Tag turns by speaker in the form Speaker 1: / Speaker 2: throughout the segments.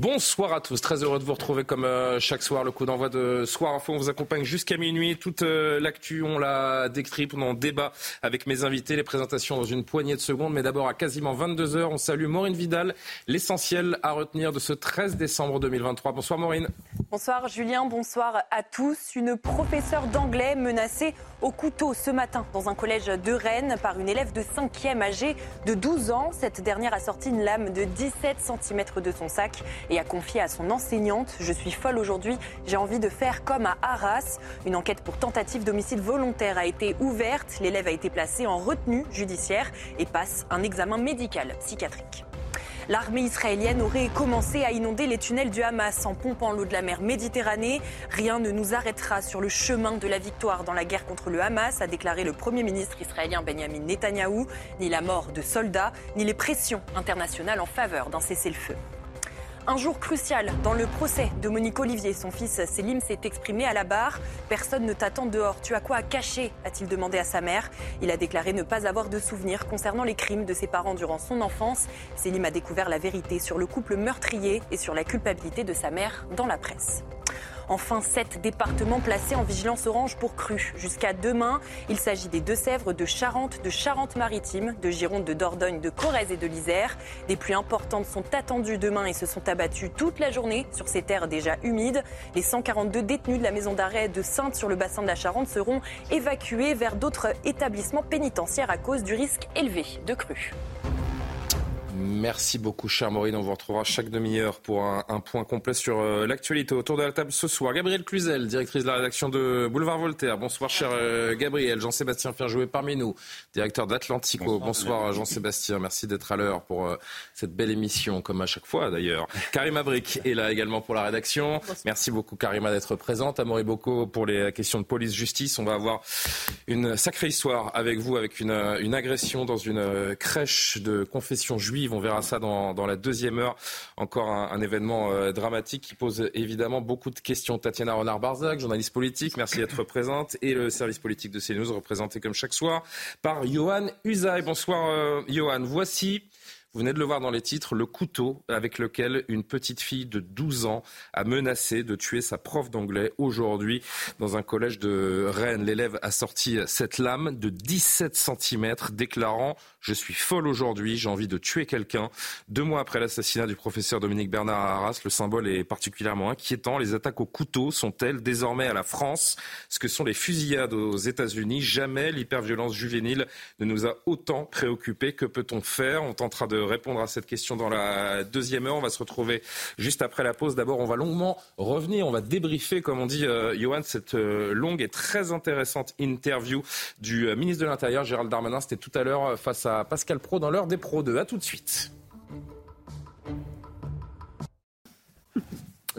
Speaker 1: Bonsoir à tous, très heureux de vous retrouver comme euh, chaque soir. Le coup d'envoi de Soir Info, on vous accompagne jusqu'à minuit. Toute euh, l'actu, on la décrypte, on en débat avec mes invités. Les présentations dans une poignée de secondes. Mais d'abord, à quasiment 22 heures, on salue Maureen Vidal. L'essentiel à retenir de ce 13 décembre 2023. Bonsoir Maureen.
Speaker 2: Bonsoir Julien, bonsoir à tous. Une professeure d'anglais menacée au couteau ce matin dans un collège de Rennes par une élève de 5e âgée de 12 ans. Cette dernière a sorti une lame de 17 cm de son sac et a confié à son enseignante Je suis folle aujourd'hui, j'ai envie de faire comme à Arras. Une enquête pour tentative d'homicide volontaire a été ouverte. L'élève a été placé en retenue judiciaire et passe un examen médical psychiatrique. L'armée israélienne aurait commencé à inonder les tunnels du Hamas en pompant l'eau de la mer Méditerranée. Rien ne nous arrêtera sur le chemin de la victoire dans la guerre contre le Hamas, a déclaré le Premier ministre israélien Benjamin Netanyahou. Ni la mort de soldats, ni les pressions internationales en faveur d'un cessez-le-feu. Un jour crucial dans le procès de Monique Olivier. Son fils Selim s'est exprimé à la barre. Personne ne t'attend dehors. Tu as quoi à cacher a-t-il demandé à sa mère. Il a déclaré ne pas avoir de souvenirs concernant les crimes de ses parents durant son enfance. Selim a découvert la vérité sur le couple meurtrier et sur la culpabilité de sa mère dans la presse. Enfin, sept départements placés en vigilance orange pour crues. Jusqu'à demain, il s'agit des Deux-Sèvres, de Charente, de Charente-Maritime, de Gironde, de Dordogne, de Corrèze et de l'Isère. Des pluies importantes sont attendues demain et se sont abattues toute la journée sur ces terres déjà humides. Les 142 détenus de la maison d'arrêt de Sainte sur le bassin de la Charente seront évacués vers d'autres établissements pénitentiaires à cause du risque élevé de crues.
Speaker 1: Merci beaucoup, cher Maureen. On vous retrouvera chaque demi-heure pour un, un point complet sur euh, l'actualité. Autour de la table ce soir, Gabrielle Cluzel, directrice de la rédaction de Boulevard Voltaire. Bonsoir, cher euh, Gabriel. Jean-Sébastien Ferjouet parmi nous, directeur d'Atlantico. Bonsoir, Jean-Sébastien. Merci d'être à l'heure pour euh, cette belle émission, comme à chaque fois d'ailleurs. Karima Brick est là également pour la rédaction. Merci beaucoup, Karima, d'être présente. Amaury Bocco pour les questions de police-justice. On va avoir une sacrée histoire avec vous, avec une, une agression dans une crèche de confession juive. On verra ça dans, dans la deuxième heure. Encore un, événement euh, dramatique qui pose évidemment beaucoup de questions. Tatiana Renard-Barzac, journaliste politique, merci d'être présente. Et le service politique de CNews, représenté comme chaque soir par Johan Usaï. Bonsoir euh, Johan. Voici vous venez de le voir dans les titres, le couteau avec lequel une petite fille de 12 ans a menacé de tuer sa prof d'anglais aujourd'hui dans un collège de Rennes. L'élève a sorti cette lame de 17 cm déclarant je suis folle aujourd'hui, j'ai envie de tuer quelqu'un. Deux mois après l'assassinat du professeur Dominique Bernard à Arras, le symbole est particulièrement inquiétant. Les attaques au couteau sont-elles désormais à la France? Ce que sont les fusillades aux États-Unis? Jamais l'hyperviolence juvénile ne nous a autant préoccupés. Que peut-on faire? On tentera de répondre à cette question dans la deuxième heure. On va se retrouver juste après la pause. D'abord, on va longuement revenir, on va débriefer, comme on dit, euh, Johan, cette euh, longue et très intéressante interview du euh, ministre de l'Intérieur, Gérald Darmanin. C'était tout à l'heure face à Pascal Pro dans l'heure des Pro 2. À tout de suite.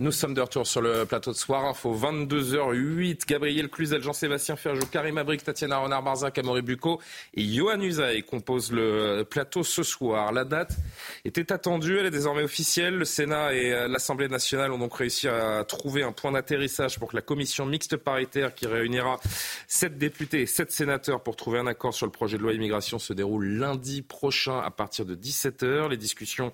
Speaker 1: Nous sommes de retour sur le plateau de Soir Info, 22h08. Gabriel Cluzel, Jean-Sébastien Ferjou, Karim Abric, Tatiana Renard-Barzac, Amaury Bucco et Johan Usaï composent le plateau ce soir. La date était attendue, elle est désormais officielle. Le Sénat et l'Assemblée nationale ont donc réussi à trouver un point d'atterrissage pour que la commission mixte paritaire qui réunira sept députés et sept sénateurs pour trouver un accord sur le projet de loi immigration se déroule lundi prochain à partir de 17h. Les discussions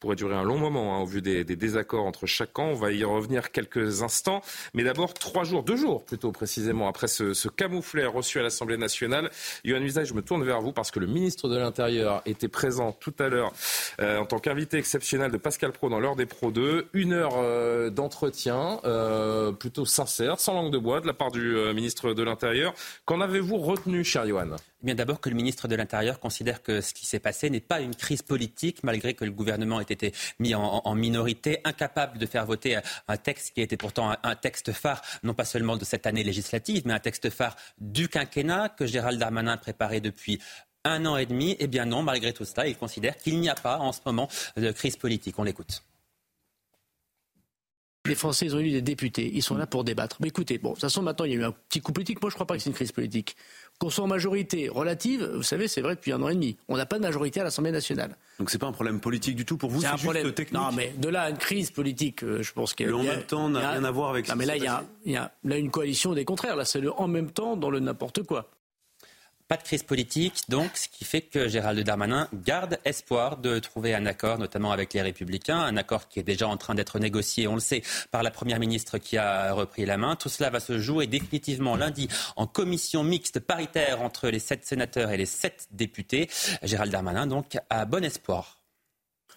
Speaker 1: pourraient durer un long moment hein, au vu des, désaccords entre camp. On y revenir quelques instants. Mais d'abord, trois jours, deux jours plutôt précisément, après ce, ce camouflet reçu à l'Assemblée nationale. Yohann Usaï, je me tourne vers vous parce que le ministre de l'Intérieur était présent tout à l'heure euh, en tant qu'invité exceptionnel de Pascal Pro dans l'heure des Pro 2. Une heure euh, d'entretien euh, plutôt sincère, sans langue de bois, de la part du ministre de l'Intérieur. Qu'en avez-vous retenu, cher Yohann?
Speaker 3: Bien d'abord que le ministre de l'Intérieur considère que ce qui s'est passé n'est pas une crise politique, malgré que le gouvernement ait été mis en, minorité, incapable de faire voter un texte qui était pourtant un, texte phare, non pas seulement de cette année législative, mais un texte phare du quinquennat que Gérald Darmanin préparait depuis un an et demi. Eh bien non, malgré tout cela, il considère qu'il n'y a pas en ce moment de crise politique. On l'écoute.
Speaker 4: Les Français, ils ont élu des députés. Ils sont là pour débattre. Mais écoutez, bon, de toute façon, maintenant, il y a eu un petit coup politique. Moi, je ne crois pas que c'est une crise politique. Qu'on soit en majorité relative, vous savez, c'est vrai depuis un an et demi. On n'a pas de majorité à l'Assemblée nationale.
Speaker 5: Donc c'est pas un problème politique du tout pour vous, c'est juste problème... technique.
Speaker 4: Non, mais de là à une crise politique, euh, je pense qu'il y
Speaker 5: a. Le en même temps n'a rien à voir avec.
Speaker 4: Non, mais là, il y, a, il y a là une coalition des contraires. Là, c'est le en même temps dans le n'importe quoi.
Speaker 3: Pas de crise politique, donc, ce qui fait que Gérald Darmanin garde espoir de trouver un accord, notamment avec les Républicains, un accord qui est déjà en train d'être négocié, on le sait, par la Première ministre qui a repris la main. Tout cela va se jouer définitivement lundi en commission mixte paritaire entre les sept sénateurs et les sept députés. Gérald Darmanin, donc, a bon espoir.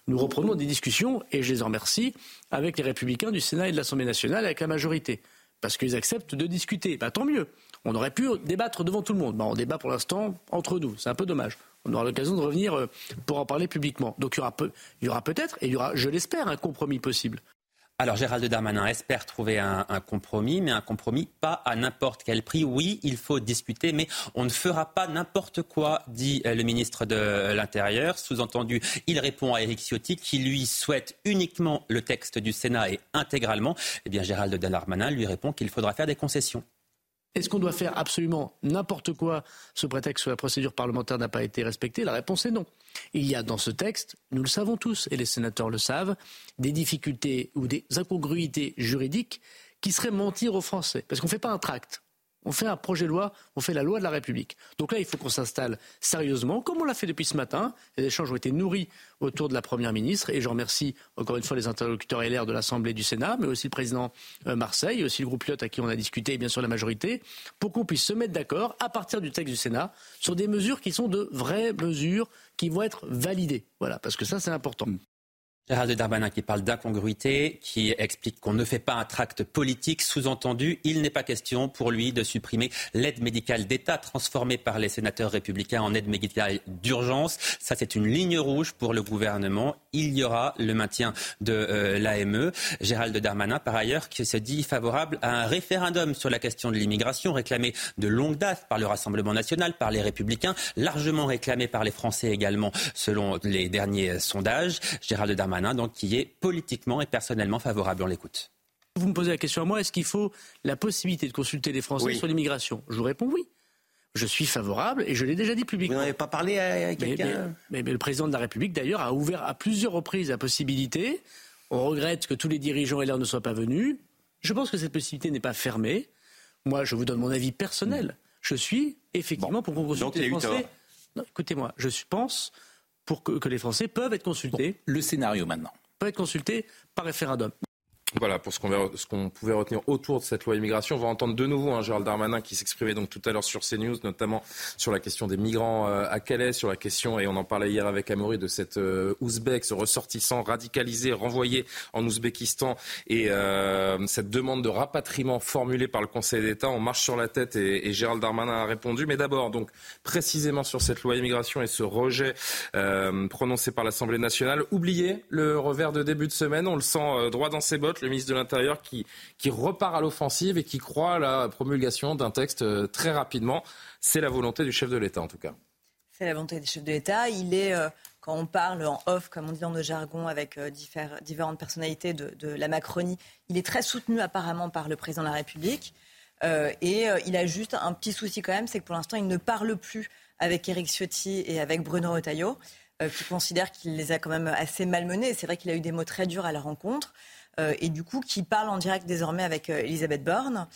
Speaker 4: Nous reprenons des discussions, et je les en remercie, avec les Républicains du Sénat et de l'Assemblée nationale, avec la majorité, parce qu'ils acceptent de discuter. Bah, tant mieux. On aurait pu débattre devant tout le monde. on débat pour l'instant entre nous. C'est un peu dommage. On aura l'occasion de revenir euh, pour en parler publiquement. Donc il y aura, il y aura peut-être, et il y aura, je l'espère, un compromis possible.
Speaker 3: Alors Gérald Darmanin espère trouver un, compromis, mais un compromis pas à n'importe quel prix. Oui, il faut discuter, mais on ne fera pas n'importe quoi, dit euh, le ministre de l'Intérieur. Sous-entendu, il répond à Éric Ciotti qui lui souhaite uniquement le texte du Sénat et intégralement. Eh bien Gérald Darmanin lui répond qu'il faudra faire des concessions.
Speaker 4: Est-ce qu'on doit faire absolument n'importe quoi sous prétexte que la procédure parlementaire n'a pas été respectée? La réponse est non. Il y a dans ce texte, nous le savons tous, et les sénateurs le savent, des difficultés ou des incongruités juridiques qui seraient mentir aux Français. Parce qu'on ne fait pas un tract. On fait un projet de loi, on fait la loi de la République. Donc là, il faut qu'on s'installe sérieusement, comme on l'a fait depuis ce matin. Les échanges ont été nourris autour de la Première ministre, et je remercie encore une fois les interlocuteurs LR de l'Assemblée du Sénat, mais aussi le président euh, Marseille, et aussi le groupe Lyotte à qui on a discuté, et bien sûr la majorité, pour qu'on puisse se mettre d'accord, à partir du texte du Sénat, sur des mesures qui sont de vraies mesures qui vont être validées. Voilà, parce que ça, c'est important.
Speaker 3: Gérald Darmanin qui parle d'incongruité, qui explique qu'on ne fait pas un tract politique. Sous-entendu, il n'est pas question pour lui de supprimer l'aide médicale d'État transformée par les sénateurs républicains en aide médicale d'urgence. Ça, c'est une ligne rouge pour le gouvernement. Il y aura le maintien de euh, l'AME. Gérald Darmanin, par ailleurs, qui se dit favorable à un référendum sur la question de l'immigration, réclamé de longue date par le Rassemblement national, par les républicains, largement réclamé par les Français également, selon les derniers sondages. Gérald Darmanin donc qui est politiquement et personnellement favorable. On l'écoute.
Speaker 4: Vous me posez la question à moi, est-ce qu'il faut la possibilité de consulter les Français sur l'immigration? Je vous réponds oui. Je suis favorable et je l'ai déjà dit publiquement.
Speaker 6: Vous n'avez pas parlé à quelqu'un
Speaker 4: mais, le président de la République, d'ailleurs, a ouvert à plusieurs reprises la possibilité. On regrette que tous les dirigeants LR ne soient pas venus. Je pense que cette possibilité n'est pas fermée. Moi, je vous donne mon avis personnel. Je suis effectivement pour qu'on consulte les Français. écoutez-moi, je pense pour que, les Français peuvent être consultés.
Speaker 6: le scénario maintenant.
Speaker 4: Peuvent être consultés par référendum.
Speaker 1: Voilà pour ce qu'on pouvait retenir autour de cette loi immigration. On va entendre de nouveau hein, Gérald Darmanin qui s'exprimait donc tout à l'heure sur CNews, notamment sur la question des migrants euh, à Calais, sur la question, et on en parlait hier avec Amaury, de cet euh, Ouzbek, ce ressortissant radicalisé, renvoyé en Ouzbékistan, et euh, cette demande de rapatriement formulée par le Conseil d'État. On marche sur la tête et, et Gérald Darmanin a répondu. Mais d'abord, donc précisément sur cette loi immigration et ce rejet prononcé par l'Assemblée nationale. Oubliez le revers de début de semaine, on le sent droit dans ses bottes le ministre de l'Intérieur, qui, repart à l'offensive et qui croit à la promulgation d'un texte euh, très rapidement. C'est la volonté du chef de l'État, en tout cas.
Speaker 7: C'est la volonté du chef de l'État. Il est, euh, quand on parle en off, comme on dit dans nos jargons, avec euh, différentes personnalités de, la Macronie, il est très soutenu apparemment par le président de la République. et il a juste un petit souci quand même, c'est que pour l'instant, il ne parle plus avec Éric Ciotti et avec Bruno Retailleau, qui considère qu'il les a quand même assez malmenés. C'est vrai qu'il a eu des mots très durs à la rencontre. Euh, et du coup qui parle en direct désormais avec euh, Elisabeth Borne.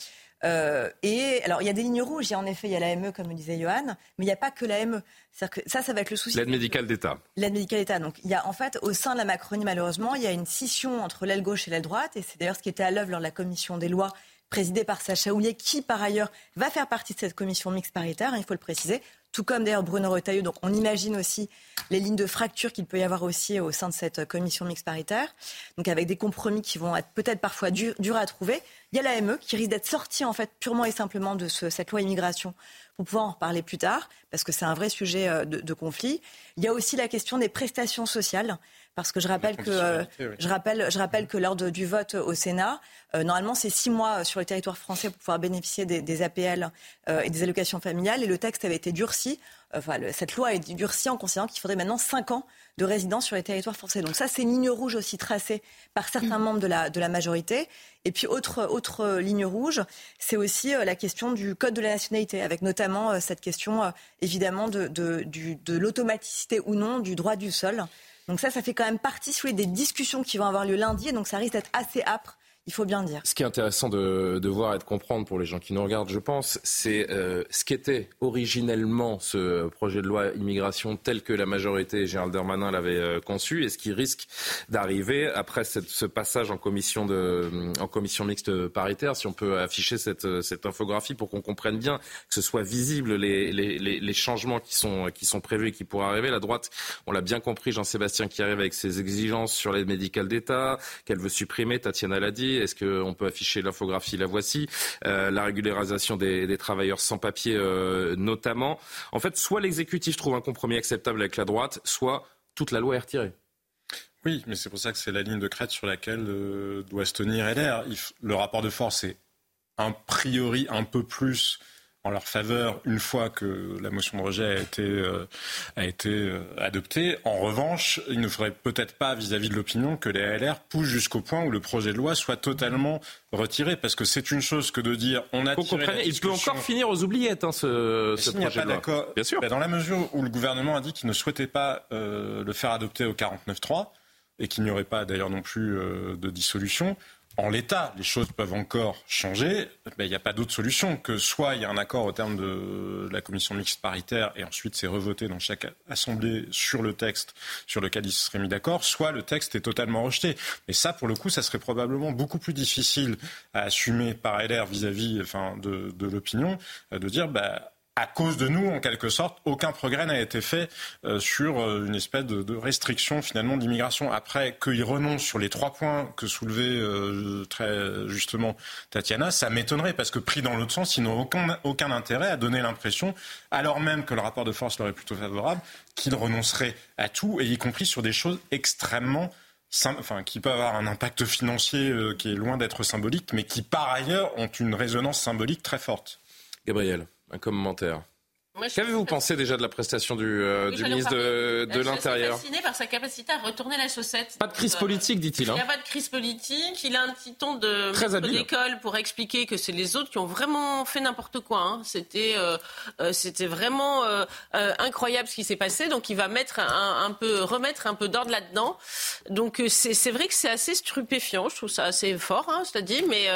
Speaker 7: Euh, et alors, il y a des lignes rouges. Il y a en effet, il y a l'AME, comme disait Johan, mais il n'y a pas que l'AME. Que ça, ça va être le souci.
Speaker 1: L'aide médicale d'État.
Speaker 7: L'aide médicale d'État. Donc, il y a en fait, au sein de la Macronie, malheureusement, il y a une scission entre l'aile gauche et l'aile droite. Et c'est d'ailleurs ce qui était à l'œuvre lors de la commission des lois présidée par Sacha Houlier, qui par ailleurs va faire partie de cette commission mixte paritaire, hein, il faut le préciser, tout comme d'ailleurs Bruno Retailleau. Donc on imagine aussi les lignes de fracture qu'il peut y avoir aussi au sein de cette commission mixte paritaire, donc avec des compromis qui vont être peut-être parfois durs, à trouver. Il y a l'AME qui risque d'être sortie en fait purement et simplement de cette loi immigration pour pouvoir en reparler plus tard, parce que c'est un vrai sujet euh, de, conflit. Il y a aussi la question des prestations sociales parce que je rappelle que euh, je rappelle je rappelle que lors du vote au Sénat, euh, normalement c'est six mois sur le territoire français pour pouvoir bénéficier des, APL et des allocations familiales et le texte avait été durci enfin, cette loi est durcie en considérant qu'il faudrait maintenant 5 ans de résidence sur les territoires français. Donc ça, c'est une ligne rouge aussi tracée par certains membres de la, de la majorité. Et puis autre, autre ligne rouge, c'est aussi la question du code de la nationalité, avec notamment cette question évidemment de, de, de l'automaticité ou non du droit du sol. Donc ça, ça fait quand même partie des discussions qui vont avoir lieu lundi, et donc ça risque d'être assez âpre il faut bien dire.
Speaker 1: Ce qui est intéressant de, voir et de comprendre pour les gens qui nous regardent, je pense, c'est euh, ce qu'était originellement ce projet de loi immigration tel que la majorité, Gérald Darmanin, l'avait euh, conçu et ce qui risque d'arriver après ce passage en commission, de, en commission mixte paritaire, si on peut afficher cette, infographie pour qu'on comprenne bien, que ce soit visible les, les, les, changements qui sont, qui sont prévus et qui pourraient arriver. La droite, on l'a bien compris, Jean-Sébastien qui arrive avec ses exigences sur l'aide médicale d'État, qu'elle veut supprimer, Tatiana l'a dit, est-ce qu'on peut afficher l'infographie? La voici. Euh, la régularisation des, travailleurs sans papier, euh, notamment. En fait, soit l'exécutif trouve un compromis acceptable avec la droite, soit toute la loi est retirée.
Speaker 8: Oui, mais c'est pour ça que c'est la ligne de crête sur laquelle euh, doit se tenir LR. Le rapport de force est a priori un peu plus en leur faveur une fois que la motion de rejet a été, euh, a été euh, adoptée. En revanche, il ne faudrait peut-être pas vis-à-vis de l'opinion que les LR poussent jusqu'au point où le projet de loi soit totalement retiré. Parce que c'est une chose que de dire on a tiré
Speaker 1: Il peut encore finir aux oubliettes, hein, ce, ce projet de loi.
Speaker 8: Bien sûr. Ben, dans la mesure où le gouvernement a dit qu'il ne souhaitait pas euh, le faire adopter au 49.3 et qu'il n'y aurait pas d'ailleurs non plus de dissolution, en l'état, les choses peuvent encore changer. Il n'y a pas d'autre solution que soit il y a un accord au terme de la commission mixte paritaire et ensuite c'est revoté dans chaque assemblée sur le texte sur lequel il se serait mis d'accord, soit le texte est totalement rejeté. Mais ça, pour le coup, ça serait probablement beaucoup plus difficile à assumer par LR vis-à-vis enfin, de, de l'opinion, euh, de dire bah, à cause de nous, en quelque sorte, aucun progrès n'a été fait euh, sur euh, une espèce de, restriction finalement de l'immigration. Après qu'il renonce sur les trois points que soulevait euh, très justement Tatiana, ça m'étonnerait parce que pris dans l'autre sens, ils n'ont aucun, aucun intérêt à donner l'impression, alors même que le rapport de force leur est plutôt favorable, qu'ils renonceraient à tout, et y compris sur des choses extrêmement Enfin, qui peuvent avoir un impact financier qui est loin d'être symbolique, mais qui par ailleurs ont une résonance symbolique très forte.
Speaker 1: Gabriel un commentaire. Qu'avez-vous pensé déjà de la prestation du, euh, ministre de, de l'Intérieur
Speaker 9: Je suis fasciné par sa capacité à retourner la chaussette.
Speaker 1: Pas de crise politique, dit-il.
Speaker 9: Il n'y a hein. pas de crise politique. Il a un petit ton de d'école pour expliquer que c'est les autres qui ont vraiment fait n'importe quoi. Hein. C'était euh, euh, c'était vraiment incroyable ce qui s'est passé. Donc il va mettre un, peu remettre un peu d'ordre là-dedans. Donc c'est vrai que c'est assez stupéfiant. Je trouve ça assez fort, hein, cela dit. Mais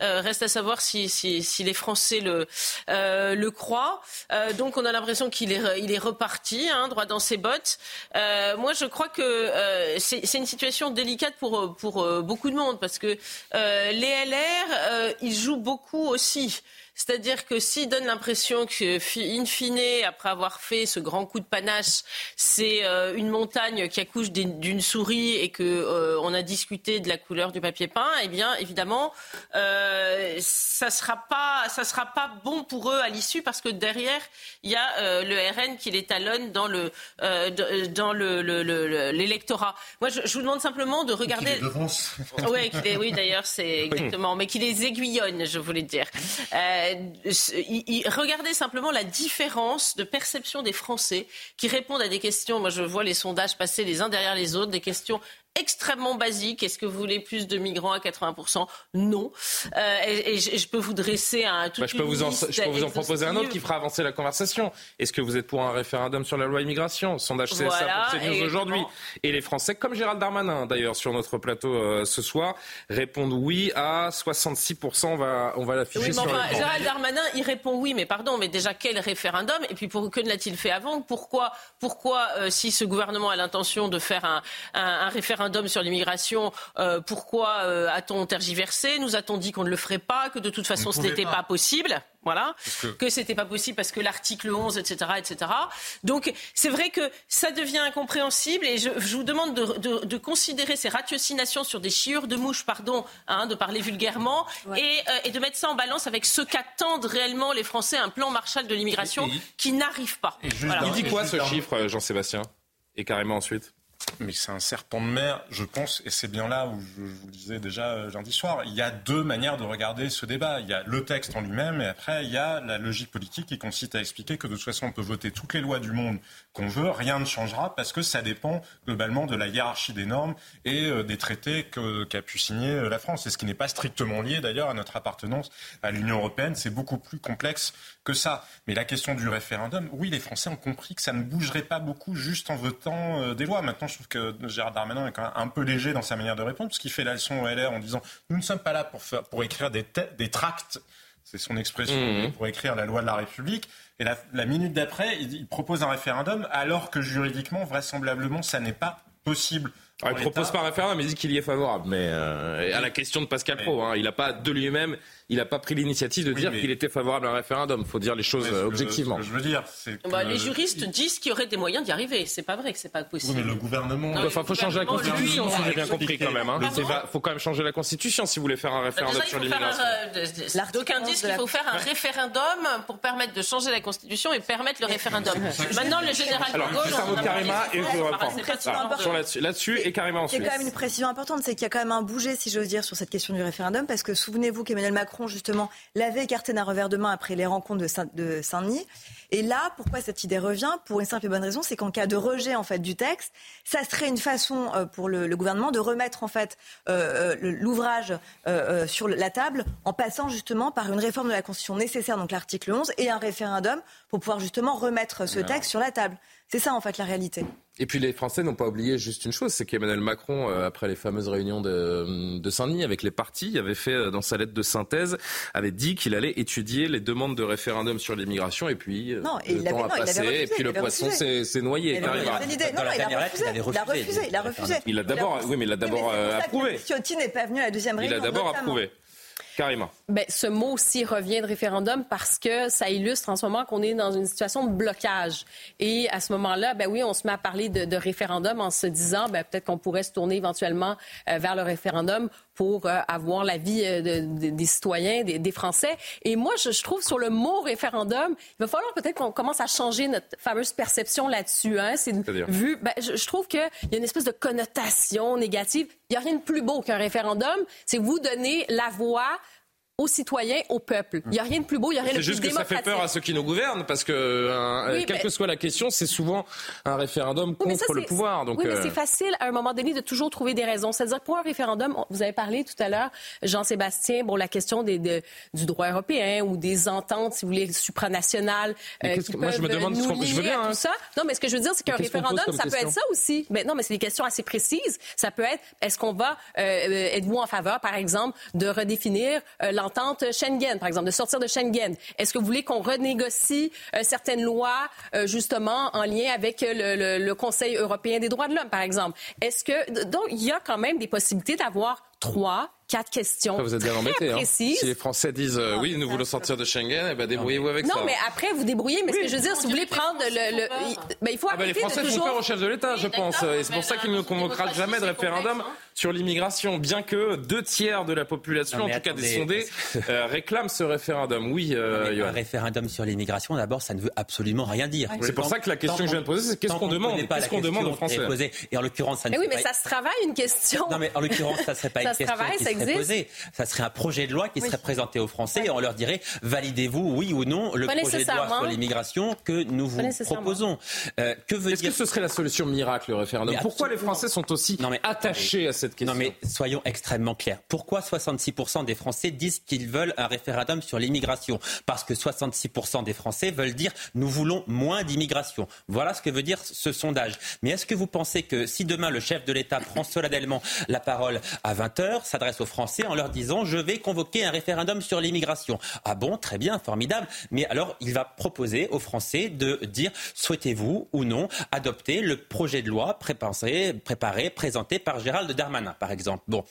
Speaker 9: reste à savoir si, si, si, les Français le le croient donc on a l'impression qu'il est, il est reparti, hein, droit dans ses bottes. Euh, moi, je crois que euh, c'est une situation délicate pour, pour euh, beaucoup de monde parce que les LR, ils jouent beaucoup aussi. C'est-à-dire que s'il donne l'impression que, in fine, après avoir fait ce grand coup de panache, c'est euh, une montagne qui accouche d'une souris et que euh, on a discuté de la couleur du papier peint, eh bien, évidemment, euh, ça sera pas, ça sera pas bon pour eux à l'issue parce que derrière, il y a le RN qui les talonne dans le dans l'électorat. Moi, je, vous demande simplement de regarder.
Speaker 8: Oui,
Speaker 9: oui, d'ailleurs, c'est exactement, mais qui les aiguillonne, je voulais dire. Euh, regardez simplement la différence de perception des Français qui répondent à des questions. Moi, je vois les sondages passer les uns derrière les autres, des questions extrêmement basique. Est-ce que vous voulez plus de migrants à 80% Non. Euh, et, je, peux vous dresser un tout.
Speaker 1: Bah, je peux vous en, je peux vous en proposer un autre qui fera avancer la conversation. Est-ce que vous êtes pour un référendum sur la loi immigration? Sondage CSA pour CNews aujourd'hui. Et les Français, comme Gérald Darmanin d'ailleurs sur notre plateau euh, ce soir, répondent oui à 66%. On va, on va l'afficher
Speaker 9: oui, enfin, Gérald Darmanin, il répond oui, mais pardon, mais déjà quel référendum? Et puis pour, que ne l'a-t-il fait avant? Pourquoi, pourquoi euh, si ce gouvernement a l'intention de faire un, un, un référendum référendum sur l'immigration, euh, pourquoi euh, a-t-on tergiversé? Nous a-t-on dit qu'on ne le ferait pas, que de toute façon ce n'était pas. possible? Voilà, que, que c'était pas possible parce que l'article 11, etc., etc. Donc c'est vrai que ça devient incompréhensible et je, vous demande de, considérer ces ratiocinations sur des chiures de mouches, pardon, hein, de parler vulgairement, euh, et, de mettre ça en balance avec ce qu'attendent réellement les Français, un plan Marshall de l'immigration qui n'arrive pas.
Speaker 1: Il dit quoi ce chiffre, Jean-Sébastien? Et carrément ensuite?
Speaker 8: Mais c'est un serpent de mer, je pense, et c'est bien là où je, vous le disais déjà euh, lundi soir. Il y a deux manières de regarder ce débat. Il y a le texte en lui-même, et après, il y a la logique politique qui consiste à expliquer que de toute façon, on peut voter toutes les lois du monde qu'on veut, rien ne changera parce que ça dépend globalement de la hiérarchie des normes et euh, des traités qu'a pu signer euh, la France. Et ce qui n'est pas strictement lié d'ailleurs à notre appartenance à l'Union européenne, c'est beaucoup plus complexe que ça. Mais la question du référendum, oui, les Français ont compris que ça ne bougerait pas beaucoup juste en votant des lois. Maintenant, je trouve que Gérard Darmanin est quand même un peu léger dans sa manière de répondre, parce qu'il fait la leçon au LR en disant nous ne sommes pas là pour, faire, pour écrire des, des tracts, c'est son expression, mmh. pour écrire la loi de la République. Et la, minute d'après, il propose un référendum, alors que juridiquement, vraisemblablement, ça n'est pas possible.
Speaker 1: Ah, il ne propose pas un référendum, il dit qu'il y est favorable. Mais euh, à la question de Pascal Pro, hein, il n'a pas de lui-même, il n'a pas pris l'initiative de dire qu'il était favorable à un référendum. Il faut dire les choses objectivement.
Speaker 8: Ce que je veux dire, c'est
Speaker 9: bah, les juristes disent qu'il y aurait des moyens d'y arriver. C'est pas vrai que c'est pas possible.
Speaker 8: mais le gouvernement.
Speaker 1: Il faut changer la constitution, si j'ai bien compris quand même. Il hein. faut quand même changer la constitution si vous voulez faire un bah, référendum sur l'immigration.
Speaker 9: D'aucuns disent qu'il faut faire un référendum pour permettre de changer la constitution et permettre le référendum. Maintenant, le général.
Speaker 1: Alors, juste un mot de Karima et je reprends. Là-dessus
Speaker 7: Il y a quand même une précision importante, c'est qu'il y a quand même un bouger, si j'ose dire, sur cette question du référendum, parce que souvenez-vous qu'Emmanuel Macron, justement, l'avait écarté d'un revers de main après les rencontres de Saint-Denis. Et là, pourquoi cette idée revient? Pour une simple et bonne raison, c'est qu'en cas de rejet en fait du texte, ça serait une façon euh, pour le, gouvernement de remettre en fait euh, euh, l'ouvrage sur la table en passant justement par une réforme de la Constitution nécessaire, donc l'article 11, et un référendum pour pouvoir justement remettre ce texte sur la table. C'est ça en fait la réalité.
Speaker 1: Et puis les Français n'ont pas oublié juste une chose, c'est qu'Emmanuel Macron, euh, après les fameuses réunions de, de Saint-Denis avec les partis, avait fait euh, dans sa lettre de synthèse, avait dit qu'il allait étudier les demandes de référendum sur l'immigration. Et puis euh,
Speaker 7: non, et le temps a passé,
Speaker 1: et puis le poisson s'est noyé.
Speaker 7: Il, a refusé, il a refusé. Il
Speaker 1: d'abord, oui, mais il a d'abord approuvé.
Speaker 7: Ciotti n'est pas venu à la deuxième réunion.
Speaker 1: Il a d'abord approuvé. Carrément.
Speaker 10: Ben, ce mot aussi revient de référendum parce que ça illustre en ce moment qu'on est dans une situation de blocage. Et à ce moment-là, ben oui, on se met à parler de, référendum en se disant ben, peut-être qu'on pourrait se tourner éventuellement euh, vers le référendum pour euh, avoir l'avis euh, des citoyens, des, Français. Et moi, je, trouve sur le mot référendum, il va falloir peut-être qu'on commence à changer notre fameuse perception là-dessus. Hein. C'est vu. Ben, je, je, trouve qu'il y a une espèce de connotation négative. Il n'y a rien de plus beau qu'un référendum. C'est vous donner la voix aux citoyens, au peuple. Il n'y a rien de plus beau, il n'y a rien de plus
Speaker 1: démocratique. C'est juste que ça fait peur à ceux qui nous gouvernent, parce que, euh, quelle que soit la question, c'est souvent un référendum contre le pouvoir. Donc,
Speaker 10: oui, mais euh, c'est facile, à un moment donné, de toujours trouver des raisons. C'est-à-dire pour un référendum, vous avez parlé tout à l'heure, Jean-Sébastien, bon, la question des, du droit européen ou des ententes, si vous voulez, supranationales,
Speaker 1: euh, qui moi, je me demande ce veux bien,
Speaker 10: hein. tout ça. Non, mais ce que je veux dire, c'est qu'un référendum, ça peut être ça aussi. Mais non, mais c'est des questions assez précises. Ça peut être, est-ce qu'on va, êtes-vous en faveur, par exemple, de redéfinir l'entente Schengen, par exemple, de sortir de Schengen? Est-ce que vous voulez qu'on renégocie euh, certaines lois, euh, justement, en lien avec le, le, Conseil européen des droits de l'homme, par exemple? Est-ce que... Donc, il y a quand même des possibilités d'avoir trois quatre questions.
Speaker 1: vous êtes bien embêté. Hein. Si les Français disent euh, oui, nous voulons sortir de Schengen, eh ben, débrouillez-vous avec
Speaker 10: ça.
Speaker 1: Non,
Speaker 10: mais après, vous débrouillez. Mais ce que je veux dire, si vous voulez prendre le. le... Ben, il faut ah ben,
Speaker 1: les Français font peur au chef de l'État, je pense. Et c'est pour ça qu'ils ne convoquera jamais de référendum sur l'immigration, bien que deux tiers de la population, en tout cas des sondés, euh, réclament ce référendum. Oui,
Speaker 3: euh, un référendum sur l'immigration, d'abord, ça ne veut absolument rien dire.
Speaker 1: C'est pour ça que la question que je viens de poser, c'est qu'est-ce qu'on demande Qu'est-ce qu'on demande aux Français
Speaker 3: Et en l'occurrence, ça
Speaker 10: ne. Oui, mais ça se travaille une question.
Speaker 3: Non, mais en l'occurrence, ça serait pas une question qui serait posée ça serait un projet de loi qui serait présenté aux Français et on leur dirait validez-vous, oui ou non, le projet de loi sur l'immigration que nous vous proposons.
Speaker 1: Euh, que veut Est-ce que ce serait la solution miracle, le référendum? Pourquoi les Français sont aussi mais, attachés à cette question
Speaker 3: Non mais soyons extrêmement clairs. Pourquoi 66% des Français disent qu'ils veulent un référendum sur l'immigration? Parce que 66% des Français veulent dire nous voulons moins d'immigration. Voilà ce que veut dire ce sondage. Mais est-ce que vous pensez que si demain le chef de l'État prend solennellement la parole à 20h, s'adresse aux Français en leur disant je vais convoquer un référendum sur l'immigration. Ah bon, très bien, formidable. Mais alors il va proposer aux Français de dire souhaitez-vous ou non adopter le projet de loi préparé, préparé présenté par Gérald Darmanin, par exemple. Bon.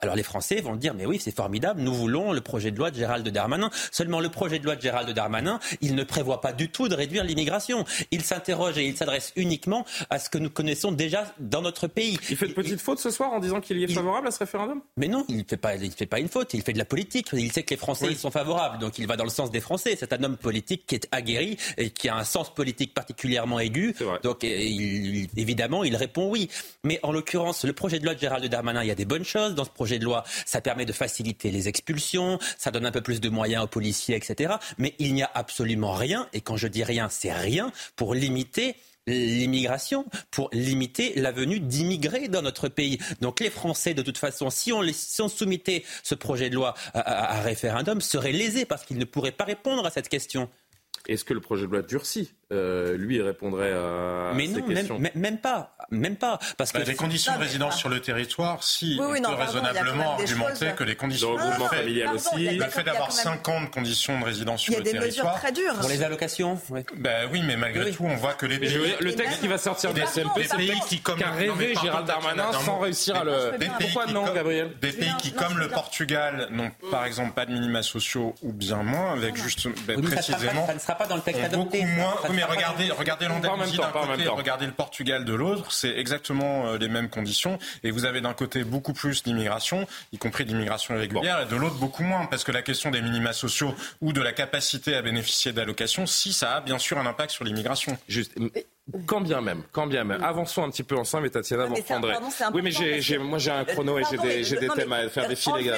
Speaker 3: Alors les Français vont dire mais oui c'est formidable, nous voulons le projet de loi de Gérald Darmanin. Seulement le projet de loi de Gérald Darmanin, il ne prévoit pas du tout de réduire l'immigration. Il s'interroge et il s'adresse uniquement à ce que nous connaissons déjà dans notre pays.
Speaker 1: Il fait de petites fautes ce soir en disant qu'il y est favorable à ce référendum?
Speaker 3: Mais non, il ne fait, pas, il fait pas une faute, il fait de la politique. Il sait que les Français ils sont favorables, donc il va dans le sens des Français. C'est un homme politique qui est aguerri et qui a un sens politique particulièrement aigu. Donc évidemment, il répond oui. Mais en l'occurrence, le projet de loi de Gérald Darmanin, il y a des bonnes choses dans ce projet de loi. Ça permet de faciliter les expulsions, ça donne un peu plus de moyens aux policiers, etc. Mais il n'y a absolument rien, et quand je dis rien, c'est rien, pour limiter l'immigration pour limiter la venue d'immigrés dans notre pays. Donc les Français, de toute façon, si on, soumettait ce projet de loi à référendum, seraient lésés parce qu'ils ne pourraient pas répondre à cette question.
Speaker 1: Est-ce que le projet de loi durcit euh, lui répondrait à
Speaker 3: mais
Speaker 1: ces
Speaker 3: non,
Speaker 1: questions
Speaker 3: même, même, pas, même pas, parce
Speaker 8: bah,
Speaker 3: que
Speaker 8: les conditions de résidence sur le territoire, si on peut raisonnablement argumenter que les conditions
Speaker 1: de regroupement familial aussi,
Speaker 8: le fait d'avoir 5 ans de conditions de résidence sur le territoire, il y a des mesures
Speaker 7: très dures
Speaker 3: pour les allocations.
Speaker 8: Oui. Ben oui, mais malgré tout, on voit que les pays,
Speaker 1: le texte qui va sortir des CMP, c'est pays qui comme qu'a rêvé Gérald Darmanin sans réussir à le. Pourquoi non, Gabriel
Speaker 8: Des pays qui, comme le Portugal, n'ont par exemple pas de minima sociaux ou bien moins, avec juste ben, précisément.
Speaker 3: Ça ne sera pas dans le texte adopté.
Speaker 8: Oui, mais regardez, regardez l'Andalousie d'un côté, regardez le Portugal de l'autre, c'est exactement euh, les mêmes conditions. Et vous avez d'un côté beaucoup plus d'immigration, y compris d'immigration irrégulière, et de l'autre beaucoup moins, parce que la question des minima sociaux ou de la capacité à bénéficier d'allocations, si ça a bien sûr un impact sur l'immigration.
Speaker 1: Juste. Quand bien même, quand bien même. Avançons un petit peu ensemble et Tatiana, vous reprendrez. Oui, mais j'ai, moi j'ai un chrono et j'ai des, thèmes à faire défiler.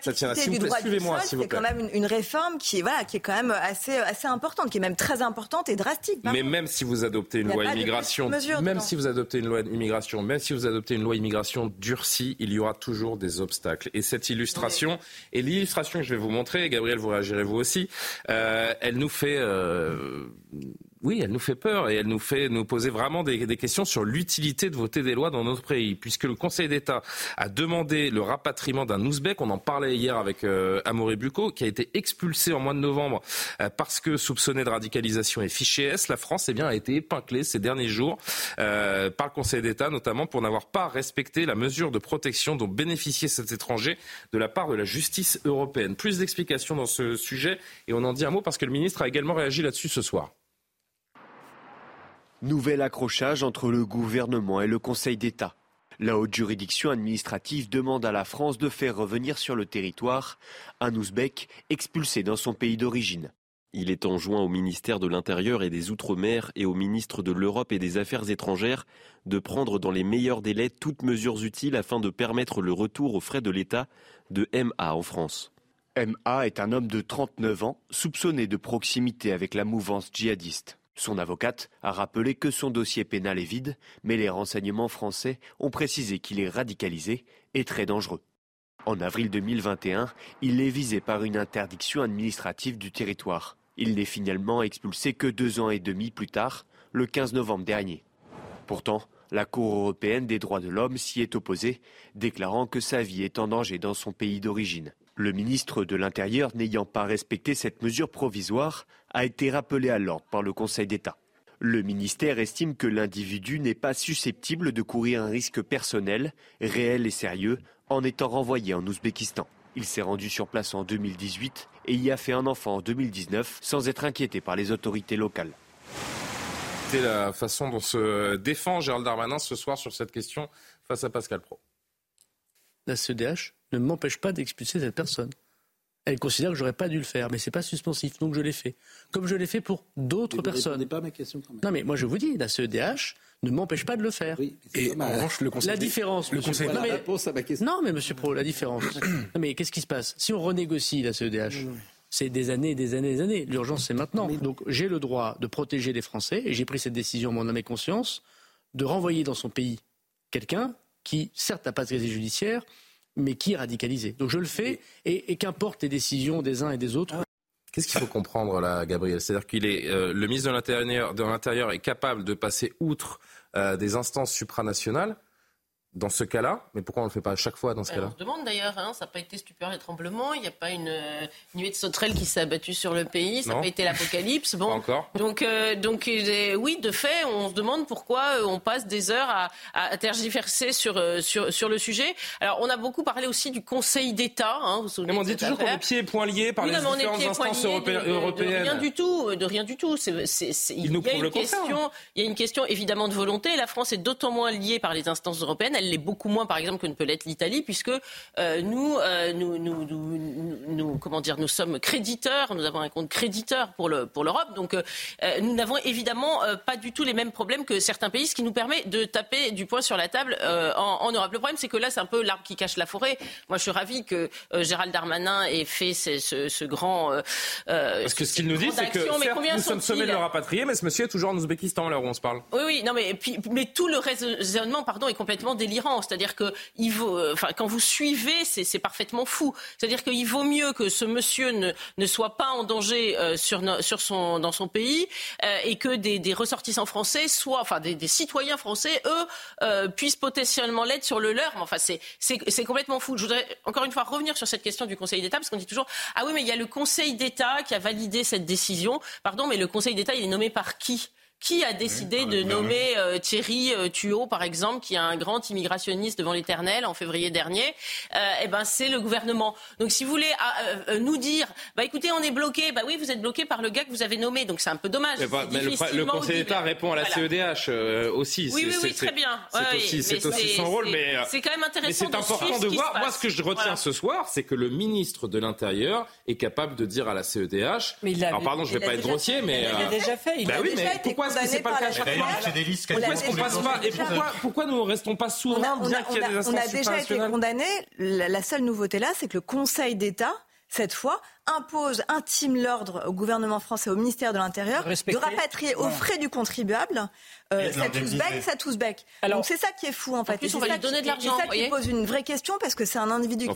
Speaker 7: Tatiana, suivez-moi, s'il vous plaît. C'est quand même une, réforme qui est, voilà, qui est quand même assez, assez importante, qui est même très importante et drastique.
Speaker 1: Mais même si vous adoptez une loi immigration, même si vous adoptez une loi immigration, même si vous adoptez une loi immigration durcie, il y aura toujours des obstacles. Et cette illustration, et l'illustration que je vais vous montrer, Gabriel, vous réagirez vous aussi, euh, elle nous fait euh, oui, elle nous fait peur et elle nous fait nous poser vraiment des, questions sur l'utilité de voter des lois dans notre pays, puisque le Conseil d'État a demandé le rapatriement d'un Ouzbek, on en parlait hier avec euh, Amoré Bucco, qui a été expulsé en mois de novembre euh, parce que soupçonné de radicalisation et fiché S. La France eh bien, a été épinglée ces derniers jours euh, par le Conseil d'État, notamment pour n'avoir pas respecté la mesure de protection dont bénéficiait cet étranger de la part de la justice européenne. Plus d'explications dans ce sujet et on en dit un mot parce que le ministre a également réagi là-dessus ce soir.
Speaker 11: Nouvel accrochage entre le gouvernement et le Conseil d'État. La haute juridiction administrative demande à la France de faire revenir sur le territoire un Ouzbek expulsé dans son pays d'origine. Il est enjoint au ministère de l'Intérieur et des Outre-mer et au ministre de l'Europe et des Affaires étrangères de prendre dans les meilleurs délais toutes mesures utiles afin de permettre le retour aux frais de l'État de MA en France. MA est un homme de 39 ans, soupçonné de proximité avec la mouvance djihadiste. Son avocate a rappelé que son dossier pénal est vide, mais les renseignements français ont précisé qu'il est radicalisé et très dangereux. En avril 2021, il est visé par une interdiction administrative du territoire. Il n'est finalement expulsé que deux ans et demi plus tard, le 15 novembre dernier. Pourtant, la Cour européenne des droits de l'homme s'y est opposée, déclarant que sa vie est en danger dans son pays d'origine. Le ministre de l'Intérieur, n'ayant pas respecté cette mesure provisoire, a été rappelé à l'ordre par le Conseil d'État. Le ministère estime que l'individu n'est pas susceptible de courir un risque personnel, réel et sérieux, en étant renvoyé en Ouzbékistan. Il s'est rendu sur place en 2018 et y a fait un enfant en 2019 sans être inquiété par les autorités locales.
Speaker 1: C'est la façon dont se défend Gérald Darmanin ce soir sur cette question face à Pascal Pro.
Speaker 4: La CEDH ne m'empêche pas d'expulser cette personne. Elle considère que j'aurais pas dû le faire, mais c'est pas suspensif, donc je l'ai fait. Comme je l'ai fait pour d'autres personnes.
Speaker 6: pas à ma question quand même.
Speaker 4: Non, mais moi je vous dis, la CEDH ne m'empêche pas de le faire.
Speaker 6: Oui, et en revanche, le conseil
Speaker 4: la différence,
Speaker 6: le conseil
Speaker 4: non, mais... non, mais Monsieur Pro, la différence. non, mais qu'est-ce qui se passe? Si on renégocie la CEDH, c'est des années, des années, des années. L'urgence, c'est maintenant. Donc j'ai le droit de protéger les Français, et j'ai pris cette décision, mon âme et conscience, de renvoyer dans son pays quelqu'un qui, certes, n'a pas de casier judiciaire, mais qui est radicalisé. Donc je le fais, et, qu'importe les décisions des uns et des autres.
Speaker 1: Qu'est-ce qu'il faut comprendre là, Gabriel? C'est-à-dire qu'il est, euh, le ministre de l'Intérieur est capable de passer outre euh, des instances supranationales dans ce cas-là, mais pourquoi on ne le fait pas à chaque fois dans ce cas-là
Speaker 9: On se demande d'ailleurs, hein, ça n'a pas été stupeur et tremblement, il n'y a pas une euh, nuée de sauterelles qui s'est abattue sur le pays, ça n'a pas été l'apocalypse. Bon,
Speaker 1: encore.
Speaker 9: Donc, euh, donc euh, oui, de fait, on se demande pourquoi on passe des heures à, à tergiverser sur, sur, sur le sujet. Alors, on a beaucoup parlé aussi du Conseil d'État. Hein, vous
Speaker 1: vous mais on dit toujours qu'on est pieds et poings liés par les différentes instances européennes. De,
Speaker 9: rien du tout, de rien du tout. il, y a une question, il y a une question évidemment de volonté. La France est d'autant moins liée par les instances européennes Elle l'est beaucoup moins, par exemple, que ne peut l'être l'Italie, puisque nous, nous, nous, nous, comment dire, nous sommes créditeurs, nous avons un compte créditeur pour le pour l'Europe, donc nous n'avons évidemment pas du tout les mêmes problèmes que certains pays, ce qui nous permet de taper du poing sur la table en, en, Europe. Le problème, c'est que là, c'est un peu l'arbre qui cache la forêt. Moi, je suis ravie que Gérald Darmanin ait fait ce, ce, ce grand.
Speaker 1: Parce que ce qu'il nous dit, c'est que nous sommes sommés de le rapatrier, mais ce monsieur est toujours en Ouzbékistan, là où on se parle.
Speaker 9: Oui, oui, non, mais, puis, mais tout le raisonnement pardon, est complètement délirant. C'est-à-dire que euh, quand vous suivez, c'est parfaitement fou. C'est-à-dire qu'il vaut mieux que ce monsieur ne, soit pas en danger euh, dans son pays euh, et que des, ressortissants français soient, enfin, des, citoyens français, eux, puissent potentiellement l'être sur le leur. Enfin, c'est complètement fou. Je voudrais encore une fois revenir sur cette question du Conseil d'État, parce qu'on dit toujours, ah oui, mais il y a le Conseil d'État qui a validé cette décision. Pardon, mais le Conseil d'État, il est nommé par qui? Qui a décidé de nommer euh, Thierry euh, Thuot, par exemple, qui est un grand immigrationniste devant l'Éternel en février dernier? Euh, Eh ben, c'est le gouvernement. Donc, si vous voulez nous dire, bah écoutez, on est bloqué, bah oui, vous êtes bloqué par le gars que vous avez nommé, donc c'est un peu dommage.
Speaker 1: Mais, le, Conseil d'État répond à la CEDH aussi.
Speaker 9: Oui, oui, oui, très bien.
Speaker 1: C'est aussi, son rôle, mais
Speaker 9: c'est quand même intéressant.
Speaker 1: c'est important de voir. Moi, ce que je retiens ce soir, c'est que le ministre de l'Intérieur est capable de dire à la CEDH. Mais alors, pardon, je vais pas être grossier, mais
Speaker 7: il l'a déjà fait. Il bah oui, mais
Speaker 1: pourquoi est-ce que c'est pas le cas et pourquoi, pourquoi nous ne restons pas souverains
Speaker 7: on a, qu'il y a des On a déjà été condamnés. La, seule nouveauté là, c'est que le Conseil d'État cette fois, impose, intime l'ordre au gouvernement français, au ministère de l'Intérieur, de rapatrier aux frais du contribuable euh, cet ouzbek, cet ouzbek. Donc c'est ça qui est fou en fait.
Speaker 9: on va lui donner de l'argent.
Speaker 7: C'est ça qui pose une vraie question parce que c'est un individu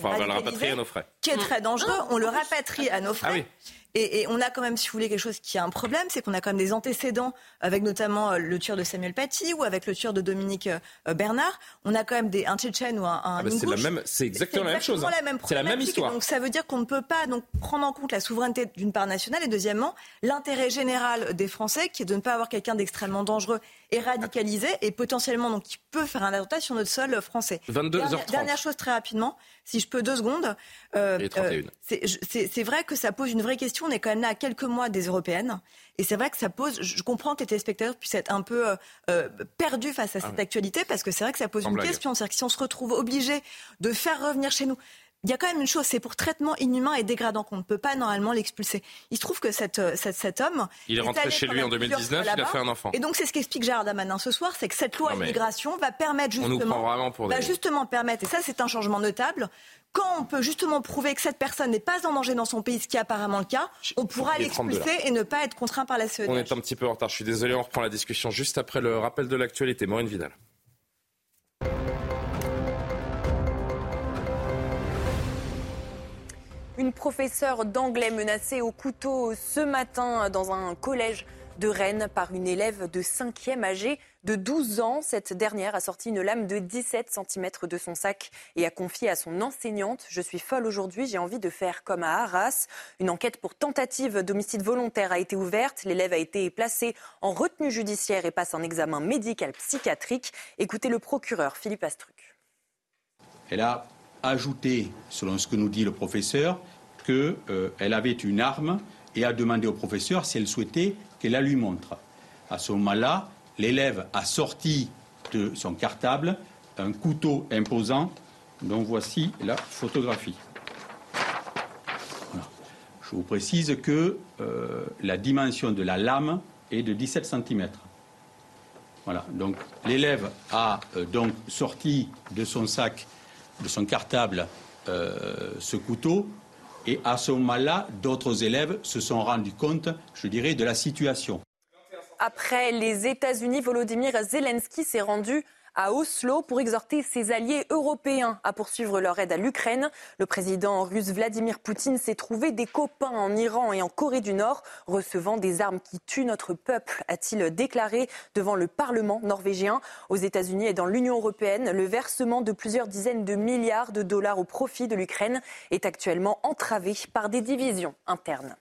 Speaker 1: qui,
Speaker 7: est très dangereux. On le rapatrie à nos frais. Ah et, on a quand même, si vous voulez, quelque chose qui a un problème, c'est qu'on a quand même des antécédents avec notamment euh, le tueur de Samuel Paty ou avec le tueur de Dominique euh, Bernard. On a quand même des, un Tchétchène ou un, un
Speaker 1: ah bah c'est la même, c'est exactement, la même chose. Hein. C'est la même histoire.
Speaker 7: Donc ça veut dire qu'on ne peut pas donc prendre en compte la souveraineté d'une part nationale et deuxièmement l'intérêt général des Français qui est de ne pas avoir quelqu'un d'extrêmement dangereux et radicalisé et potentiellement donc qui peut faire un attentat sur notre sol français.
Speaker 1: 22
Speaker 7: dernière, dernière chose très rapidement, si je peux deux secondes. Euh,
Speaker 1: euh
Speaker 7: c'est vrai que ça pose une vraie question. On est quand même là à quelques mois des européennes. Et c'est vrai que ça pose, je comprends que les téléspectateurs puissent être un peu euh, euh perdus face à ah cette actualité, parce que c'est vrai que ça pose une question. C'est-à-dire que si on se retrouve obligé de faire revenir chez nous, il y a quand même une chose, c'est pour traitement inhumain et dégradant qu'on ne peut pas normalement l'expulser. Il se trouve que cette, euh, cet homme...
Speaker 1: Il est rentré chez lui en 2019, il a fait un enfant.
Speaker 7: Et donc c'est ce qu'explique Gérard Damanin ce soir, c'est que cette loi immigration va permettre justement...
Speaker 1: va
Speaker 7: justement permettre, et ça c'est un changement notable, quand on peut justement prouver que cette personne n'est pas en danger dans son pays, ce qui est apparemment le cas, on pourra l'expulser et ne pas être contraint par la CEDH.
Speaker 1: On est un petit peu en retard, je suis désolé, on reprend la discussion juste après le rappel de l'actualité. Maureen Vidal.
Speaker 2: Une professeure d'anglais menacée au couteau ce matin dans un collège de Rennes par une élève de 5e âgée de 12 ans. Cette dernière a sorti une lame de 17 cm de son sac et a confié à son enseignante Je suis folle aujourd'hui, j'ai envie de faire comme à Arras. Une enquête pour tentative d'homicide volontaire a été ouverte. L'élève a été placé en retenue judiciaire et passe un examen médical psychiatrique. Écoutez le procureur Philippe Astruc.
Speaker 12: Elle a ajouté, selon ce que nous dit le professeur, qu'elle euh, avait une arme et a demandé au professeur si elle souhaitait qu'elle la lui montre. À ce moment-là, l'élève a sorti de son cartable un couteau imposant dont voici la photographie. Je vous précise que euh, la dimension de la lame est de 17 cm. Voilà. Donc l'élève a euh, donc sorti de son sac de son cartable euh, ce couteau. Et à ce moment-là, d'autres élèves se sont rendus compte, je dirais, de la situation.
Speaker 2: Après les États-Unis, Volodymyr Zelensky s'est rendu à Oslo pour exhorter ses alliés européens à poursuivre leur aide à l'Ukraine. Le président russe Vladimir Poutine s'est trouvé des copains en Iran et en Corée du Nord, recevant des armes qui tuent notre peuple, a-t-il déclaré devant le Parlement norvégien. Aux États-Unis et dans l'Union européenne, le versement de plusieurs dizaines de milliards de dollars au profit de l'Ukraine est actuellement entravé par des divisions internes.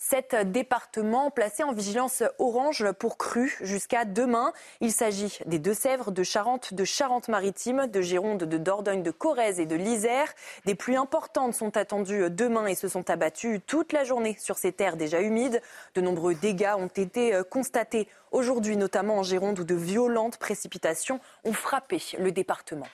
Speaker 2: Sept départements placés en vigilance orange pour crues jusqu'à demain. Il s'agit des Deux-Sèvres, de Charente, de Charente-Maritime, de Gironde, de Dordogne, de Corrèze et de l'Isère. Des pluies importantes sont attendues demain et se sont abattues toute la journée sur ces terres déjà humides. De nombreux dégâts ont été constatés aujourd'hui, notamment en Gironde, où de violentes précipitations ont frappé le département.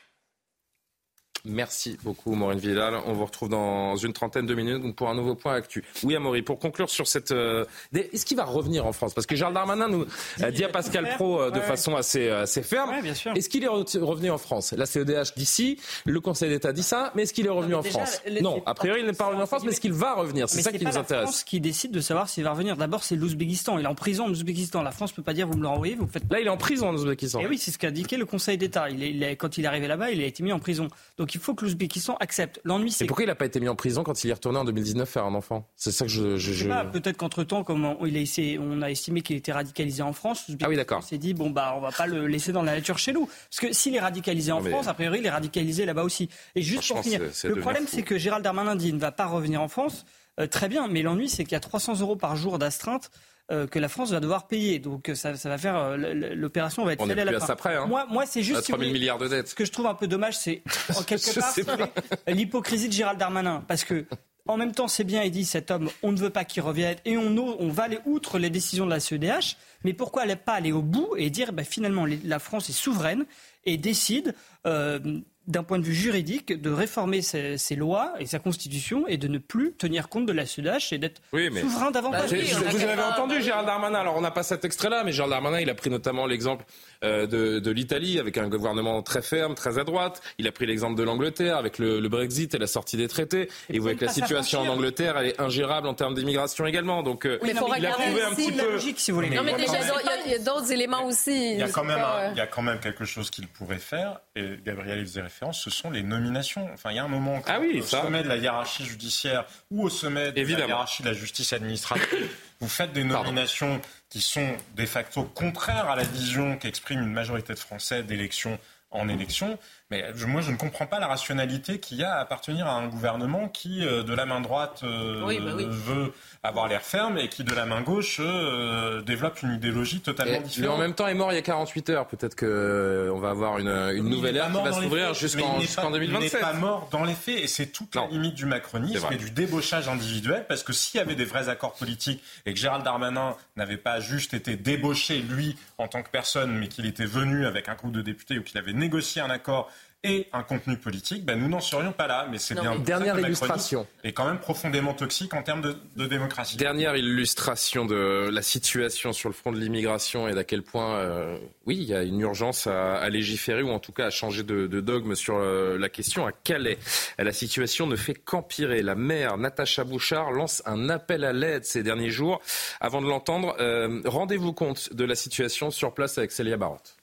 Speaker 1: Merci beaucoup, Maureen Vidal. On vous retrouve dans une trentaine de minutes pour un nouveau point actu. Oui, Amaury, pour conclure sur cette. Euh, est-ce qu'il va revenir en France? Parce que Gérald Darmanin nous dit à Pascal Pro euh, de façon assez, assez ferme. Est-ce qu'il est revenu en France? La CEDH d'ici, le Conseil d'État dit ça, mais est-ce qu'il est revenu en France? Non, a priori, il n'est pas revenu en France, mais est-ce qu'il va revenir? C'est ça qui nous intéresse.
Speaker 13: France qui décide de savoir s'il va revenir. D'abord, c'est l'Ouzbékistan. Il est en prison en Ouzbékistan. La France ne peut pas dire vous me le renvoyez, vous faites.
Speaker 1: Là, il est en prison en Ouzbékistan. Et
Speaker 13: oui, c'est ce qu'a indiqué le Conseil d'État. Il quand il est arrivé là-bas, il a été mis en prison. Donc il faut que l'Ouzbékistan accepte. L'ennui, c'est.
Speaker 1: pourquoi il n'a pas été mis en prison quand il est retourné en 2019 faire un enfant? C'est ça que je. je,
Speaker 13: Peut-être qu'entre-temps, comme on, il a essayé, on a estimé qu'il était radicalisé en France,
Speaker 1: ah oui,
Speaker 13: on s'est dit, bon, bah, on va pas le laisser dans la nature chez nous. Parce que s'il est radicalisé en France, a priori, il est radicalisé là-bas aussi. Et juste pour finir, le problème, c'est que Gérald Darmanin dit il ne va pas revenir en France. Euh, très bien, mais l'ennui, c'est qu'il y a 300 euros par jour d'astreinte. Euh, que la France va devoir payer. Donc ça, ça va faire euh, l'opération va être
Speaker 1: On est à la fin. Hein.
Speaker 13: Moi, moi c'est juste
Speaker 1: 3 000 milliards de dettes.
Speaker 13: Ce que je trouve un peu dommage, c'est en quelque part l'hypocrisie de Gérald Darmanin, parce que en même temps, c'est bien, il dit cet homme, on ne veut pas qu'il revienne et on, on va aller outre les décisions de la CEDH. Mais pourquoi ne pas aller au bout et dire ben, finalement la France est souveraine et décide euh, d'un point de vue juridique, de réformer ses, lois et sa constitution et de ne plus tenir compte de la SUDH et d'être souverain davantage.
Speaker 1: Bah vous avez entendu Gérald Darmanin, alors on n'a pas cet extrait-là, mais Gérald Darmanin, il a pris notamment l'exemple euh, de, l'Italie avec un gouvernement très ferme, très à droite. Il a pris l'exemple de l'Angleterre avec le, Brexit et la sortie des traités. Et, vous voyez que la situation en Angleterre, elle est ingérable en termes d'immigration également. Donc
Speaker 10: euh, il, faut il a prouvé un petit peu... Logique, si vous voulez. Non, mais déjà, il y a d'autres éléments aussi.
Speaker 8: Il y, a quand même il y a quand même quelque chose qu'il pourrait faire, et Gabriel y faisait référence, ce sont les nominations. Enfin, il y a un moment
Speaker 1: ah oui,
Speaker 8: au sommet de la hiérarchie judiciaire ou au sommet de la hiérarchie de la justice administrative, vous faites des nominations qui sont de facto contraires à la vision qu'exprime une majorité de Français d'élection en élection. Mais moi, je ne comprends pas la rationalité qu'il y a à appartenir à un gouvernement qui, euh, de la main droite, euh, bah veut avoir l'air ferme et qui, de la main gauche, euh, développe une idéologie totalement différente.
Speaker 1: Mais en même temps, est mort il y a 48 heures. Peut-être qu'on va avoir une, une nouvelle ère qui va s'ouvrir jusqu'en 2027.
Speaker 8: Il n'est pas mort dans les faits et c'est toute la limite du macronisme et du débauchage individuel parce que s'il y avait des vrais accords politiques et que Gérald Darmanin n'avait pas juste été débauché, lui, en tant que personne, mais qu'il était venu avec un groupe de députés ou qu'il avait négocié un accord et un contenu politique, ben nous n'en serions pas là. Mais c'est bien.
Speaker 1: Dernière illustration.
Speaker 8: Et quand même profondément toxique en termes de, démocratie.
Speaker 1: Dernière illustration de la situation sur le front de l'immigration et d'à quel point, euh, oui, il y a une urgence à, légiférer ou en tout cas à changer de, dogme sur euh, la question. À Calais, la situation ne fait qu'empirer. La maire Natacha Bouchard lance un appel à l'aide ces derniers jours. Avant de l'entendre, euh, rendez-vous compte de la situation sur place avec Célia Barotte.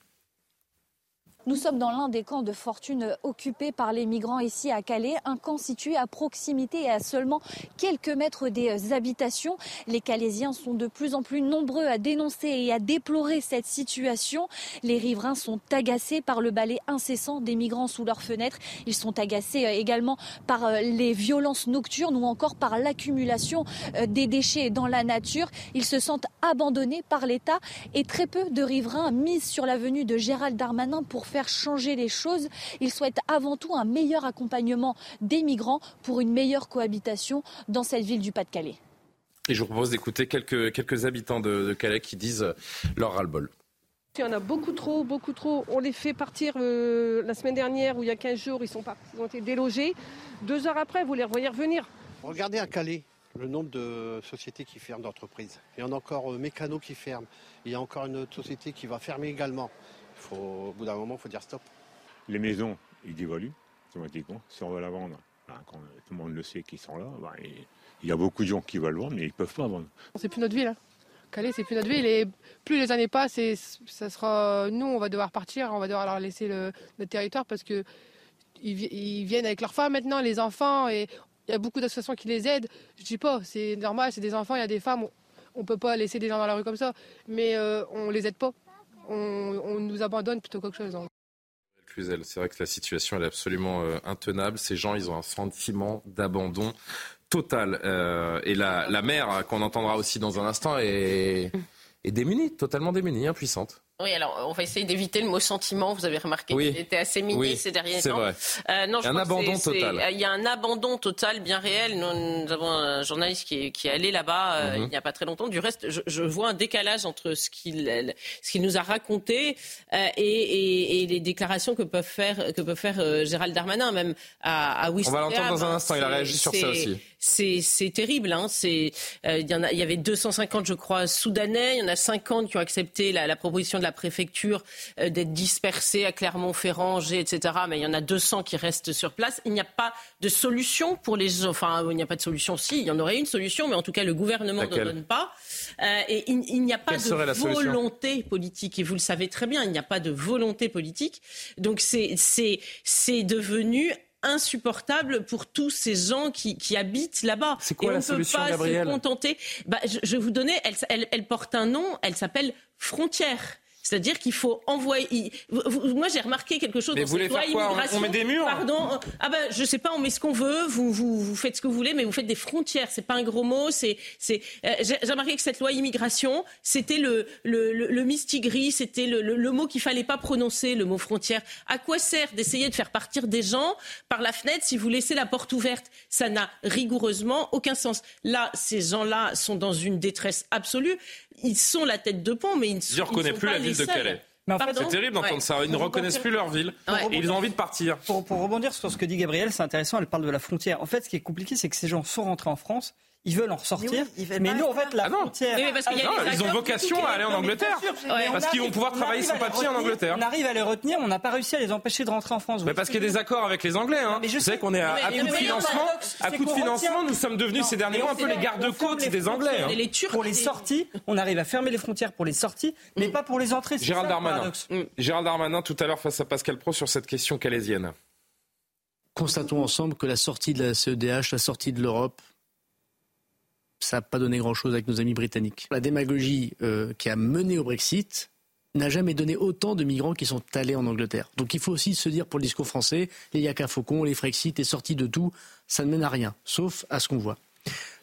Speaker 14: Nous sommes dans l'un des camps de fortune occupés par les migrants ici à Calais, un camp situé à proximité et à seulement quelques mètres des habitations. Les Calaisiens sont de plus en plus nombreux à dénoncer et à déplorer cette situation. Les riverains sont agacés par le balai incessant des migrants sous leurs fenêtres. Ils sont agacés euh, également par euh, les violences nocturnes ou encore par l'accumulation euh, des déchets dans la nature. Ils se sentent abandonnés par l'État et très peu de riverains misent sur la venue de Gérald Darmanin pour faire changer les choses. Ils souhaitent avant tout un meilleur accompagnement des migrants pour une meilleure cohabitation dans cette ville du Pas-de-Calais.
Speaker 1: Et je vous propose d'écouter quelques, quelques habitants de, Calais qui disent leur ras-le-bol.
Speaker 15: Il y en a beaucoup trop, beaucoup trop. On les fait partir euh, la semaine dernière ou il y a 15 jours, ils, sont ils ont été délogés. Deux heures après, vous les revoyez revenir.
Speaker 16: Regardez à Calais le nombre de sociétés qui ferment d'entreprises. Il y en a encore euh, Mécano qui ferme. Il y a encore une autre société qui va fermer également au bout d'un moment, il faut dire stop.
Speaker 17: Les maisons, ils dévaluent automatiquement. Si on veut la vendre, ben, quand tout le monde le sait qu'ils sont là, ben, il y a beaucoup de gens qui veulent vendre, mais ils ne peuvent pas vendre.
Speaker 15: C'est plus notre ville. Hein. Calais, c'est plus notre ville. Et plus les années passent, ça sera nous, on va devoir partir, on va devoir leur laisser le, notre territoire parce que ils, viennent avec leurs femmes maintenant, les enfants, et il y a beaucoup d'associations qui les aident. Je dis pas, c'est normal, c'est des enfants, il y a des femmes, on, ne peut pas laisser des gens dans la rue comme ça, mais euh, on les aide pas on, nous abandonne plutôt qu'autre chose.
Speaker 1: C'est vrai que la situation est absolument euh, intenable. Ces gens, ils ont un sentiment d'abandon totale. et la, la mère, qu'on entendra aussi dans un instant, est démunie, totalement démunie, impuissante.
Speaker 9: Oui, alors on va essayer d'éviter le mot sentiment. Vous avez remarqué qu'il était assez mini ces derniers temps.
Speaker 1: Vrai. Euh, non, il y a un abandon total.
Speaker 9: Il y a un abandon total bien réel. Nous, avons un journaliste qui est, qui est allé là-bas euh, mhm. il n'y a pas très longtemps. Du reste, je, je vois un décalage entre ce qu'il qu'il nous a raconté euh, et, et, et, les déclarations que peuvent faire que peut faire euh, Gérald Darmanin même à, à On
Speaker 1: va l'entendre dans un instant. Il a réagi sur ça aussi
Speaker 9: c'est terrible. Hein. C'est euh, il y en a, il y avait 250, je crois, soudanais. Il y en a 50 qui ont accepté la, la proposition de la préfecture euh, d'être dispersés à Clermont-Ferrand, etc. Mais il y en a 200 qui restent sur place. Il n'y a pas de solution pour les. Enfin, il n'y a pas de solution. Si, il y en aurait une solution, mais en tout cas, le gouvernement ne donne pas. Euh, et il, il n'y a pas de volonté politique. Et vous le savez très bien, il n'y a pas de volonté politique. Donc c'est devenu insupportable pour tous ces gens qui, qui habitent là-bas.
Speaker 1: C'est quoi Et la on solution,
Speaker 9: peut pas
Speaker 1: Gabriel
Speaker 9: se contenter. Bah, je, je, vais vous donner, elle, elle, elle porte un nom, elle s'appelle Frontière. C'est-à-dire qu'il faut envoyer. Moi, j'ai remarqué quelque chose.
Speaker 1: Mais
Speaker 9: dans
Speaker 1: vous voulez faire quoi On met des murs
Speaker 9: Pardon. Ah ben, je sais pas. On met ce qu'on veut. Vous, vous, vous faites ce que vous voulez, mais vous faites des frontières. C'est pas un gros mot. C'est, c'est. Euh, j'ai remarqué que cette loi immigration, c'était le le, le, le mistigris, c'était le, le, le, mot qu'il fallait pas prononcer, le mot frontière. À quoi sert d'essayer de faire partir des gens par la fenêtre si vous laissez la porte ouverte? Ça n'a rigoureusement aucun sens. Là, ces gens-là sont dans une détresse absolue ils sont la tête de pont, mais ils ne sont,
Speaker 1: Je ne reconnais plus la ville de Calais. C'est terrible d'entendre ça. Ils ne reconnaissent plus leur ville et ils ont envie de partir.
Speaker 13: Pour, pour rebondir sur ce que dit Gabriel, c'est intéressant. Elle parle de la frontière. En fait, ce qui est compliqué, c'est que ces gens sont rentrés en France ils veulent en ressortir. Mais, nous, en fait, la ah frontière.
Speaker 1: ils ont vocation à aller en Angleterre. parce qu'ils vont pouvoir travailler sans papier en Angleterre.
Speaker 13: On arrive à les retenir, on n'a pas réussi à les empêcher de rentrer en France.
Speaker 1: Mais parce qu'il y a des accords avec les Anglais. Hein. Vous savez qu'on est à, coup de financement. À coup de financement, nous sommes devenus ces derniers mois un peu les gardes-côtes des Anglais.
Speaker 13: Hein. Pour les sorties, on arrive à fermer les frontières pour les sorties, mais mm. pas pour les entrées.
Speaker 1: Gérald Darmanin. Mm. Gérald Darmanin, tout à l'heure face à Pascal Pro sur cette question calaisienne.
Speaker 4: Constatons ensemble que la sortie de la CEDH, la sortie de l'Europe, ça n'a pas donné grand-chose avec nos amis britanniques. La démagogie euh, qui a mené au Brexit n'a jamais donné autant de migrants qui sont allés en Angleterre. Donc il faut aussi se dire pour le discours français, les Yaka Faucon, les Frexit, les sorties de tout, ça ne mène à rien, sauf à ce qu'on voit.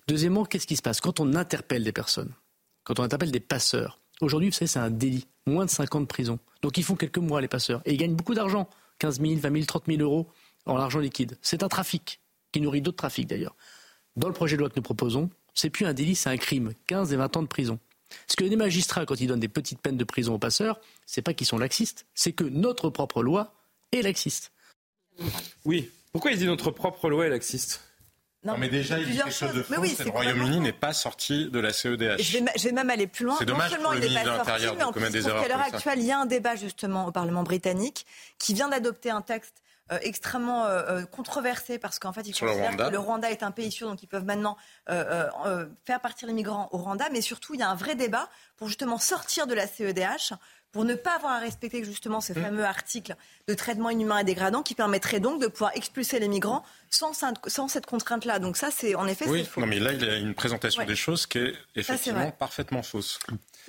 Speaker 4: Deuxièmement, qu'est-ce qui se passe Quand on interpelle des personnes, quand on interpelle des passeurs, aujourd'hui, vous savez, c'est un délit, moins de 50 prisons. Donc ils font quelques mois, les passeurs, et ils gagnent beaucoup d'argent, 15 000, 20 000, 30 000 euros en argent liquide. C'est un trafic, qui nourrit d'autres trafics d'ailleurs. Dans le projet de loi que nous proposons, c'est plus un délit, c'est un crime. 15 et 20 ans de prison. Ce que les magistrats, quand ils donnent des petites peines de prison aux passeurs, c'est pas qu'ils sont laxistes, c'est que notre propre loi est laxiste.
Speaker 1: Oui. Pourquoi ils disent notre propre loi est laxiste?
Speaker 8: Non, mais déjà, il y a quelque chose de faux, c'est le Royaume-Uni n'est pas sorti de la CEDH.
Speaker 7: Je vais, je vais même aller plus loin.
Speaker 8: C'est dommage pour le ministre de l'Intérieur de commettre des erreurs.
Speaker 7: À l'heure actuelle, il y a un débat justement au Parlement britannique qui vient d'adopter un texte euh, extrêmement euh, euh, controversé parce qu'en fait, ils considèrent que le Rwanda est un pays sûr, donc ils peuvent maintenant faire partir les migrants au Rwanda. Mais surtout, il y a un vrai débat pour justement sortir de la CEDH pour ne pas avoir à respecter justement ce mmh. fameux article de traitement inhumain et dégradant qui permettrait donc de pouvoir expulser les migrants sans, sans cette contrainte-là. Donc ça, c'est en effet,
Speaker 8: oui, Non, mais là, il y a une présentation des choses qui est effectivement parfaitement fausse.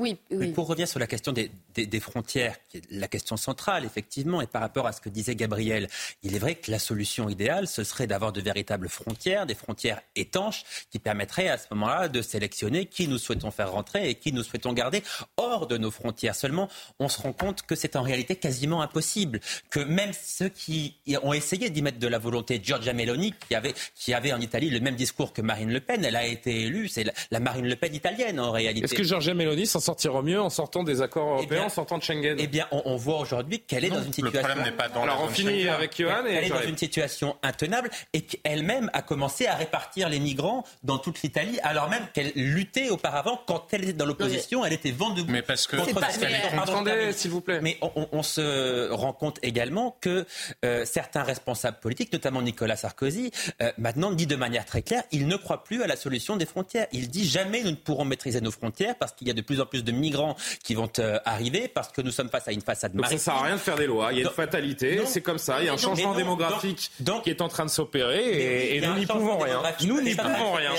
Speaker 3: Oui, pour revenir sur la question des, frontières, qui est la question centrale, effectivement, et par rapport à ce que disait Gabriel, il est vrai que la solution idéale, ce serait d'avoir de véritables frontières, des frontières étanches, qui permettraient à ce moment-là de sélectionner qui nous souhaitons faire rentrer et qui nous souhaitons garder hors de nos frontières. Seulement, on se rend compte que c'est en réalité quasiment impossible, que même ceux qui ont essayé d'y mettre de la volonté, Giorgia Meloni, qui avait, qui avait en Italie le même discours que Marine Le Pen, elle a été élue, c'est la, Marine Le Pen italienne en réalité.
Speaker 1: Est-ce que Giorgia Meloni s'en mieux en sortant des accords eh européens, en sortant de Schengen
Speaker 3: Eh bien, on, voit aujourd'hui qu'elle est dans une situation.
Speaker 8: Le problème n'est pas dans
Speaker 1: Alors, on finit avec Johan.
Speaker 3: Elle est dans une situation intenable et qu'elle-même a commencé à répartir les migrants dans toute l'Italie, alors même qu'elle luttait auparavant quand elle était dans l'opposition, elle était vent debout.
Speaker 8: Mais parce que.
Speaker 1: Attendez, s'il vous plaît.
Speaker 3: Mais on, se rend compte également que euh, certains responsables politiques, notamment Nicolas Sarkozy, euh, maintenant dit de manière très claire, il ne croit plus à la solution des frontières. Il dit jamais nous ne pourrons maîtriser nos frontières parce qu'il y a de plus en plus de migrants qui vont euh, arriver parce que nous sommes face à une façade
Speaker 1: maritime. Ça sert à rien de faire des lois. Il y a une fatalité, c'est comme ça. Il y a un changement démographique qui est en train de s'opérer et, nous n'y pouvons rien. Nous n'y pouvons rien.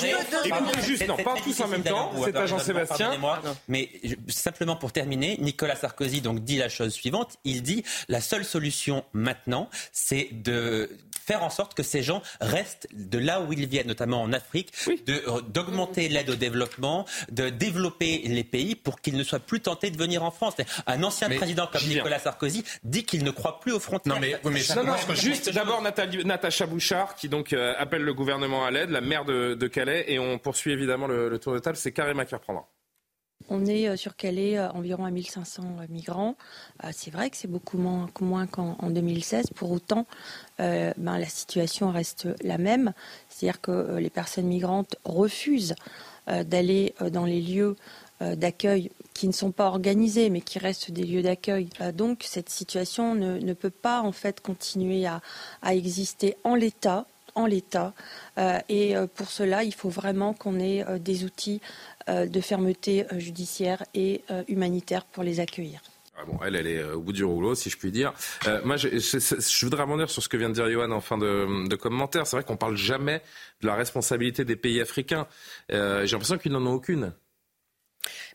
Speaker 1: Écoutez juste, non, pas tous en même temps. C'est pas Jean-Sébastien.
Speaker 3: Mais simplement pour terminer, Nicolas Sarkozy donc dit la chose suivante. Il dit la seule solution maintenant, c'est de faire en sorte que ces gens restent de là où ils viennent, notamment en Afrique, euh, d'augmenter l'aide au développement, de développer les pays pour qu'ils ne soient plus tentés de venir en France. Un ancien président comme Nicolas Sarkozy dit qu'il ne croit plus aux frontières.
Speaker 1: Non mais, mais juste d'abord Natacha Bouchard qui donc euh, appelle le gouvernement à l'aide, la maire de, Calais, et on poursuit évidemment le, tour de table. C'est Karima qui reprendra.
Speaker 18: On est euh, sur Calais environ à 1500 migrants. C'est vrai que c'est beaucoup moins, qu'en 2016. Pour autant, ben, la situation reste la même. C'est-à-dire que les personnes migrantes refusent d'aller dans les lieux d'accueil qui ne sont pas organisés, mais qui restent des lieux d'accueil. Euh, donc cette situation ne, peut pas en fait continuer à, exister en l'état. En l'état. Euh, et euh, pour cela, il faut vraiment qu'on ait des outils de fermeté judiciaire et humanitaire pour les accueillir.
Speaker 1: Ah bon, elle, elle est au bout du rouleau, si je puis dire. moi, je, je, voudrais rebondir sur ce que vient de dire Johan en fin de, de commentaire. C'est vrai qu'on parle jamais de la responsabilité des pays africains. J'ai l'impression qu'ils n'en ont aucune.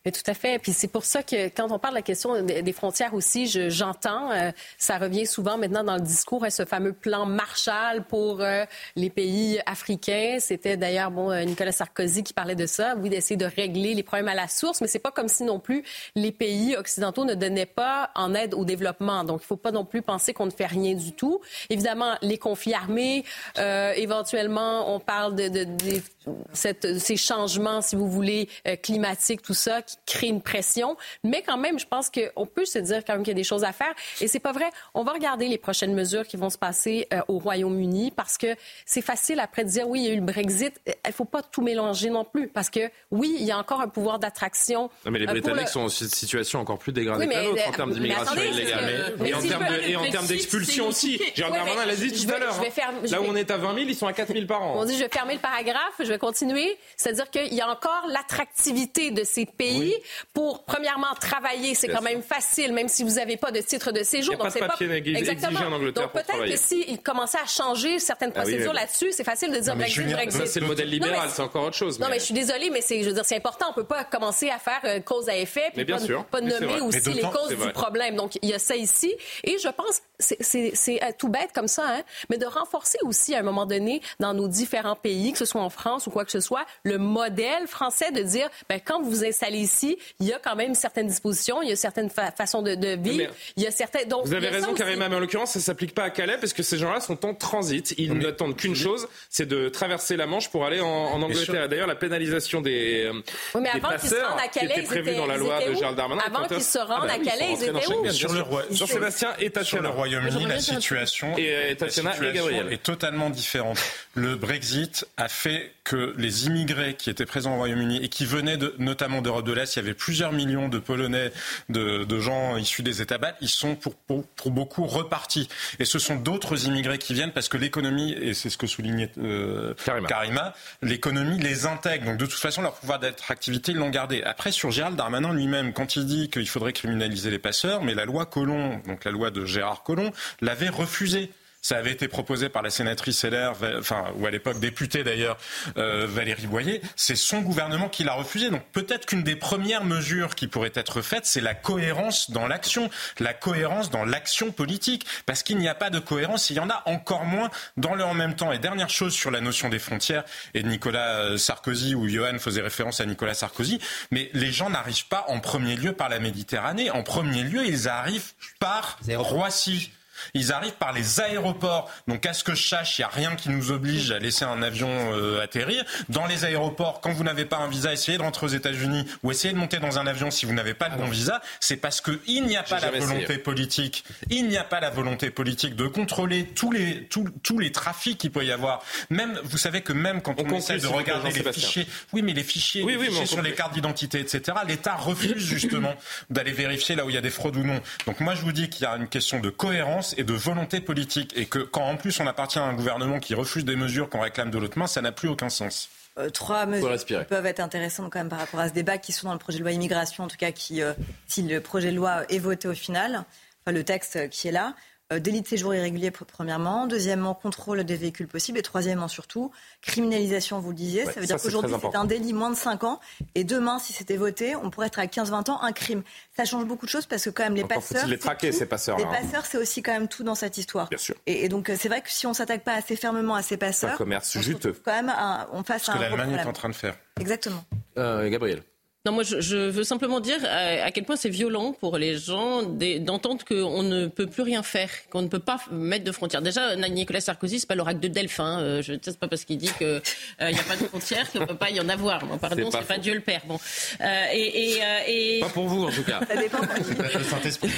Speaker 10: Mais tout à fait. Puis c'est pour ça que quand on parle de la question des frontières aussi, j'entends, euh, ça revient souvent maintenant dans le discours, hein, ce fameux plan Marshall pour euh, les pays africains. C'était d'ailleurs bon euh, Nicolas Sarkozy qui parlait de ça, oui, d'essayer de régler les problèmes à la source, mais c'est pas comme si non plus les pays occidentaux ne donnaient pas en aide au développement. Donc il faut pas non plus penser qu'on ne fait rien du tout. Évidemment, les conflits armés, éventuellement, on parle de, de, de cette, ces changements, si vous voulez, climatiques, tout ça, qui crée une pression. Mais quand même, je pense qu'on peut se dire quand même qu'il y a des choses à faire. Et c'est pas vrai. On va regarder les prochaines mesures qui vont se passer euh, au Royaume-Uni parce que c'est facile après de dire oui, il y a eu le Brexit. Il faut pas tout mélanger non plus parce que oui, il y a encore un pouvoir d'attraction.
Speaker 1: mais les euh, Britanniques sont dans une situation encore plus dégradée que l'autre en termes d'immigration illégale. et, en termes d'expulsion aussi. Gérald Darmanin l'a dit tout à l'heure. Hein. Là où on est à 20 000, ils sont à 4 000 par an.
Speaker 10: On dit je vais fermer le paragraphe, je vais continuer? C'est-à-dire qu'il y a encore l'attractivité de ces pays pour, premièrement, travailler. C'est quand même facile, même si vous n'avez pas de titre de séjour.
Speaker 1: Il n'y a pas de papier pas... Exactement. en Angleterre
Speaker 10: Donc peut-être que s'ils commençaient à changer certaines ah procédures là-dessus, c'est facile de dire Brexit, Brexit.
Speaker 1: C'est le modèle libéral, c'est encore autre chose.
Speaker 10: Non, mais je suis désolée, mais c'est, je veux dire, c'est important. On peut pas commencer à faire euh, cause à effet, puis pas, pas nommer aussi les causes du problème. Donc il y a ça ici, et je pense c'est euh, tout bête comme ça, hein, mais de renforcer aussi à un moment donné dans nos différents pays, que ce soit en France ou quoi que ce soit, le modèle français de dire, ben, quand vous vous installez ici, il y a quand même certaines dispositions, il y a certaines façons de, de vivre, il y a certaines.
Speaker 1: Donc, vous avez raison, Karima, mais en l'occurrence, ça s'applique pas à Calais parce que ces gens-là sont en transit. Ils n'attendent qu'une chose, c'est de traverser la Manche pour aller en, en Angleterre. D'ailleurs, la pénalisation des,
Speaker 10: oui, mais avant
Speaker 1: qu'ils se rendent à Calais, qui était prévue dans la loi de Gérald Darmanin.
Speaker 10: Avant qu'ils se rendent à Calais, ils étaient où?
Speaker 8: Sur le Jean-Sébastien est à Royaume-Uni, la situation,
Speaker 1: et,
Speaker 8: est totalement différente. Le Brexit a fait que les immigrés qui étaient présents au Royaume-Uni et qui venaient de, notamment d'Europe de l'Est, il y avait plusieurs millions de Polonais, de, gens issus des États baltes, ils sont pour, pour, beaucoup repartis. Et ce sont d'autres immigrés qui viennent parce que l'économie, et c'est ce que soulignait euh, Karima, l'économie les intègre. Donc de toute façon, leur pouvoir d'attractivité, ils l'ont gardé. Après, sur Gérald Darmanin lui-même, quand il dit qu'il faudrait criminaliser les passeurs, mais la loi Collomb, donc la loi de Gérard Collomb, l'avait refusé. Ça avait été proposé par la sénatrice LR, enfin, ou à l'époque députée d'ailleurs, euh, Valérie Boyer. C'est son gouvernement qui l'a refusé. Donc peut-être qu'une des premières mesures qui pourrait être faite, c'est la cohérence dans l'action, la cohérence dans l'action politique. Parce qu'il n'y a pas de cohérence, il y en a encore moins dans le en même temps. Et dernière chose sur la notion des frontières, et Nicolas euh, Sarkozy ou Johan faisait référence à Nicolas Sarkozy, mais les gens n'arrivent pas en premier lieu par la Méditerranée. En premier lieu, ils arrivent par Roissy. Ils arrivent par les aéroports. Donc à ce que je sache, il n'y a rien qui nous oblige à laisser un avion euh, atterrir. Dans les aéroports, quand vous n'avez pas un visa, essayez de rentrer aux États-Unis ou essayez de monter dans un avion si vous n'avez pas de bon visa. C'est parce qu'il n'y a pas la volonté politique. Il n'y a pas la volonté politique de contrôler tous les, tous, tous les trafics qu'il peut y avoir. Même, vous savez que même quand on, essaie de regarder les fichiers, oui, mais les fichiers, les fichiers sur les cartes d'identité, etc., l'État refuse justement d'aller vérifier là où il y a des fraudes ou non. Donc moi, je vous dis qu'il y a une question de cohérence et de volonté politique. Et que quand en plus on appartient à un gouvernement qui refuse des mesures qu'on réclame de l'autre main, ça n'a plus aucun sens.
Speaker 7: Euh, trois mesures qui peuvent être intéressantes quand même par rapport à ce débat, qui sont dans le projet de loi immigration, en tout cas qui, euh, si le projet de loi est voté au final, enfin le texte qui est là. Euh, délit de séjour irrégulier premièrement, deuxièmement contrôle des véhicules possibles et troisièmement surtout criminalisation, vous le disiez. ça veut dire qu'aujourd'hui c'est un délit moins de 5 ans et demain si c'était voté, on pourrait être à 15-20 ans un crime. Ça change beaucoup de choses parce que quand même les passeurs...
Speaker 1: les traquer ces passeurs.
Speaker 7: Les hein. passeurs c'est aussi quand même tout dans cette histoire.
Speaker 1: Bien sûr.
Speaker 7: Et, donc c'est vrai que si on s'attaque pas assez fermement à ces passeurs, un
Speaker 1: commerce juteux.
Speaker 7: Quand même on face
Speaker 8: Ce que l'Allemagne est en train de faire.
Speaker 7: Exactement.
Speaker 1: Euh, Gabriel.
Speaker 9: Non, moi, je, veux simplement dire à, quel point c'est violent pour les gens d'entendre qu'on ne peut plus rien faire, qu'on ne peut pas mettre de frontières. Déjà, Nicolas Sarkozy, c'est pas l'oracle de Delphin. Euh, je ne sais pas parce qu'il dit qu'il n'y a pas de frontières qu'il ne peut pas y en avoir. Bon, pardon, c'est pas, pas Dieu le Père. Bon. Euh, et, et,
Speaker 1: Pas pour vous, en tout cas.
Speaker 7: Ça dépend.
Speaker 8: le Saint-Esprit.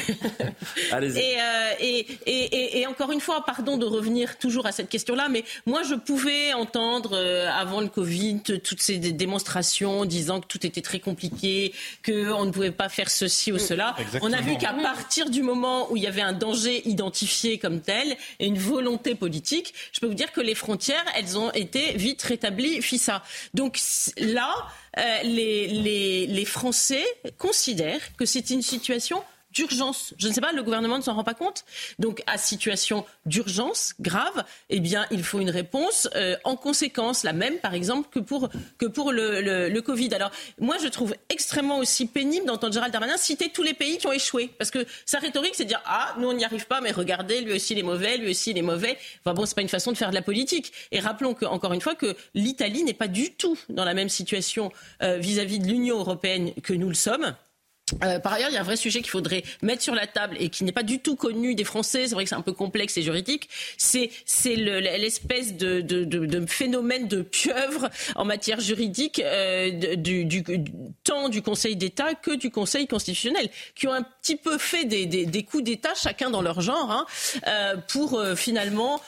Speaker 1: Allez-y.
Speaker 9: Et, et, encore une fois, pardon de revenir toujours à cette question-là, mais moi, je pouvais entendre avant le Covid toutes ces démonstrations disant que tout était très compliqué compliqué, qu'on ne pouvait pas faire ceci ou cela. On a vu qu'à partir du moment où il y avait un danger identifié comme tel et une volonté politique, je peux vous dire que les frontières, elles ont été vite rétablies, FISA. Donc là, euh, les, les Français considèrent que c'est une situation d'urgence. Je ne sais pas, le gouvernement ne s'en rend pas compte. Donc, à situation d'urgence grave, eh bien, il faut une réponse euh, en conséquence, la même, par exemple, que pour, que pour le, le, Covid. Alors, moi, je trouve extrêmement aussi pénible d'entendre Gérald Darmanin citer tous les pays qui ont échoué. Parce que sa rhétorique, c'est de dire Ah, nous, on n'y arrive pas, mais regardez, lui aussi, il est mauvais, lui aussi, il est mauvais. Enfin, bon, c'est pas une façon de faire de la politique. Et rappelons que, encore une fois, que l'Italie n'est pas du tout dans la même situation euh, vis à -vis de l'Union européenne que nous le sommes. Euh, par ailleurs, il y a un vrai sujet qu'il faudrait mettre sur la table et qui n'est pas du tout connu des Français. C'est vrai que c'est un peu complexe et juridique. C'est c'est l'espèce de, de, de, de, phénomène de pieuvre en matière juridique euh, du, du, tant du Conseil d'État que du Conseil constitutionnel, qui ont un petit peu fait des, des, des coups d'État chacun dans leur genre hein, euh, pour finalement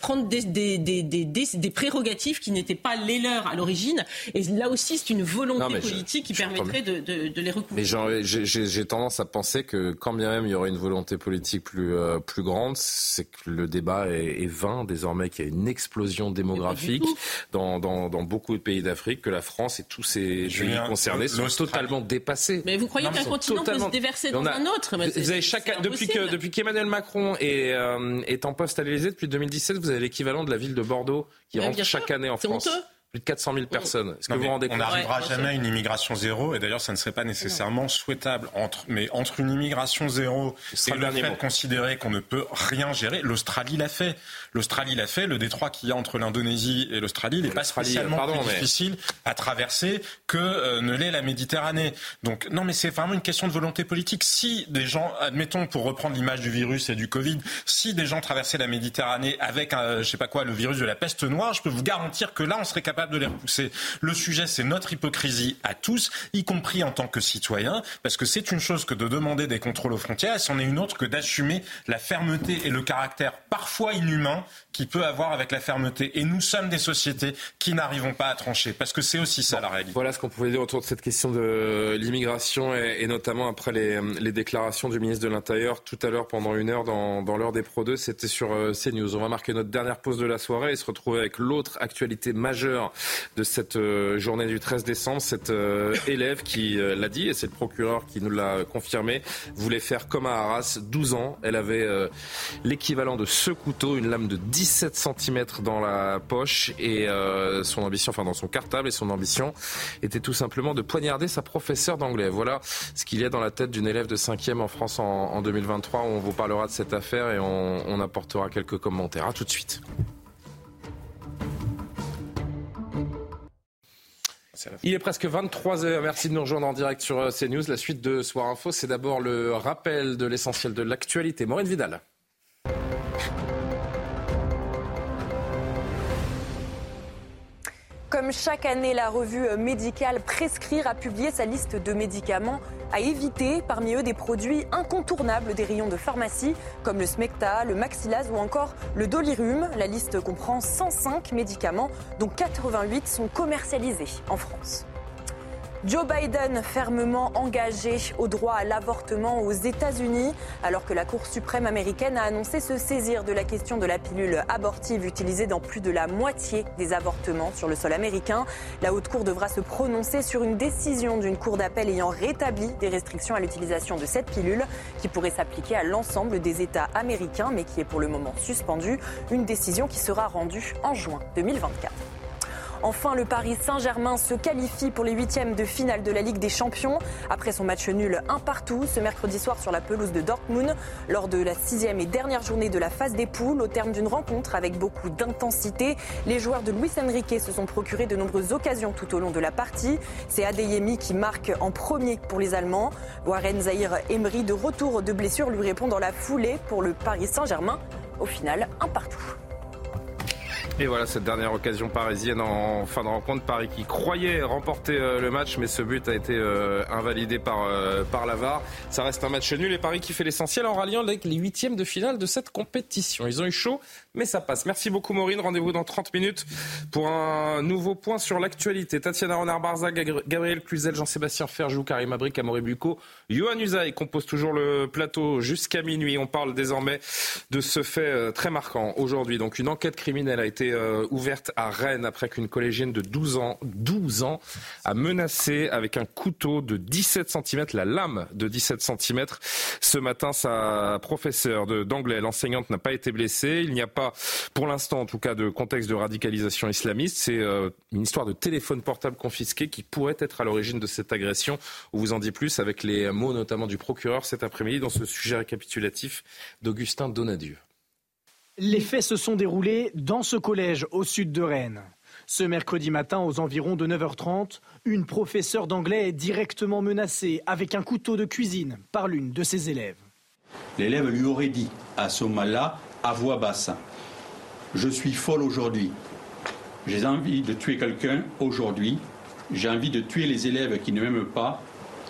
Speaker 9: prendre des, des, des, des, des, prérogatives qui n'étaient pas les leurs à l'origine. Et là aussi, c'est une volonté politique qui permettrait de, de, de les recouvrir
Speaker 1: j'ai tendance à penser que quand bien même il y aurait une volonté politique plus, euh, plus grande, c'est que le débat est, est vain. Désormais, qu'il y a une explosion démographique dans, dans, dans, beaucoup de pays d'Afrique, que la France et tous ces pays concernés sont totalement dépassés.
Speaker 9: Mais vous croyez qu'un continent peut se déverser dans un autre
Speaker 1: Vous avez chaque, depuis que depuis qu'Emmanuel Macron est, euh, est en poste à l'Élysée depuis 2017, vous avez l'équivalent de la ville de Bordeaux qui rentre chaque année en France. Honteux plus de 400 000 personnes. Est-ce que vous vous rendez
Speaker 8: compte On n'arrivera jamais à une immigration zéro, et d'ailleurs, ça ne serait pas nécessairement souhaitable. Entre, mais entre une immigration zéro et le fait de considérer qu'on ne peut rien gérer, l'Australie l'a fait. L'Australie l'a fait. Le détroit qu'il y a entre l'Indonésie et l'Australie n'est pas spécialement plus difficile à traverser que euh, ne l'est la Méditerranée. Donc, non, mais c'est vraiment une question de volonté politique. Si des gens, admettons, pour reprendre l'image du virus et du Covid, si des gens traversaient la Méditerranée avec, un, je sais pas quoi, le virus de la peste noire, je peux vous garantir que là, on serait capable de les repousser. Le sujet, c'est notre hypocrisie à tous, y compris en tant que citoyens, parce que c'est une chose que de demander des contrôles aux frontières, et c'en est une autre que d'assumer la fermeté et le caractère parfois inhumain qui peut avoir avec la fermeté. Et nous sommes des sociétés qui n'arrivons pas à trancher, parce que c'est aussi ça la réalité.
Speaker 1: Voilà ce qu'on pouvait dire autour de cette question de l'immigration, et, notamment après les, les, déclarations du ministre de l'Intérieur tout à l'heure pendant une heure dans, dans l'heure des Pro 2, c'était sur euh, CNews. On va marquer notre dernière pause de la soirée et se retrouver avec l'autre actualité majeure de cette euh, journée du 13 décembre. Cette euh, élève qui euh, l'a dit, et c'est le procureur qui nous l'a confirmé, voulait faire comme à Arras, 12 ans. Elle avait l'équivalent de ce couteau, une lame de 17 cm dans la poche et son ambition, enfin dans son cartable, et son ambition était tout simplement de poignarder sa professeure d'anglais. Voilà ce qu'il y a dans la tête d'une élève de 5e en France en, 2023. On vous parlera de cette affaire et on, on apportera quelques commentaires. À tout de suite. Il est presque 23h. Merci de nous rejoindre en direct sur euh, CNews. La suite de Soir Info, c'est d'abord le rappel de l'essentiel de l'actualité. Maureen Vidal.
Speaker 2: Comme chaque année, la revue médicale Prescrire a publié sa liste de médicaments à éviter, parmi eux des produits incontournables des rayons de pharmacie comme le Smecta, le Maxilaz ou encore le Dolirum. La liste comprend 105 médicaments dont 88 sont commercialisés en France. Joe Biden fermement engagé au droit à l'avortement aux États-Unis, alors que la Cour suprême américaine a annoncé se saisir de la question de la pilule abortive utilisée dans plus de la moitié des avortements sur le sol américain. La Haute Cour devra se prononcer sur une décision d'une Cour d'appel ayant rétabli des restrictions à l'utilisation de cette pilule, qui pourrait s'appliquer à l'ensemble des États américains, mais qui est pour le moment suspendue. Une décision qui sera rendue en juin 2024. Enfin, le Paris Saint-Germain se qualifie pour les huitièmes de finale de la Ligue des Champions après son match nul un partout ce mercredi soir sur la pelouse de Dortmund lors de la sixième et dernière journée de la phase des poules. Au terme d'une rencontre avec beaucoup d'intensité, les joueurs de Luis Enrique se sont procurés de nombreuses occasions tout au long de la partie. C'est Adeyemi qui marque en premier pour les Allemands. Warren Zahir Emery de retour de blessure lui répond dans la foulée pour le Paris Saint-Germain. Au final, un partout.
Speaker 1: Et voilà cette dernière occasion parisienne en fin de rencontre. Paris qui croyait remporter euh, le match, mais ce but a été euh, invalidé par, euh, par. Ça reste un match nul et Paris qui fait l'essentiel en ralliant les huitièmes de finale de cette compétition. Ils ont eu chaud, mais ça passe. Merci beaucoup Maureen. Rendez-vous dans 30 minutes pour un nouveau point sur l'actualité. Tatiana Renard-Barza, Gabriel Cluzel, Jean-Sébastien Ferjou, Karim Abrik, Amaury Bucco, Johan Usaï compose toujours le plateau jusqu'à minuit. On parle désormais de ce fait très marquant aujourd'hui. Donc une enquête criminelle a été euh, ouverte à Rennes après qu'une collégienne de 12 ans, 12 ans a menacé avec un couteau de 17 cm, la lame de 17 cm. Ce matin, sa professeure d'anglais, l'enseignante, n'a pas été blessée. Il n'y a pas, pour l'instant en tout cas, de contexte de radicalisation islamiste. C'est euh, une histoire de téléphone portable confisqué qui pourrait être à l'origine de cette agression. On vous en dit plus avec les mots notamment du procureur cet après-midi dans ce sujet récapitulatif d'Augustin Donadieu.
Speaker 19: Les faits se sont déroulés dans ce collège au sud de Rennes. Ce mercredi matin, aux environs de 9h30, une professeure d'anglais est directement menacée avec un couteau de cuisine par l'une de ses élèves.
Speaker 12: L'élève lui aurait dit à ce moment-là, à voix basse, Je suis folle aujourd'hui. J'ai envie de tuer quelqu'un aujourd'hui. J'ai envie de tuer les élèves qui ne m'aiment pas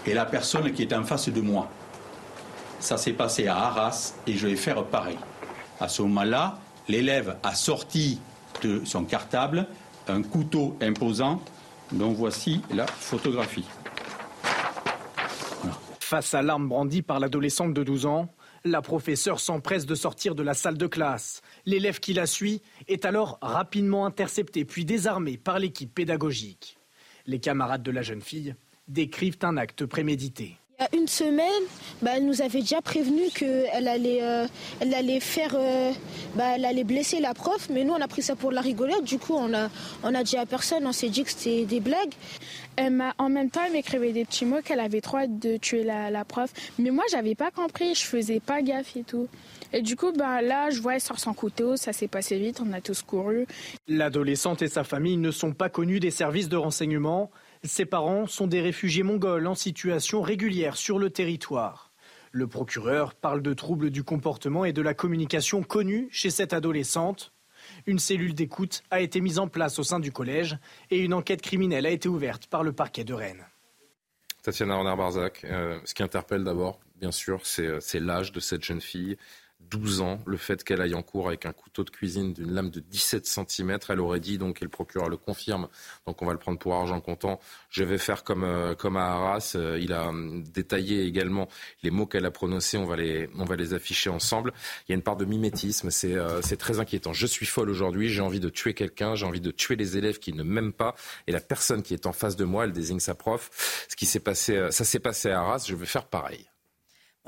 Speaker 12: et la personne qui est en face de moi. Ça s'est passé à Arras et je vais faire pareil. À ce moment-là, l'élève a sorti de son cartable un couteau imposant dont voici la photographie.
Speaker 19: Face à l'arme brandie par l'adolescente de 12 ans, la professeure s'empresse de sortir de la salle de classe. L'élève qui la suit est alors rapidement intercepté puis désarmé par l'équipe pédagogique. Les camarades de la jeune fille décrivent un acte prémédité.
Speaker 20: Il y a une semaine, bah, elle nous avait déjà prévenu qu'elle allait, euh, elle allait faire, euh, bah, elle allait blesser la prof, mais nous on a pris ça pour la rigolade. Du coup, on a, on a dit à personne, on s'est dit que c'était des blagues.
Speaker 21: Elle m'a, en même temps, elle m'écrivait des petits mots qu'elle avait trop hâte de tuer la, la prof, mais moi j'avais pas compris, je faisais pas gaffe et tout. Et du coup, bah, là, je vois, elle sort son couteau, ça s'est passé vite, on a tous couru.
Speaker 19: L'adolescente et sa famille ne sont pas connus des services de renseignement. Ses parents sont des réfugiés mongols en situation régulière sur le territoire. Le procureur parle de troubles du comportement et de la communication connus chez cette adolescente. Une cellule d'écoute a été mise en place au sein du collège et une enquête criminelle a été ouverte par le parquet de Rennes.
Speaker 1: Tatiana Renard-Barzac, euh, ce qui interpelle d'abord, bien sûr, c'est euh, l'âge de cette jeune fille. 12 ans, le fait qu'elle aille en cours avec un couteau de cuisine d'une lame de 17 cm, elle aurait dit, donc, et le procureur le confirme, donc on va le prendre pour argent comptant, je vais faire comme, euh, comme à Arras. Euh, il a hum, détaillé également les mots qu'elle a prononcés, on va, les, on va les afficher ensemble. Il y a une part de mimétisme, c'est euh, très inquiétant. Je suis folle aujourd'hui, j'ai envie de tuer quelqu'un, j'ai envie de tuer les élèves qui ne m'aiment pas, et la personne qui est en face de moi, elle désigne sa prof. Ce qui s'est passé, ça s'est passé à Arras, je vais faire pareil.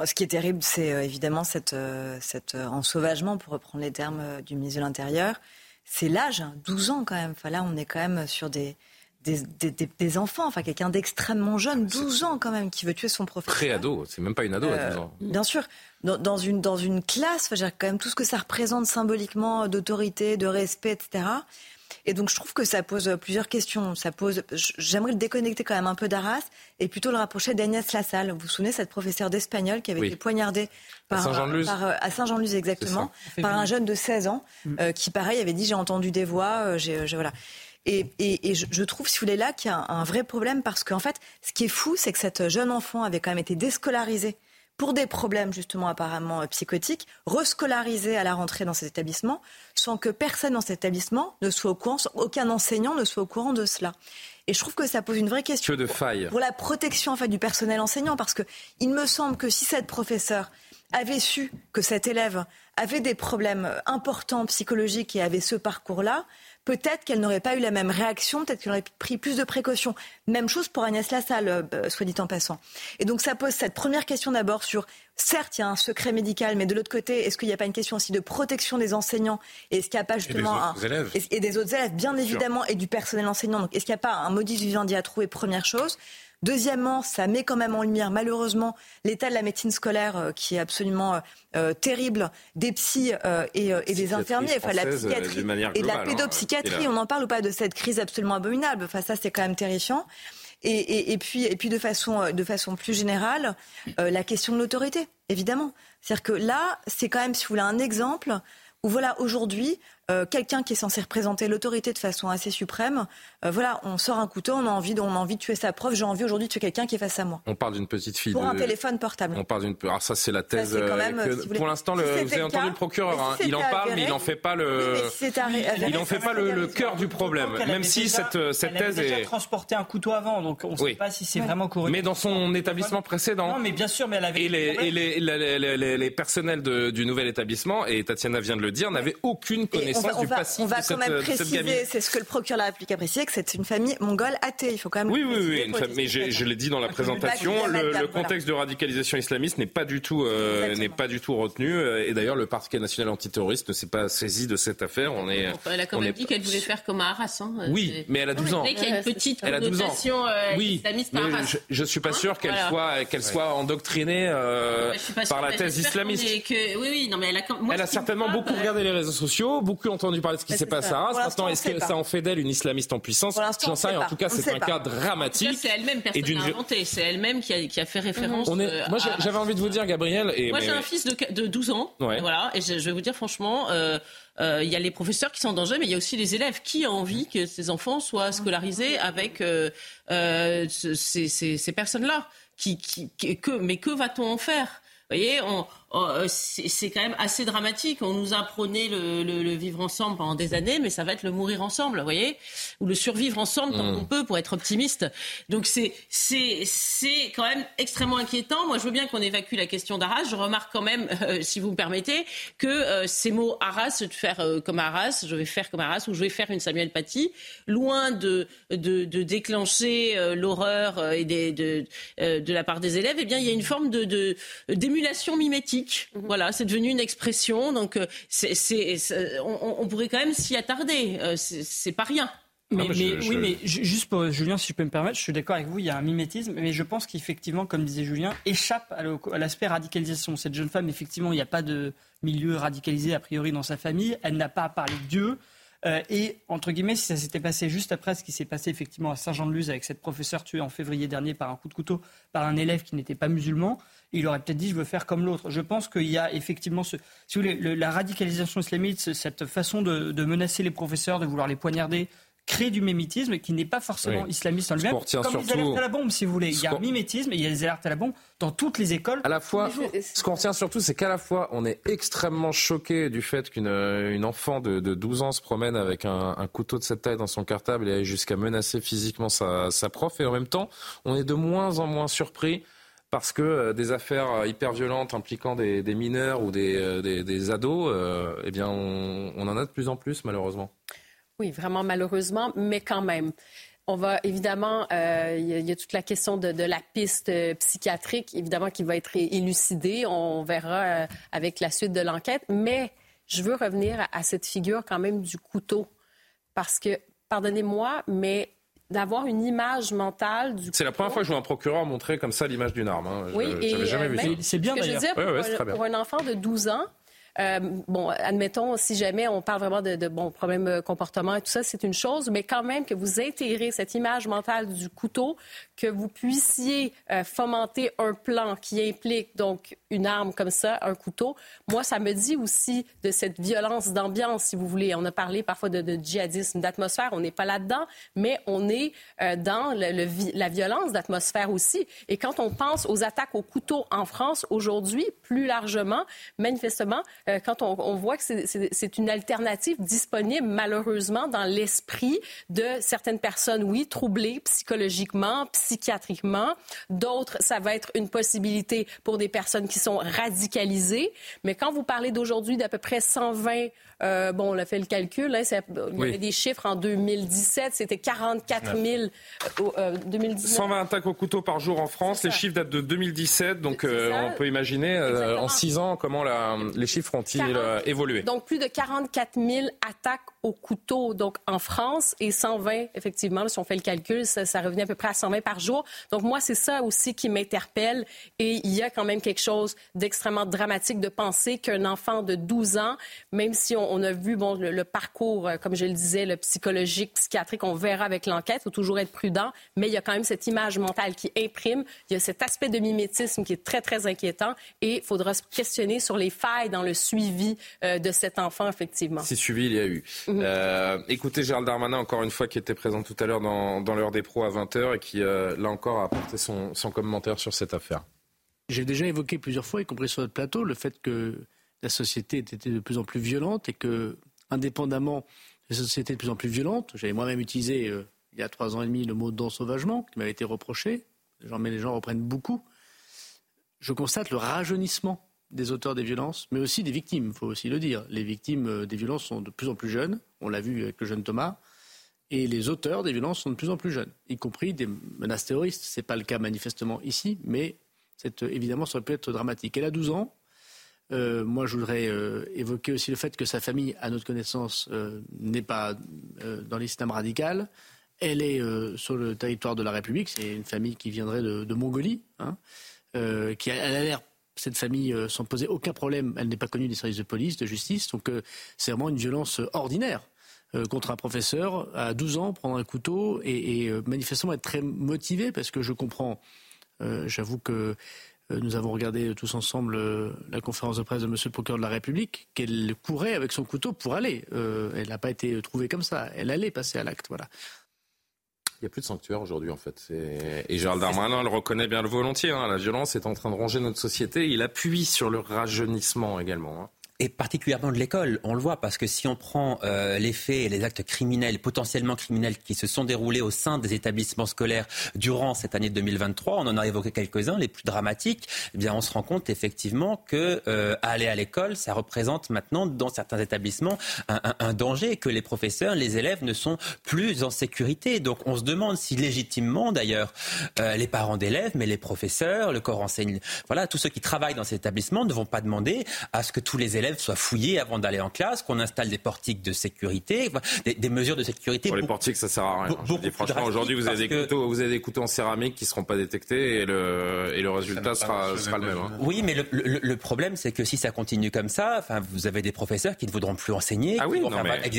Speaker 7: Ce qui est terrible, c'est euh, évidemment cet euh, euh, ensauvagement, pour reprendre les termes du ministre de l'Intérieur. C'est l'âge, 12 hein, ans quand même. Enfin, là, on est quand même sur des, des, enfants, enfin quelqu'un d'extrêmement jeune, 12 ans quand même, qui veut tuer son professeur.
Speaker 1: Pré-ado, c'est même pas une ado à 12 ans.
Speaker 7: Bien sûr, dans, une, dans une classe, enfin, quand même tout ce que ça représente symboliquement d'autorité, de respect, etc. Et donc je trouve que ça pose plusieurs questions. Ça pose, j'aimerais le déconnecter quand même un peu d'Arras et plutôt le rapprocher d'Agnès Lassalle. Vous vous souvenez cette professeure d'espagnol qui avait été poignardée par, à Saint-Jean-de-Luz exactement, par un jeune de 16 ans mm. euh, qui pareil avait dit j'ai entendu des voix, euh, j'ai, voilà. Et, et, et je, trouve, si vous voulez, là qu'il y a un, un vrai problème parce qu'en fait, ce qui est fou, c'est que cette jeune enfant avait quand même été déscolarisée pour des problèmes justement apparemment euh, psychotiques, rescolarisé à la rentrée dans cet établissement, sans que personne dans cet établissement ne soit au courant, aucun enseignant ne soit au courant de cela. Et je trouve que ça pose une vraie question
Speaker 1: de faille.
Speaker 7: pour la protection en fait du personnel enseignant, parce que il me semble que si cette professeure avait su que cet élève avait des problèmes importants psychologiques et avait ce parcours-là, peut-être qu'elle n'aurait pas eu la même réaction, peut-être qu'elle aurait pris plus de précautions. Même chose pour Agnès Lassalle, euh, soit dit en passant. Et donc ça pose cette première question d'abord sur, certes, il y a un secret médical, mais de l'autre côté, est-ce qu'il n'y a pas une question aussi de protection des enseignants? Et est-ce qu'il n'y a pas justement
Speaker 8: et des, autres élèves.
Speaker 7: Et, des autres élèves, bien évidemment, et du personnel enseignant. Donc est-ce qu'il n'y a pas un modus vivendi à trouver? Première chose. Deuxièmement, ça met quand même en lumière, malheureusement, l'état de la médecine scolaire euh, qui est absolument euh, euh, terrible, des psys et, des infirmiers, enfin la psychiatrie et de la hein, pédopsychiatrie. on en parle ou pas de cette crise absolument abominable Enfin, ça, c'est quand même terrifiant. Et, puis, et puis de façon, de façon plus générale, la question de l'autorité, évidemment. C'est-à-dire que là, c'est quand même, si vous voulez, un exemple où voilà, aujourd'hui, euh, quelqu'un qui est censé représenter l'autorité de façon assez suprême, euh, voilà, on sort un couteau, on a envie de, on a envie de tuer sa prof, j'ai envie aujourd'hui de tuer quelqu'un qui est face à moi.
Speaker 1: On parle d'une petite fille.
Speaker 7: Pour un téléphone portable.
Speaker 1: On parle d'une. Alors ça, c'est la thèse. Euh, pour l'instant, vous, avez entendu le procureur, hein, il en parle, mais il n'en fait pas le. il n'en fait pas le, cœur du problème, même si cette, cette
Speaker 13: elle
Speaker 1: thèse
Speaker 13: déjà
Speaker 1: est.
Speaker 13: transporté un couteau avant, donc on ne sait pas si c'est vraiment correct.
Speaker 1: Mais dans son établissement précédent.
Speaker 13: Non, mais bien sûr, mais elle avait.
Speaker 1: Et les, et les, les, personnels du nouvel établissement, et Tatiana vient de le dire, n'avaient aucune connaissance du passif
Speaker 7: va quand même préciser, c'est ce que le procureur de la République a précisé, que c'est une famille mongole athée. Il faut quand même.
Speaker 1: Oui, oui, oui. mais je l'ai dit dans la présentation, le, contexte de radicalisation islamiste n'est pas du tout euh, n'est pas du tout retenu. Et d'ailleurs, le parquet national antiterroriste ne s'est pas saisi de cette affaire. On est.
Speaker 9: Elle a quand même dit qu'elle voulait faire comme à Arras. Hein.
Speaker 1: Oui, mais elle a 12 ans.
Speaker 9: qu'il y a une petite connotation euh, islamiste à Arras.
Speaker 1: Je, ne suis pas hein sûr qu'elle soit qu'elle soit endoctrinée euh, par la thèse islamiste.
Speaker 9: Oui, oui, non, mais elle a.
Speaker 1: Elle a certainement beaucoup regardé les réseaux sociaux, beaucoup entendu parler de ce qui s'est passé à Arras. Maintenant, est-ce que ça en fait d'elle une islamiste en puissance J'en sais rien. En tout cas, c'est un cas dramatique.
Speaker 9: C'est elle-même, personne n'a inventé. C'est elle-même qui a, qui a fait référence.
Speaker 1: On est... Euh, moi, j'avais envie de vous dire, Gabriel.
Speaker 9: Moi, j'ai un fils de, de 12 ans. Voilà. Et je, vais vous dire, franchement. Euh, euh, il y a les professeurs qui sont en danger, mais il y a aussi les élèves. Qui a envie que ces enfants soient scolarisés avec euh, euh, ces, ces, ces personnes-là qui, qui, que, Mais que va-t-on en faire? Vous voyez, on, c'est quand même assez dramatique. On nous a prôné le, le, le, vivre ensemble pendant des années, mais ça va être le mourir ensemble, vous voyez, ou le survivre ensemble tant qu'on mmh. peut pour être optimiste. Donc c'est c'est c'est quand même extrêmement inquiétant. Moi, je veux bien qu'on évacue la question d'Arras. Je remarque quand même, euh, si vous me permettez, que euh, ces mots Arras, de faire comme Arras, je vais faire comme Arras, ou je vais faire une Samuel Paty, loin de de, de déclencher l'horreur et des, de de la part des élèves, eh bien, il y a une forme de d'émulation mimétique Mhm. Voilà, c'est devenu une expression. Donc, euh, c'est, on, pourrait quand même s'y attarder. Euh, c'est pas rien.
Speaker 13: Mais, oui, mais juste pour Julien, si je peux me permettre, je suis d'accord avec vous, il y a un mimétisme, mais je pense qu'effectivement, comme disait Julien, échappe à l'aspect radicalisation. Cette jeune femme, effectivement, il n'y a pas de milieu radicalisé a priori dans sa famille, elle n'a pas à parler de Dieu. Euh, et entre guillemets, si ça s'était passé juste après ce qui s'est passé effectivement à Saint-Jean-de-Luz avec cette professeure tuée en février dernier par un coup de couteau par un élève qui n'était pas musulman, il aurait peut-être dit je veux faire comme l'autre. Je pense qu'il y a effectivement, ce, si vous voulez, la radicalisation islamiste, cette façon de, de, menacer les professeurs, de vouloir les poignarder, crée du mimétisme qui n'est pas forcément islamiste en lui-même. Comme surtout... les alertes à la bombe, si vous voulez. Il y a un mimétisme et il y a des alertes à la bombe dans toutes les écoles.
Speaker 1: À la fois, ce qu'on retient surtout, c'est qu'à la fois, on est extrêmement choqué du fait qu'une une enfant de, de, 12 ans se promène avec un, un, couteau de cette taille dans son cartable et aille jusqu'à menacer physiquement sa, sa prof. Et en même temps, on est de moins en moins surpris parce que euh, des affaires euh, hyper violentes impliquant des, mineurs ou des, euh, ados, eh bien, on, en a de plus en plus, malheureusement.
Speaker 10: Oui, vraiment malheureusement, mais quand même. On va évidemment, il y, a toute la question de, la piste psychiatrique, évidemment, qui va être élucidée. On verra avec la suite de l'enquête. Mais je veux revenir à cette figure quand même du couteau. Parce que, pardonnez-moi, mais d'avoir une image mentale du.
Speaker 1: C'est la première fois que je vois un procureur montrer comme ça l'image d'une arme. Hein.
Speaker 10: Oui,
Speaker 1: je, et jamais vu
Speaker 10: C'est bien d'ailleurs. Pour,
Speaker 1: ouais, ouais,
Speaker 10: pour un enfant de 12 ans, euh, bon, admettons, si jamais on parle vraiment de, de bons problèmes euh, comportement et tout ça, c'est une chose, mais quand même que vous intégrez cette image mentale du couteau, que vous puissiez euh, fomenter un plan qui implique donc une arme comme ça, un couteau, moi, ça me dit aussi de cette violence d'ambiance, si vous voulez. On a parlé parfois de, djihadisme, d'atmosphère. On n'est pas là-dedans, mais on est dans la violence d'atmosphère aussi. Et quand on pense aux attaques au couteau en France aujourd'hui, plus largement, manifestement, euh, quand on, voit que c'est une alternative disponible, malheureusement, dans l'esprit de certaines personnes, oui, troublées psychologiquement, psychiatriquement. D'autres, ça va être une possibilité pour des personnes qui sont radicalisées. Mais quand vous parlez d'aujourd'hui d'à peu près 120 euh, bon, on a fait le calcul. Hein, il y avait des chiffres en 2017. C'était 44 000. Euh,
Speaker 1: 120 euh, attaques au couteau par jour en France. Les chiffres datent de 2017. Donc, euh, on peut imaginer en 6 ans comment les chiffres évolué.
Speaker 10: Donc, plus de 44 000 attaques au couteau donc en France et 120, effectivement, si on fait le calcul, ça, ça revenait à peu près à 120 par jour. Donc, moi, c'est ça aussi qui m'interpelle. Et il y a quand même quelque chose d'extrêmement dramatique de penser qu'un enfant de 12 ans, même si on a vu bon, le, parcours, euh, comme je le disais, le psychologique, psychiatrique, on verra avec l'enquête, il faut toujours être prudent, mais il y a quand même cette image mentale qui imprime, il y a cet aspect de mimétisme qui est très, très inquiétant et il faudra se questionner sur les failles dans le suivi euh, de cet enfant, effectivement.
Speaker 1: Si suivi il y a eu. Mhm. Euh, écoutez Gérald Darmanin, encore une fois, qui était présent tout à l'heure dans, l'heure des pros à 20h et qui, là encore, a apporté son, son commentaire sur cette affaire.
Speaker 4: J'ai déjà évoqué plusieurs fois, y compris sur notre plateau, le fait que la société était de plus en plus violente et que, indépendamment des sociétés de plus en plus violentes, j'avais moi-même utilisé euh, il y a trois ans et demi le mot d'ensauvagement qui m'avait été reproché, mais les gens reprennent beaucoup. Je constate le rajeunissement des auteurs des violences, mais aussi des victimes, il faut aussi le dire. Les victimes euh, des violences sont de plus en plus jeunes, on l'a vu avec le jeune Thomas, et les auteurs des violences sont de plus en plus jeunes, y compris des menaces terroristes. Ce n'est pas le cas manifestement ici, mais évidemment, ça aurait pu être dramatique. Elle a 12 ans, euh, moi, je voudrais euh, évoquer aussi le fait que sa famille, à notre connaissance, euh, n'est pas dans l'islam radical. Elle est sur le territoire de la République. C'est une famille qui viendrait de, Mongolie, hein, qui a l'air cette famille sans poser aucun problème. Elle n'est pas connue des services de police, de justice. Donc c'est vraiment une violence ordinaire contre un professeur à 12 ans, prendre un couteau et, manifestement être très motivé parce que je comprends. J'avoue que euh, nous avons regardé tous ensemble euh, la conférence de presse de Monsieur le procureur de la République, qu'elle courait avec son couteau pour aller. Euh, elle n'a pas été trouvée comme ça. Elle allait passer à l'acte. Voilà.
Speaker 1: Il n'y a plus de sanctuaire aujourd'hui, en fait. Et Gérald Darmanin le reconnaît bien volontiers. Hein. La violence est en train de ronger notre société. Il appuie sur le rajeunissement également. Hein
Speaker 3: et particulièrement de l'école. On le voit parce que si on prend euh, les faits et les actes criminels, potentiellement criminels, qui se sont déroulés au sein des établissements scolaires durant cette année 2023, on en a évoqué quelques-uns, les plus dramatiques, eh bien on se rend compte effectivement que euh, aller à l'école, ça représente maintenant dans certains établissements un, un, un, danger, que les professeurs, les élèves ne sont plus en sécurité. Donc on se demande si légitimement d'ailleurs euh, les parents d'élèves, mais les professeurs, le corps enseignant, voilà, tous ceux qui travaillent dans ces établissements ne vont pas demander à ce que tous les élèves soient fouillés avant d'aller en classe, qu'on installe des portiques de sécurité, des, mesures de sécurité.
Speaker 1: Pour les portiques, ça sert à rien. franchement, aujourd'hui, vous avez des couteaux, vous avez des couteaux en céramique qui seront pas détectés et le et le résultat sera, sera le même. Hein.
Speaker 3: Oui, mais le, le, problème, c'est que si ça continue comme ça, enfin, vous avez des professeurs qui ne voudront plus enseigner,
Speaker 1: ah
Speaker 3: qui, vont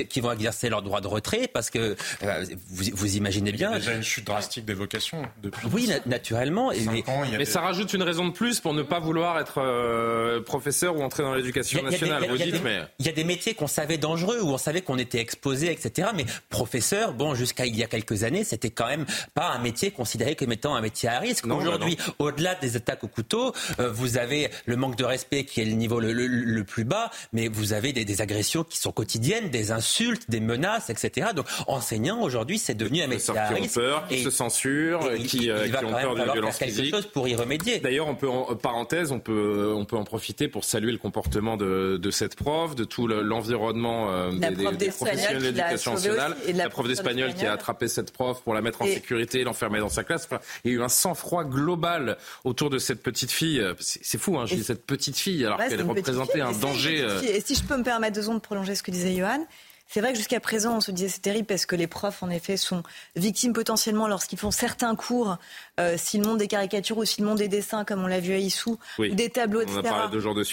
Speaker 3: qui, vont exercer leur droit de retrait parce que euh, vous, vous imaginez bien.
Speaker 8: Il y a déjà une chute drastique des vocations depuis.
Speaker 3: Oui, naturellement.
Speaker 1: mais, mais ça rajoute une raison de plus pour ne pas vouloir être euh, professeur ou entrer dans l'éducation nationale.
Speaker 3: Il y, a des métiers qu'on savait dangereux, où on savait qu'on était exposé, etc. Mais professeur, bon, jusqu'à il y a quelques années, c'était quand même pas un métier considéré comme étant un métier à risque. Aujourd'hui, au-delà des attaques au couteau, euh, vous avez le manque de respect qui est le niveau le, plus bas, mais vous avez des, agressions qui sont quotidiennes, des insultes, des menaces, etc. Donc, enseignant, aujourd'hui, c'est devenu un métier à risque.
Speaker 1: Qui ont peur, qui se censurent, qui, euh, qui ont peur violence
Speaker 3: chose pour y remédier.
Speaker 1: D'ailleurs, on peut, en parenthèse, on peut, on peut en profiter pour saluer le comportement de, de cette prof, de tout l'environnement euh, des, professionnels de l'éducation nationale, la, prof d'espagnol qui a attrapé cette prof pour la mettre en sécurité, l'enfermer dans sa classe. il y a eu un sang-froid global autour de cette petite fille. C'est fou, hein, cette petite fille alors qu'elle représentait un danger.
Speaker 7: Euh. Et si je peux me permettre deux secondes de prolonger ce que disait Johan, C'est vrai que jusqu'à présent, on se disait c'est terrible parce que les profs, en effet, sont victimes potentiellement lorsqu'ils font certains cours, euh, s'ils montrent des caricatures ou s'ils montrent des dessins, comme on l'a vu à Issou, ou des tableaux, etc.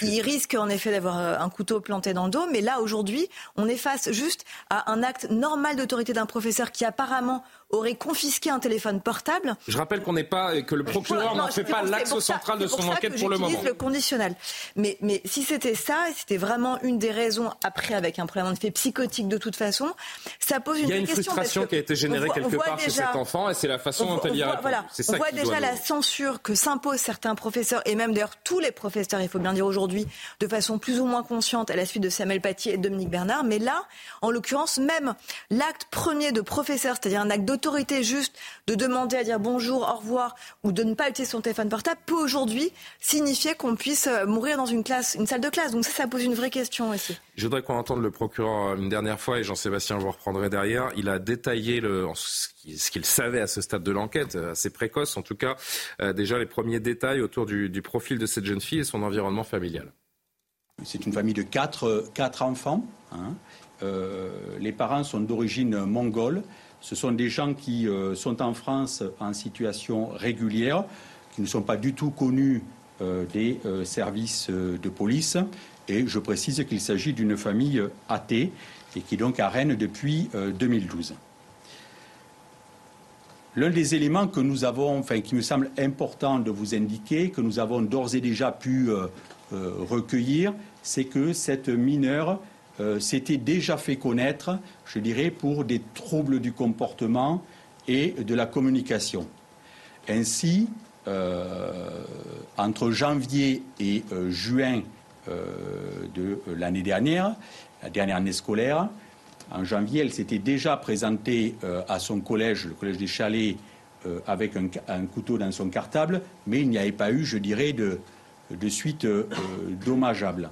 Speaker 7: ils risquent en effet d'avoir euh, un couteau planté dans le dos. Mais là, aujourd'hui, on est face juste à un acte normal d'autorité d'un professeur qui apparemment aurait confisqué un téléphone portable.
Speaker 1: Je rappelle qu'on n'est pas que le procureur n'en fait pas l'axe central de son enquête pour le moment.
Speaker 7: le conditionnel. Mais, mais si c'était ça, c'était vraiment une des raisons, après avec un problème de fait psychotique de toute façon, ça pose une
Speaker 1: question. Il y a
Speaker 7: une
Speaker 1: frustration qui a été générée quelque part chez cet enfant et c'est la façon dont elle y répond.
Speaker 7: Voilà, on voit déjà la censure que s'imposent certains professeurs et même d'ailleurs tous les professeurs, il faut bien dire aujourd'hui, de façon plus ou moins consciente à la suite de Samuel Paty et de Dominique Bernard. Mais là, en l'occurrence, même l'acte premier de professeur, c'est-à-dire un acte d'autorité juste de demander à dire bonjour, au revoir ou de ne pas utiliser son téléphone portable peut aujourd'hui signifier qu'on puisse euh, mourir dans une classe, une salle de classe. Donc ça, ça pose une vraie question aussi.
Speaker 1: Je voudrais qu'on entende le procureur une dernière fois et Jean-Sébastien, vous reprendrez derrière. Il a détaillé le, ce qu'il savait à ce stade de l'enquête, assez précoce en tout cas, euh, déjà les premiers détails autour du, profil de cette jeune fille et son environnement familial.
Speaker 12: C'est une famille de quatre, enfants. Hein. Euh, les parents sont d'origine mongole. Ce sont des gens qui euh, sont en France en situation régulière, qui ne sont pas du tout connus euh, des services de police. Et je précise qu'il s'agit d'une famille athée et qui est donc à Rennes depuis 2012. L'un des éléments que nous avons, enfin, qui me semble important de vous indiquer, que nous avons d'ores et déjà pu recueillir, c'est que cette mineure euh, s'était déjà fait connaître, je dirais, pour des troubles du comportement et de la communication. Ainsi, euh, entre janvier et euh, juin de l'année dernière, la dernière année scolaire, en janvier, elle s'était déjà présentée à son collège, le collège des Chalets, avec un, couteau dans son cartable, mais il n'y avait pas eu, je dirais, de, suite dommageable.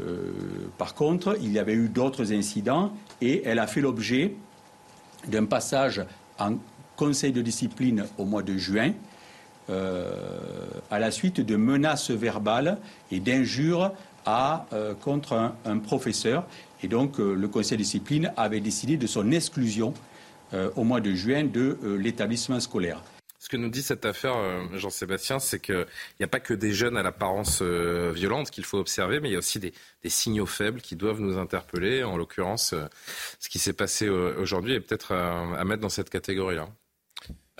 Speaker 12: Euh, par contre, il y avait eu d'autres incidents et elle a fait l'objet d'un passage en conseil de discipline au mois de juin euh, à la suite de menaces verbales et d'injures euh, contre un, professeur. Et donc, le conseil de discipline avait décidé de son exclusion au mois de juin de l'établissement scolaire.
Speaker 1: Ce que nous dit cette affaire, euh, Jean-Sébastien, c'est qu'il n'y a pas que des jeunes à l'apparence euh, violente qu'il faut observer, mais il y a aussi des, signaux faibles qui doivent nous interpeller. En l'occurrence, euh, ce qui s'est passé aujourd'hui est peut-être à mettre dans cette catégorie-là.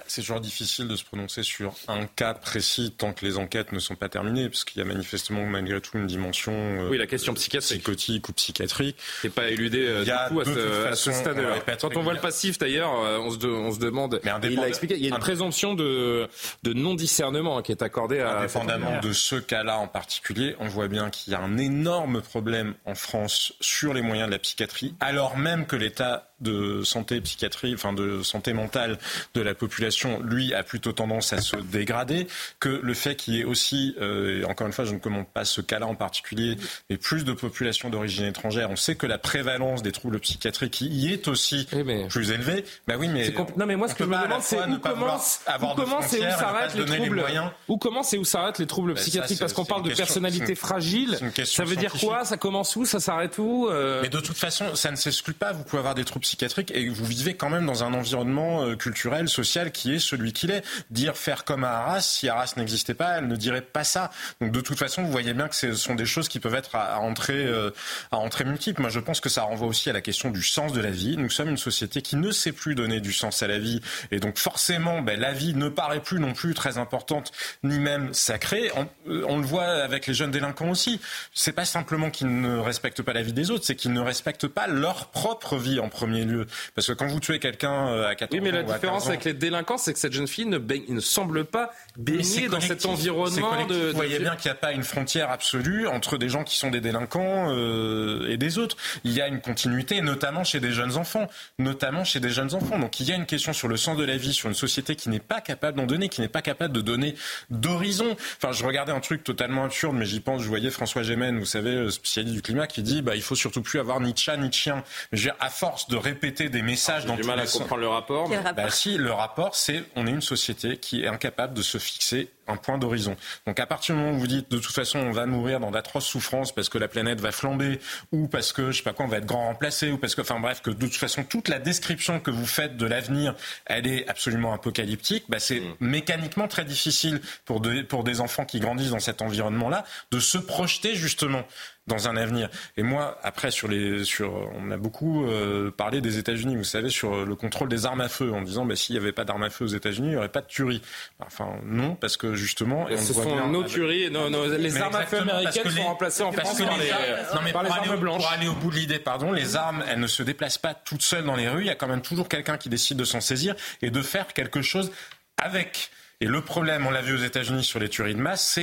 Speaker 8: C'est toujours difficile de se prononcer sur un cas précis tant que les enquêtes ne sont pas terminées, parce qu'il y a manifestement malgré tout une dimension
Speaker 1: euh, oui, la question psychiatrique.
Speaker 8: psychotique ou psychiatrique.
Speaker 1: C'est pas éludé euh, du coup à ce, à ce stade-là. Quand on voit le passif d'ailleurs, euh, on, se on se demande. Mais il a expliqué, il y a une présomption de, de non-discernement hein, qui est accordée à.
Speaker 8: Indépendamment de ce cas-là en particulier, on voit bien qu'il y a un énorme problème en France sur les moyens de la psychiatrie, alors même que l'État de santé psychiatrie, enfin de santé mentale de la population, lui, a plutôt tendance à se dégrader, que le fait qu'il y ait aussi, euh, encore une fois, je ne commande pas ce cas-là en particulier, mais plus de population d'origine étrangère, on sait que la prévalence des troubles psychiatriques y est aussi plus élevée. Bah oui, mais
Speaker 1: non, mais moi ce que je me demande, c'est où commence, où commence et où s'arrêtent les troubles, où commence et où s'arrêtent les troubles psychiatriques, parce qu'on parle de personnalité fragile. Ça veut dire quoi? Ça commence où? Ça s'arrête où
Speaker 8: euh? Mais de toute façon, ça ne s'exclut pas. Vous pouvez avoir des troubles psychiatrique et vous vivez quand même dans un environnement euh, culturel, social qui est celui qu'il est. Dire faire comme à Arras, si Arras n'existait pas, elle ne dirait pas ça. Donc de toute façon, vous voyez bien que ce sont des choses qui peuvent être à, entrer euh, à entrée multiples. Moi, je pense que ça renvoie aussi à la question du sens de la vie. Nous sommes une société qui ne sait plus donner du sens à la vie et donc forcément, ben, la vie ne paraît plus non plus très importante ni même sacrée. On, euh, on le voit avec les jeunes délinquants aussi. C'est pas simplement qu'ils ne respectent pas la vie des autres, c'est qu'ils ne respectent pas leur propre vie en premier lieu. Parce que quand vous tuez quelqu'un euh, à 14 ans.
Speaker 1: Oui, mais la différence avec les délinquants, c'est que cette jeune fille ne, ne semble pas baigner dans cet environnement de.
Speaker 8: Vous voyez bien qu'il n'y a pas une frontière absolue entre des gens qui sont des délinquants euh, et des autres. Il y a une continuité, notamment chez des jeunes enfants. Notamment chez des jeunes enfants. Donc il y a une question sur le sens de la vie, sur une société qui n'est pas capable d'en donner, qui n'est pas capable de donner d'horizon. Enfin, je regardais un truc totalement absurde, mais j'y pense, je voyais François Gémen, vous savez, spécialiste du climat, qui dit bah, il faut surtout plus avoir ni chat ni chien. Mais je veux dire, à force de répéter des messages dans
Speaker 1: du mal à comprendre le rapport.
Speaker 8: Bah si, le rapport, c'est on est une société qui est incapable de se fixer un point d'horizon. Donc à partir du moment où vous dites de toute façon on va mourir dans d'atroces souffrances parce que la planète va flamber ou parce que je sais pas quoi on va être grand remplacé ou parce que enfin bref que de toute façon toute la description que vous faites de l'avenir elle est absolument apocalyptique, bah, c'est mm. mécaniquement très difficile pour, de, pour des enfants qui grandissent dans cet environnement là de se projeter justement dans un avenir. Et moi, après, sur les, sur, on a beaucoup euh, parlé des États-Unis, vous savez, sur le contrôle des armes à feu, en disant, bah, s'il n'y avait pas d'armes à feu aux États-Unis, il n'y aurait pas de tuerie. Enfin, non, parce que justement,
Speaker 1: et on ce sont nos tueries, nos, les armes à feu américaines sont remplacées en France par les, non, mais
Speaker 8: par
Speaker 1: les
Speaker 8: armes
Speaker 1: blanches.
Speaker 8: Pour aller au bout de l'idée, pardon, les armes, elles ne se déplacent pas toutes seules dans les rues. Il y a quand même toujours quelqu'un qui décide de s'en saisir et de faire quelque chose avec. Et le problème, on l'a vu aux États-Unis sur les tueries de masse,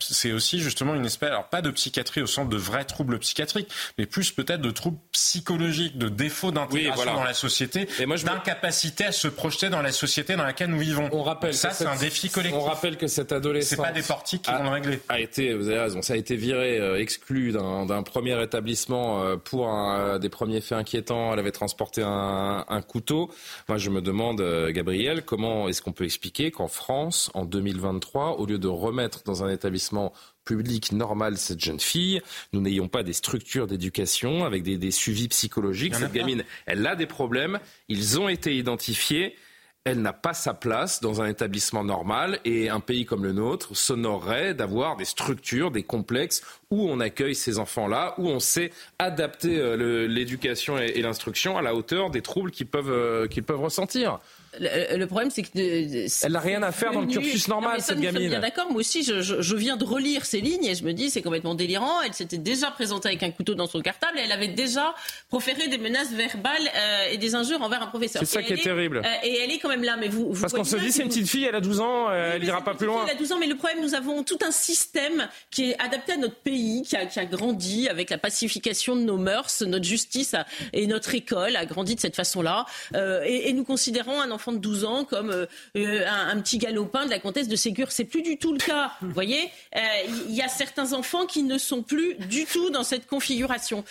Speaker 8: c'est aussi justement une espèce, alors pas de psychiatrie au sens de vrais troubles psychiatriques, mais plus peut-être de troubles psychologiques, de défauts d'intégration dans la société, d'incapacité à se projeter dans la société dans laquelle nous vivons.
Speaker 1: On rappelle
Speaker 8: ça, c'est un défi collectif.
Speaker 1: On rappelle que cet adolescent,
Speaker 8: c'est pas des portiques qui vont le régler.
Speaker 1: A été, vous avez raison, ça a été viré, euh, exclu d'un premier établissement euh, pour un, des premiers faits inquiétants. Elle avait transporté un, un couteau. Moi, je me demande, euh, Gabriel, comment est-ce qu'on peut expliquer qu'en France en 2023, au lieu de remettre dans un établissement public normal cette jeune fille, nous n'ayons pas des structures d'éducation avec des, des suivis psychologiques. Cette gamine, elle a des problèmes, ils ont été identifiés. Elle n'a pas sa place dans un établissement normal et un pays comme le nôtre s'honorerait d'avoir des structures, des complexes où on accueille ces enfants-là, où on sait adapter euh, l'éducation et, l'instruction à la hauteur des troubles qu'ils peuvent, euh, qu'ils peuvent ressentir
Speaker 9: le, problème, c'est que. Euh,
Speaker 1: elle n'a rien à faire dans le cursus normal, cette gamine.
Speaker 9: bien d'accord. Moi aussi, je, je, viens de relire ces lignes et je me dis, c'est complètement délirant. Elle s'était déjà présentée avec un couteau dans son cartable et elle avait déjà proféré des menaces verbales euh, et des injures envers un professeur.
Speaker 1: C'est ça qui est, terrible.
Speaker 9: Euh, et elle est quand même là. Mais vous,
Speaker 1: Parce qu'on se dit, c'est une petite fille, elle a 12 ans, elle n'ira pas plus loin.
Speaker 9: Elle a 12 ans, mais le problème, nous avons tout un système qui est adapté à notre pays, qui a, qui a grandi avec la pacification de nos mœurs, notre justice et notre école a grandi de cette façon-là. et, et nous considérons un enfant de 12 ans comme euh, euh, un, petit galopin de la comtesse de Ségur. C'est plus du tout le cas. Vous voyez, il euh, y a certains enfants qui ne sont plus du tout dans cette configuration.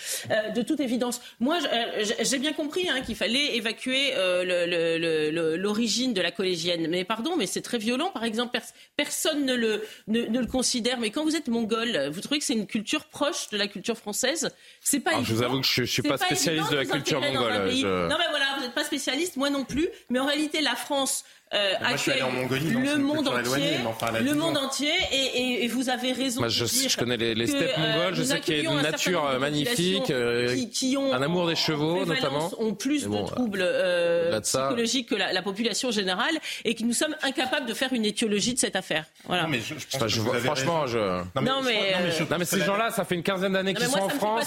Speaker 9: de toute évidence, moi, j'ai bien compris hein, qu'il fallait évacuer l'origine de la collégienne. Mais pardon, mais c'est très violent. Par exemple, personne ne le, ne, le considère. Mais quand vous êtes mongol, vous trouvez que c'est une culture proche de la culture française? C'est pas.
Speaker 1: je vous avoue que je, ne suis pas, spécialiste de la culture mongole.
Speaker 9: Non, mais voilà, vous n'êtes pas spécialiste, moi non plus. Mais en réalité, la France euh, accueille le monde entier, le monde entier, et, vous avez raison.
Speaker 1: Moi, je, je connais les, steppes euh, mongoles, je sais qu'il y a une nature magnifique, euh, qui, ont un amour des chevaux notamment,
Speaker 9: ont plus de troubles psychologiques que la, population générale, et que nous sommes incapables de faire une étiologie de cette affaire. Voilà. mais
Speaker 1: je, franchement, je. Non mais, non mais, ces gens-là, ça fait une quinzaine d'années qu'ils sont en France.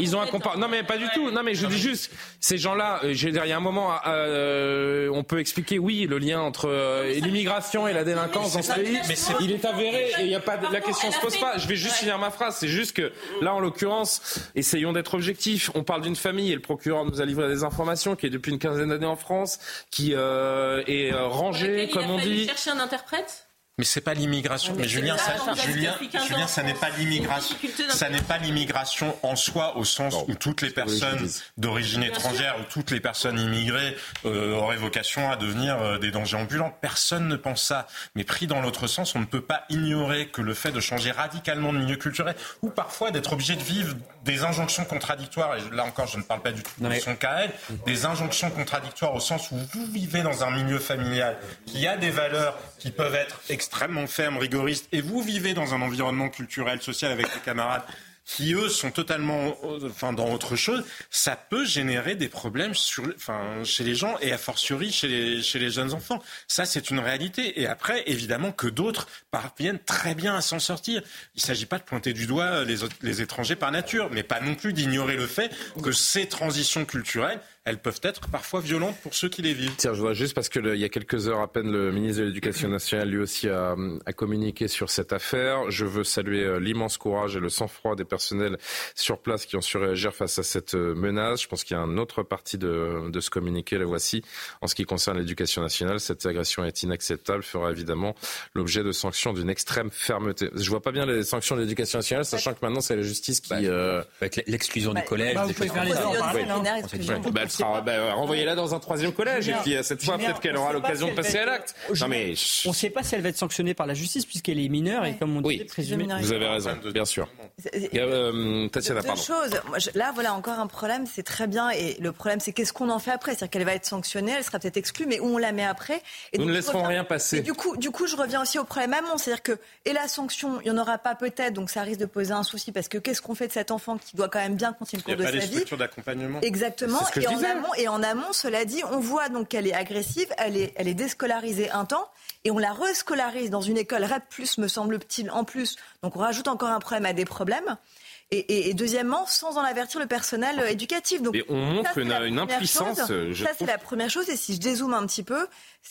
Speaker 1: Ils ont un compart. Non mais pas du tout. Non mais je dis juste, ces gens-là, je veux dire, il y a un moment, on peut expliquer, oui, le lien entre euh, l'immigration et la délinquance dans ce pays, mais il est avéré et il y a pas la question se pose pas. Je vais juste finir ma phrase. C'est juste que là, en l'occurrence, essayons d'être objectifs. On parle d'une famille et le procureur nous a livré des informations qui est depuis une quinzaine d'années en France, qui euh, est euh, rangée, comme on dit.
Speaker 9: Chercher un interprète?
Speaker 8: Mais c'est pas l'immigration. Mais, Julien, ça, Julien, Julien, ça n'est pas l'immigration. Ça n'est pas l'immigration en soi, au sens où toutes les personnes d'origine étrangère ou toutes les personnes immigrées euh, auraient vocation à devenir euh, des dangers ambulants. Personne ne pense ça. Mais pris dans l'autre sens, on ne peut pas ignorer que le fait de changer radicalement de milieu culturel ou parfois d'être obligé de vivre des injonctions contradictoires, et là encore, je ne parle pas du tout de son cas, des injonctions contradictoires au sens où vous vivez dans un milieu familial qui a des valeurs qui peuvent être extrêmement fermes, rigoristes, et vous vivez dans un environnement culturel, social avec des camarades qui eux sont totalement enfin dans autre chose, ça peut générer des problèmes sur enfin chez les gens et a fortiori chez les jeunes enfants. Ça c'est une réalité et après évidemment que d'autres parviennent très bien à s'en sortir. Il s'agit pas de pointer du doigt les étrangers par nature, mais pas non plus d'ignorer le fait que ces transitions culturelles elles peuvent être parfois violentes pour ceux qui les vivent.
Speaker 1: Tiens, je vois juste parce que il y a quelques heures à peine, le ministre de l'Éducation nationale lui aussi a, communiqué sur cette affaire. Je veux saluer euh, l'immense courage et le sang-froid des personnels sur place qui ont su réagir face à cette euh, menace. Je pense qu'il y a une autre partie de, de ce communiqué, la voici. En ce qui concerne l'éducation nationale, cette agression est inacceptable, fera évidemment l'objet de sanctions d'une extrême fermeté. Je vois pas bien les sanctions de l'éducation nationale, sachant que maintenant c'est la justice qui... Bah,
Speaker 3: euh... Avec l'exclusion du collège, bah, des choses
Speaker 1: sera, bah, renvoyez-la dans un troisième collège. Et puis cette fois, peut-être qu'elle aura l'occasion de passer à l'acte.
Speaker 13: Non mais on ne sait pas si elle va être sanctionnée par la justice puisqu'elle est mineure et comme on dit, présumée.
Speaker 1: Vous avez raison, bien sûr. Euh, Tatiana,
Speaker 7: pardon. Chose. Là, voilà encore un problème. C'est très bien. Et le problème, c'est qu'est-ce qu'on en fait après? C'est-à-dire qu'elle va être sanctionnée, elle sera peut-être exclue, mais où on la met après?
Speaker 1: Et Nous ne laisserons rien passer.
Speaker 7: du coup, du coup, je reviens aussi au problème amont, c'est-à-dire que et la sanction, il n'y en aura pas peut-être, donc ça risque de poser un souci parce que qu'est-ce qu'on fait de cet enfant qui doit quand même bien continuer le cours de sa vie?
Speaker 8: d'accompagnement.
Speaker 7: Exactement. Et en, amont, et en amont, cela dit, on voit donc qu'elle est agressive, elle est, elle est déscolarisée un temps, et on la rescolarise dans une école REP+, me semble-t-il, en plus. Donc on rajoute encore un problème à des problèmes. Et, deuxièmement, sans en avertir le personnel éducatif.
Speaker 1: Donc, on montre une, impuissance.
Speaker 7: ça, c'est la première chose. Et si je dézoome un petit peu,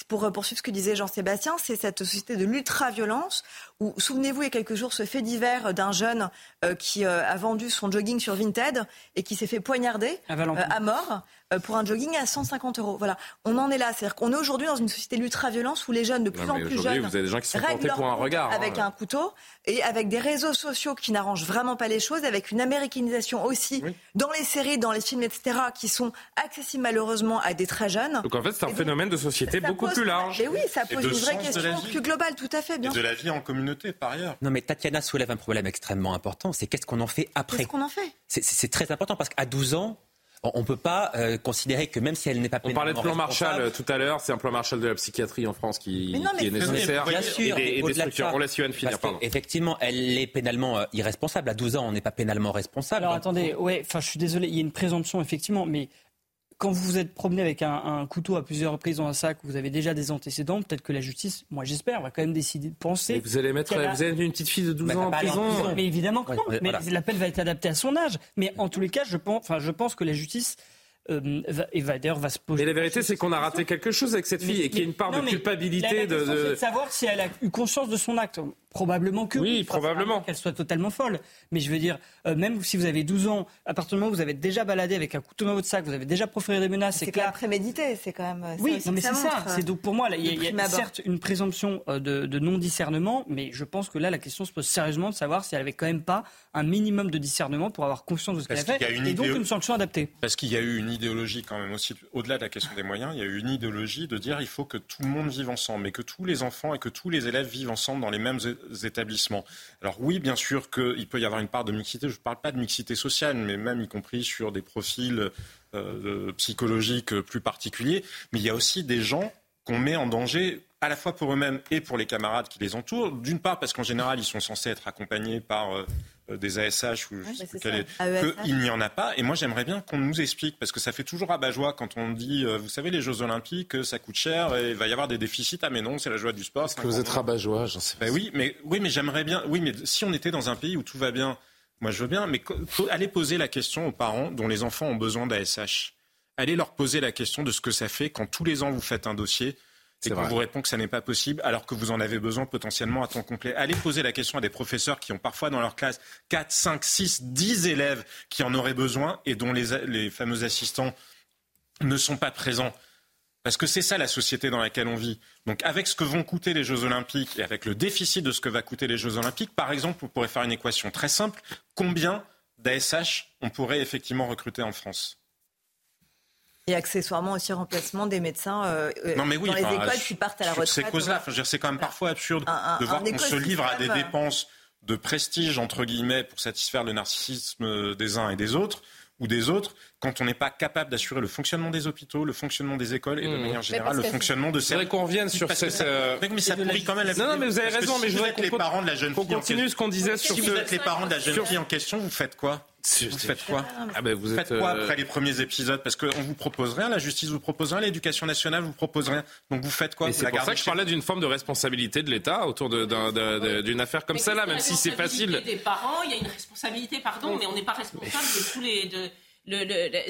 Speaker 7: pour poursuivre ce que disait Jean-Sébastien, c'est cette société de l'ultra-violence où, souvenez-vous, il y a quelques jours, ce fait divers d'un jeune euh, qui euh, a vendu son jogging sur Vinted et qui s'est fait poignarder à euh, mort. Euh, pour un jogging à 150 euros. Voilà, on en est là. C'est-à-dire qu'on est aujourd'hui dans une société d'ultra-violence où les jeunes, de plus en plus jeunes,
Speaker 1: vous avez des gens qui sont portés pour un regard.
Speaker 7: Avec
Speaker 1: hein.
Speaker 7: un couteau et avec des réseaux sociaux qui n'arrangent vraiment pas les choses, avec une américanisation aussi dans les séries, dans les films, etc., qui sont accessibles malheureusement à des très jeunes.
Speaker 1: Donc en fait, c'est un phénomène de société beaucoup plus large.
Speaker 7: Mais oui, ça pose une vraie question plus globale, tout à fait. Bien
Speaker 8: et de la vie en communauté, par ailleurs.
Speaker 3: Non, mais Tatiana soulève un problème extrêmement important. C'est qu'est-ce qu'on en fait après
Speaker 7: Qu'est-ce qu'on en fait?
Speaker 3: C'est très important parce qu'à 12 ans, on ne peut pas euh, considérer que même si elle n'est pas
Speaker 1: On parlait de plan Marshall euh, tout à l'heure, c'est un plan Marshall de la psychiatrie en France qui, est nécessaire.
Speaker 3: Bien sûr,
Speaker 1: et, des, structures. on laisse finir,
Speaker 3: Effectivement, elle est pénalement euh, irresponsable. À 12 ans, on n'est pas pénalement responsable.
Speaker 13: Alors attendez, ouais, enfin je suis désolé, il y a une présomption effectivement, mais quand vous vous êtes promené avec un, couteau à plusieurs reprises dans un sac, vous avez déjà des antécédents, peut-être que la justice, moi j'espère, va quand même décider de penser.
Speaker 1: vous allez mettre, vous avez une petite fille de 12 ans en prison.
Speaker 13: Mais évidemment que non. mais l'appel va être adapté à son âge. Mais en tous les cas, je pense, enfin, je pense que la justice euh, et va, va se poser.
Speaker 1: Mais la vérité, c'est qu'on a raté quelque chose avec cette fille et qu'il y a une part de culpabilité.
Speaker 13: de, de... savoir si elle a eu conscience de son acte. Probablement que
Speaker 1: oui. probablement.
Speaker 13: Qu'elle soit totalement folle. Mais je veux dire, euh, même si vous avez 12 ans, à partir du moment où vous avez déjà baladé avec un couteau dans votre sac, vous avez déjà proféré des menaces.
Speaker 7: C'est clair. prémédité, c'est quand même.
Speaker 13: Oui, mais c'est ça. C'est donc pour moi, il y a, certes une présomption euh, de, non-discernement, mais je pense que là, la question se pose sérieusement de savoir si elle avait quand même pas un minimum de discernement pour avoir conscience de ce qu'elle a fait et donc une sanction adaptée.
Speaker 8: Parce qu'il y a eu une idéologie quand même aussi, au-delà de la question des moyens, il y a eu une idéologie de dire il faut que tout le monde vive ensemble, mais que tous les enfants et que tous les élèves vivent ensemble dans les mêmes Alors oui, bien sûr qu'il peut y avoir une part de mixité. Je ne parle pas de mixité sociale, mais même y compris sur des profils euh, psychologiques plus particuliers. Mais il y a aussi des gens qu'on met en danger à la fois pour eux-mêmes et pour les camarades qui les entourent. D'une part parce qu'en général, ils sont censés être accompagnés par euh, euh, des ASH ou qu'il n'y en a pas. Et moi, j'aimerais bien qu'on nous explique, parce que ça fait toujours à joie quand on dit, euh, vous savez, les Jeux Olympiques, ça coûte cher et il va y avoir des déficits. Ah mais non, c'est la joie du sport.
Speaker 1: Est-ce que vous êtes rabat-joie J'en sais pas.
Speaker 8: Ben oui, mais oui, mais j'aimerais bien. Oui, mais si on était dans un pays où tout va bien, moi je veux bien, mais allez poser la question aux parents dont les enfants ont besoin d'ASH. Allez leur poser la question de ce que ça fait quand tous les ans vous faites un dossier et qu'on vous répond que ça n'est pas possible, alors que vous en avez besoin potentiellement à temps complet. Allez poser la question à des professeurs qui ont parfois dans leur classe 4, 5, 6, 10 élèves qui en auraient besoin et dont les, les fameux assistants ne sont pas présents. Parce que c'est ça la société dans laquelle on vit. Donc avec ce que vont coûter les Jeux Olympiques et avec le déficit de ce que va coûter les Jeux Olympiques, par exemple, on pourrait faire une équation très simple. Combien d'ASH on pourrait effectivement recruter en France?
Speaker 7: Et accessoirement aussi remplacement des médecins euh, euh dans les écoles qui partent à la retraite.
Speaker 8: Ces causes-là, c'est quand même parfois absurde de voir qu'on se livre à des dépenses de prestige, entre guillemets, pour satisfaire le narcissisme des uns et des autres, ou des autres, quand on n'est pas capable d'assurer le fonctionnement des hôpitaux, le fonctionnement des écoles et de mmh. manière générale le fonctionnement de ces.
Speaker 1: C'est qu'on revienne sur cette.
Speaker 8: Euh, mais ça pourrit quand même la
Speaker 1: Non, non, mais vous avez raison, mais je voudrais
Speaker 8: qu'on les parents de la jeune fille.
Speaker 1: continue ce qu'on disait sur.
Speaker 8: Si vous êtes les parents de la jeune fille en question, vous faites quoi vous faites quoi ah ben vous Faites quoi euh, après les premiers épisodes Parce qu'on vous propose rien, la justice vous propose rien, l'éducation nationale vous propose rien. Donc vous faites quoi
Speaker 1: C'est pour ça que je parlais d'une forme de responsabilité de l'État autour d'une affaire comme ça là, même si c'est facile.
Speaker 9: Des parents, il y a une responsabilité, pardon, mais on n'est pas responsable de tous les. De, le,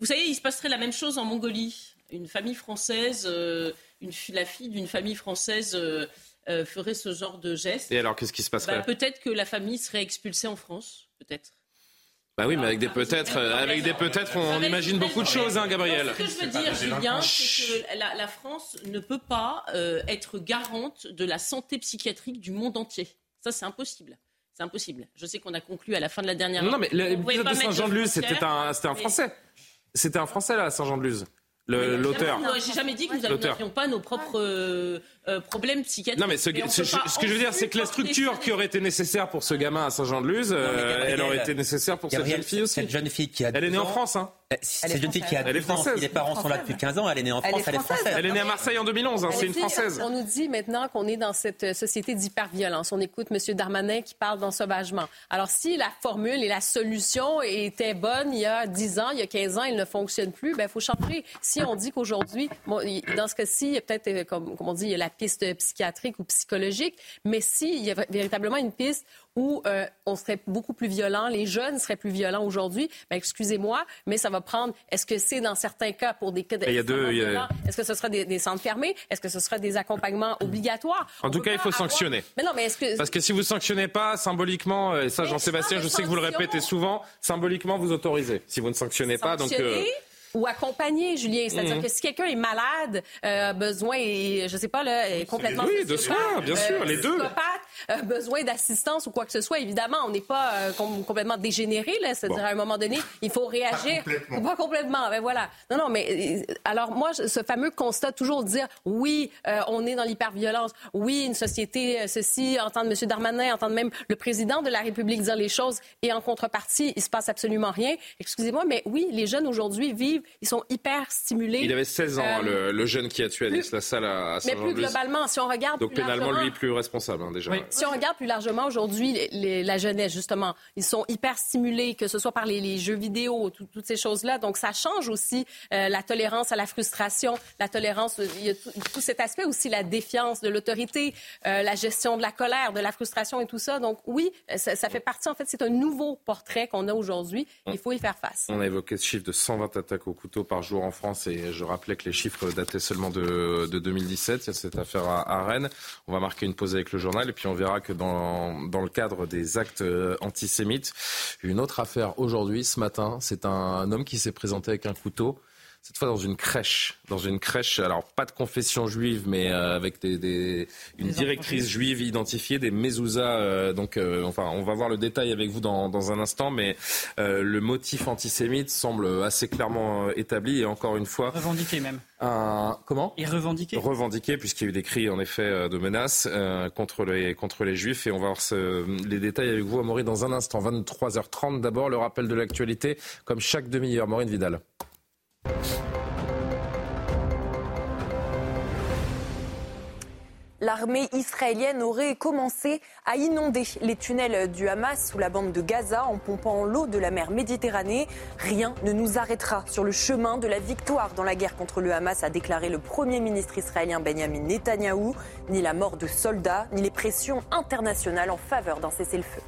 Speaker 9: vous savez, il se passerait la même chose en Mongolie. Une famille française, euh, une, la fille d'une famille française euh, euh, ferait ce genre de geste.
Speaker 1: Et alors, qu'est-ce qui se passerait?
Speaker 9: Bah, Peut-être que la famille serait expulsée en France, peut-être.
Speaker 1: Bah oui, mais avec des peut-être, avec des peut-être, on, imagine beaucoup de choses, hein, Gabriel.
Speaker 9: ce que je veux dire, Julien, c'est que la, la, France ne peut pas être garante de la santé psychiatrique du monde entier. Ça, c'est impossible. C'est impossible. Je sais qu'on a conclu à la fin de la dernière.
Speaker 1: Non, mais l'épisode de Saint-Jean-de-Luz, c'était un, un Français. C'était un Français là, Saint-Jean-de-Luz. L'auteur.
Speaker 9: J'ai jamais dit que nous n'avions pas nos propres euh, euh, problèmes psychiatriques.
Speaker 1: Non, mais ce, ce que je veux dire, c'est que la structure qui aurait été nécessaire pour ce gamin à Saint-Jean-de-Luz, euh, elle aurait été nécessaire pour cette jeune fille aussi.
Speaker 3: Cette jeune fille qui a
Speaker 1: Elle est née en France, hein
Speaker 3: cette jeune fille qui a elle est française. les parents sont là depuis 15 ans, elle est née en France, elle est française.
Speaker 1: Elle est née à Marseille en 2011, hein, c'est une française.
Speaker 10: On nous dit maintenant qu'on est dans cette société d'hyperviolence. On écoute M. Darmanin qui parle d'ensauvagement. Alors, si la formule et la solution étaient bonnes il y a 10 ans, il y a 15 ans, elle ne fonctionne plus, il ben, faut changer. Si on dit qu'aujourd'hui, dans ce cas-ci, il y a peut-être, euh, comme, comme on dit, il y a la piste psychiatrique ou psychologique, mais s'il y a véritablement une piste où euh, on serait beaucoup plus violent, les jeunes seraient plus violents aujourd'hui, ben, excusez-moi, mais ça va prendre. Est-ce que c'est dans certains cas pour des cas de. Est-ce que ce sera des, centres fermés Est-ce que ce sera des accompagnements obligatoires?
Speaker 1: En tout cas, il faut sanctionner.
Speaker 10: Mais non, mais est-ce que...
Speaker 1: Parce que si vous sanctionnez pas symboliquement, et ça, Jean-Sébastien, je sais que vous le répétez souvent, symboliquement vous autorisez. Si vous ne sanctionnez pas, donc. Euh,
Speaker 10: ou accompagner, Julien. C'est-à-dire mhm. que si quelqu'un est malade, euh, besoin, et, je sais pas, là, est complètement.
Speaker 1: Oui, de soins, bien sûr, euh, les deux.
Speaker 10: Euh, besoin d'assistance ou quoi que ce soit, évidemment, on n'est pas euh, complètement dégénéré, là. C'est-à-dire, à un moment donné, il faut réagir.
Speaker 1: Pas complètement.
Speaker 10: Pas complètement. Ben voilà. Non, non, mais alors, moi, ce fameux constat, toujours dire, oui, on est dans l'hyperviolence. Oui, une société, ceci, entendre M. Darmanin, entendre même le président de la République dire les choses et en contrepartie, il se passe absolument rien. Excusez-moi, mais oui, les jeunes aujourd'hui vivent ils sont hyper stimulés.
Speaker 1: Il avait 16 ans, hein, euh, le, jeune qui a tué Alice Lassalle à, à
Speaker 10: Mais plus globalement, si on regarde.
Speaker 1: Donc pénalement, lui, plus responsable, hein, déjà.
Speaker 10: Si on regarde plus largement aujourd'hui, la jeunesse, justement, ils sont hyper stimulés, que ce soit par les, jeux vidéo, toutes ces choses-là. Donc ça change aussi euh, la tolérance à la frustration, la tolérance, il y a tout, cet aspect aussi, la défiance de l'autorité, euh, la gestion de la colère, de la frustration et tout ça. Donc oui, ça, ça fait partie, en fait, c'est un nouveau portrait qu'on a aujourd'hui. Il faut y faire face.
Speaker 1: On a évoqué ce chiffre de 120 attaques au couteau par jour en France et je rappelais que les chiffres dataient seulement de, 2017. Il y a cette affaire à, Rennes. On va marquer une pause avec le journal et puis on verra que dans, dans le cadre des actes euh, antisémites, une autre affaire aujourd'hui, ce matin, c'est un homme qui s'est présenté avec un couteau cette fois dans une crèche, dans une crèche, alors pas de confession juive, mais euh, avec des, une directrice juive identifiée, des mezouza. Euh, donc, euh, enfin, on va voir le détail avec vous dans, dans un instant, mais le motif antisémite semble assez clairement établi et encore une fois
Speaker 13: revendiqué même.
Speaker 1: Un, comment?
Speaker 13: Et revendiqué.
Speaker 1: Revendiqué, puisqu'il y a eu des cris en effet de menaces contre les contre les juifs et on va voir ce, les détails avec vous, Amaury, dans un instant. 23h30 d'abord, le rappel de l'actualité, comme chaque demi-heure. Maureen Vidal.
Speaker 2: L'armée israélienne aurait commencé à inonder les tunnels du Hamas sous la bande de Gaza en pompant l'eau de la mer Méditerranée. Rien ne nous arrêtera sur le chemin de la victoire dans la guerre contre le Hamas, a déclaré le Premier ministre israélien Benjamin Netanyahou. Ni la mort de soldats, ni les pressions internationales en faveur d'un cessez-le-feu.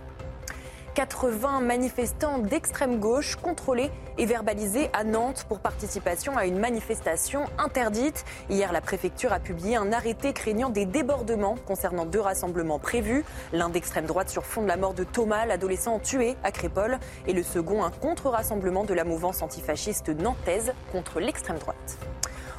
Speaker 2: 80 manifestants d'extrême gauche contrôlés et verbalisés à Nantes pour participation à une manifestation interdite. Hier, la préfecture a publié un arrêté craignant des débordements concernant deux rassemblements prévus. L'un d'extrême droite sur fond de la mort de Thomas, l'adolescent tué à Crépole, et le second un contre-rassemblement de la mouvance antifasciste nantaise contre l'extrême droite.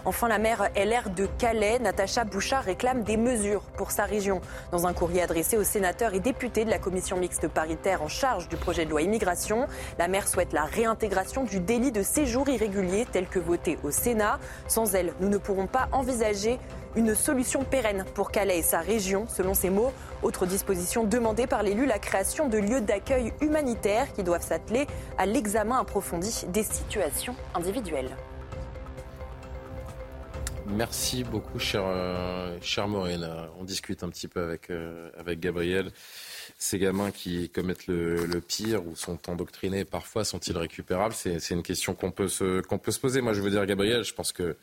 Speaker 2: Enfin, la maire LR de Calais, Natacha Bouchard, réclame des mesures pour sa région. Dans un courrier adressé aux sénateurs et députés de la commission mixte paritaire en charge du projet de loi immigration, la maire souhaite la réintégration du délit de séjour irrégulier tel que voté au Sénat. Sans elle, nous ne pourrons pas envisager une solution pérenne pour Calais et sa région, selon ses mots. Autre disposition demandée par l'élu, la création de lieux d'accueil humanitaires qui doivent s'atteler à l'examen approfondi des situations individuelles.
Speaker 1: Merci beaucoup, cher, euh, cher Maureen. On discute un petit peu avec, euh, avec Gabriel. Ces gamins qui commettent le, pire ou sont endoctrinés, parfois sont-ils récupérables? C'est une question qu'on peut, se, qu'on peut se poser. Moi, je veux dire, Gabriel, je pense que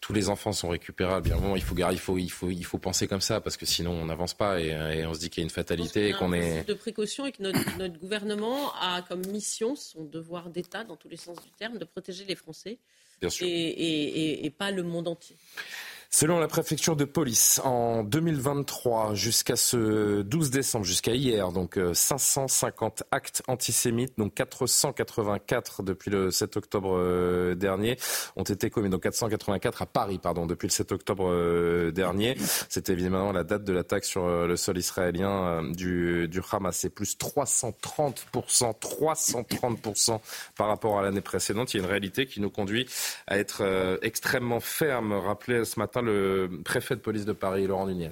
Speaker 1: tous les enfants sont récupérables. Bien, il faut, il faut, il faut, il faut penser comme ça parce que sinon on n'avance pas et, on se dit qu'il y a une fatalité qu'on est.
Speaker 9: De précaution et que notre, gouvernement a comme mission, son devoir d'État dans tous les sens du terme, de protéger les Français. Et, pas le monde entier.
Speaker 1: Selon la préfecture de police, en 2023, jusqu'à ce 12 décembre, jusqu'à hier, donc 550 euh, actes antisémites, donc 484 depuis le 7 octobre euh, dernier, ont été commis. Donc 484 à Paris, pardon, depuis le 7 octobre euh, dernier. C'était évidemment la date de l'attaque sur le sol israélien du, du Hamas. C'est plus 330%, 330% par rapport à l'année précédente. Il y a une réalité qui nous conduit à être extrêmement ferme. Rappelez ce matin le préfet de police de Paris, Laurent Nunez.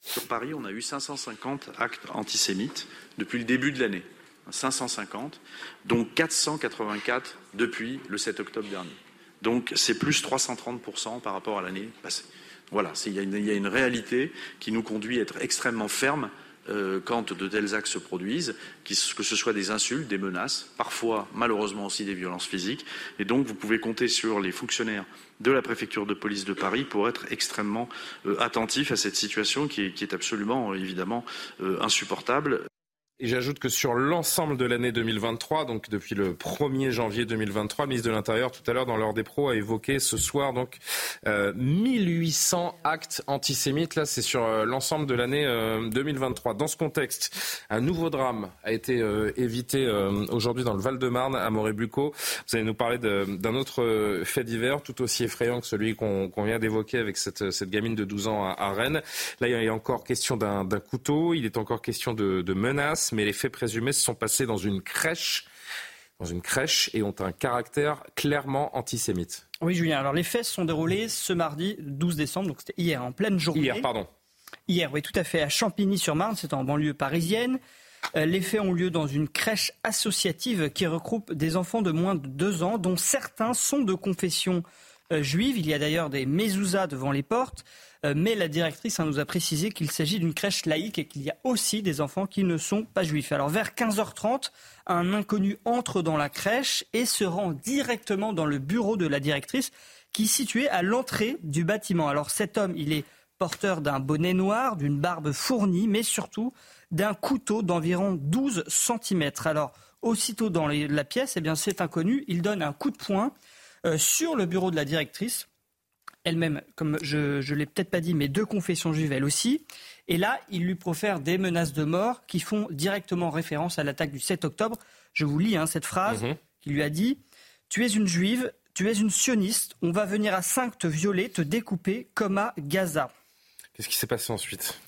Speaker 22: Sur Paris, on a eu 550 actes antisémites depuis le début de l'année. 550, dont 484 depuis le 7 octobre dernier. Donc c'est plus 330% par rapport à l'année passée. Voilà, il y, a une réalité qui nous conduit à être extrêmement ferme euh, quand de tels actes se produisent, que ce soit des insultes, des menaces, parfois malheureusement aussi des violences physiques. Et donc vous pouvez compter sur les fonctionnaires de la préfecture de police de Paris pour être extrêmement euh, attentifs à cette situation qui est, absolument évidemment euh, insupportable.
Speaker 1: Et j'ajoute que sur l'ensemble de l'année 2023, donc depuis le 1er janvier 2023, le ministre de l'Intérieur tout à l'heure dans l'heure des pros a évoqué ce soir donc euh, 1800 actes antisémites. Là, c'est sur euh, l'ensemble de l'année 2023. Euh, dans ce contexte, un nouveau drame a été euh, évité aujourd'hui dans le Val-de-Marne à Morébucco. Vous allez nous parler d'un autre fait divers tout aussi effrayant que celui qu'on vient d'évoquer avec cette, gamine de 12 ans à, Rennes. Là, il y a encore question d'un couteau. Il est encore question de menaces mais les faits présumés se sont passés dans une crèche dans une crèche et ont un caractère clairement antisémite.
Speaker 13: Oui, Julien. Alors, les faits se sont déroulés ce mardi 12 décembre, donc c'était hier, en pleine journée.
Speaker 1: Hier, pardon.
Speaker 13: Hier, oui, tout à fait, à Champigny-sur-Marne, c'est en banlieue parisienne. Euh, les faits ont lieu dans une crèche associative qui regroupe des enfants de moins de deux ans, dont certains sont de confession euh, juive. Il y a d'ailleurs des mezuzahs devant les portes. Euh, mais la directrice nous a précisé qu'il s'agit d'une crèche laïque et qu'il y a aussi des enfants qui ne sont pas juifs. Alors vers 15h30, un inconnu entre dans la crèche et se rend directement dans le bureau de la directrice qui est situé à l'entrée du bâtiment. Alors cet homme, il est porteur d'un bonnet noir, d'une barbe fournie, mais surtout d'un couteau d'environ 12 cm. Alors aussitôt dans la pièce, eh bien cet inconnu, il donne un coup de poing euh, sur le bureau de la directrice elle-même, comme je ne l'ai peut-être pas dit, mais deux confessions juives elle aussi. Et là, il lui profère des menaces de mort qui font directement référence à l'attaque du 7 octobre. Je vous lis hein, cette phrase mhm. qui lui a dit Tu es une juive, tu es une sioniste, on va venir à 5 te violer, te découper comme à Gaza.
Speaker 1: Qu'est-ce qui s'est passé ensuite?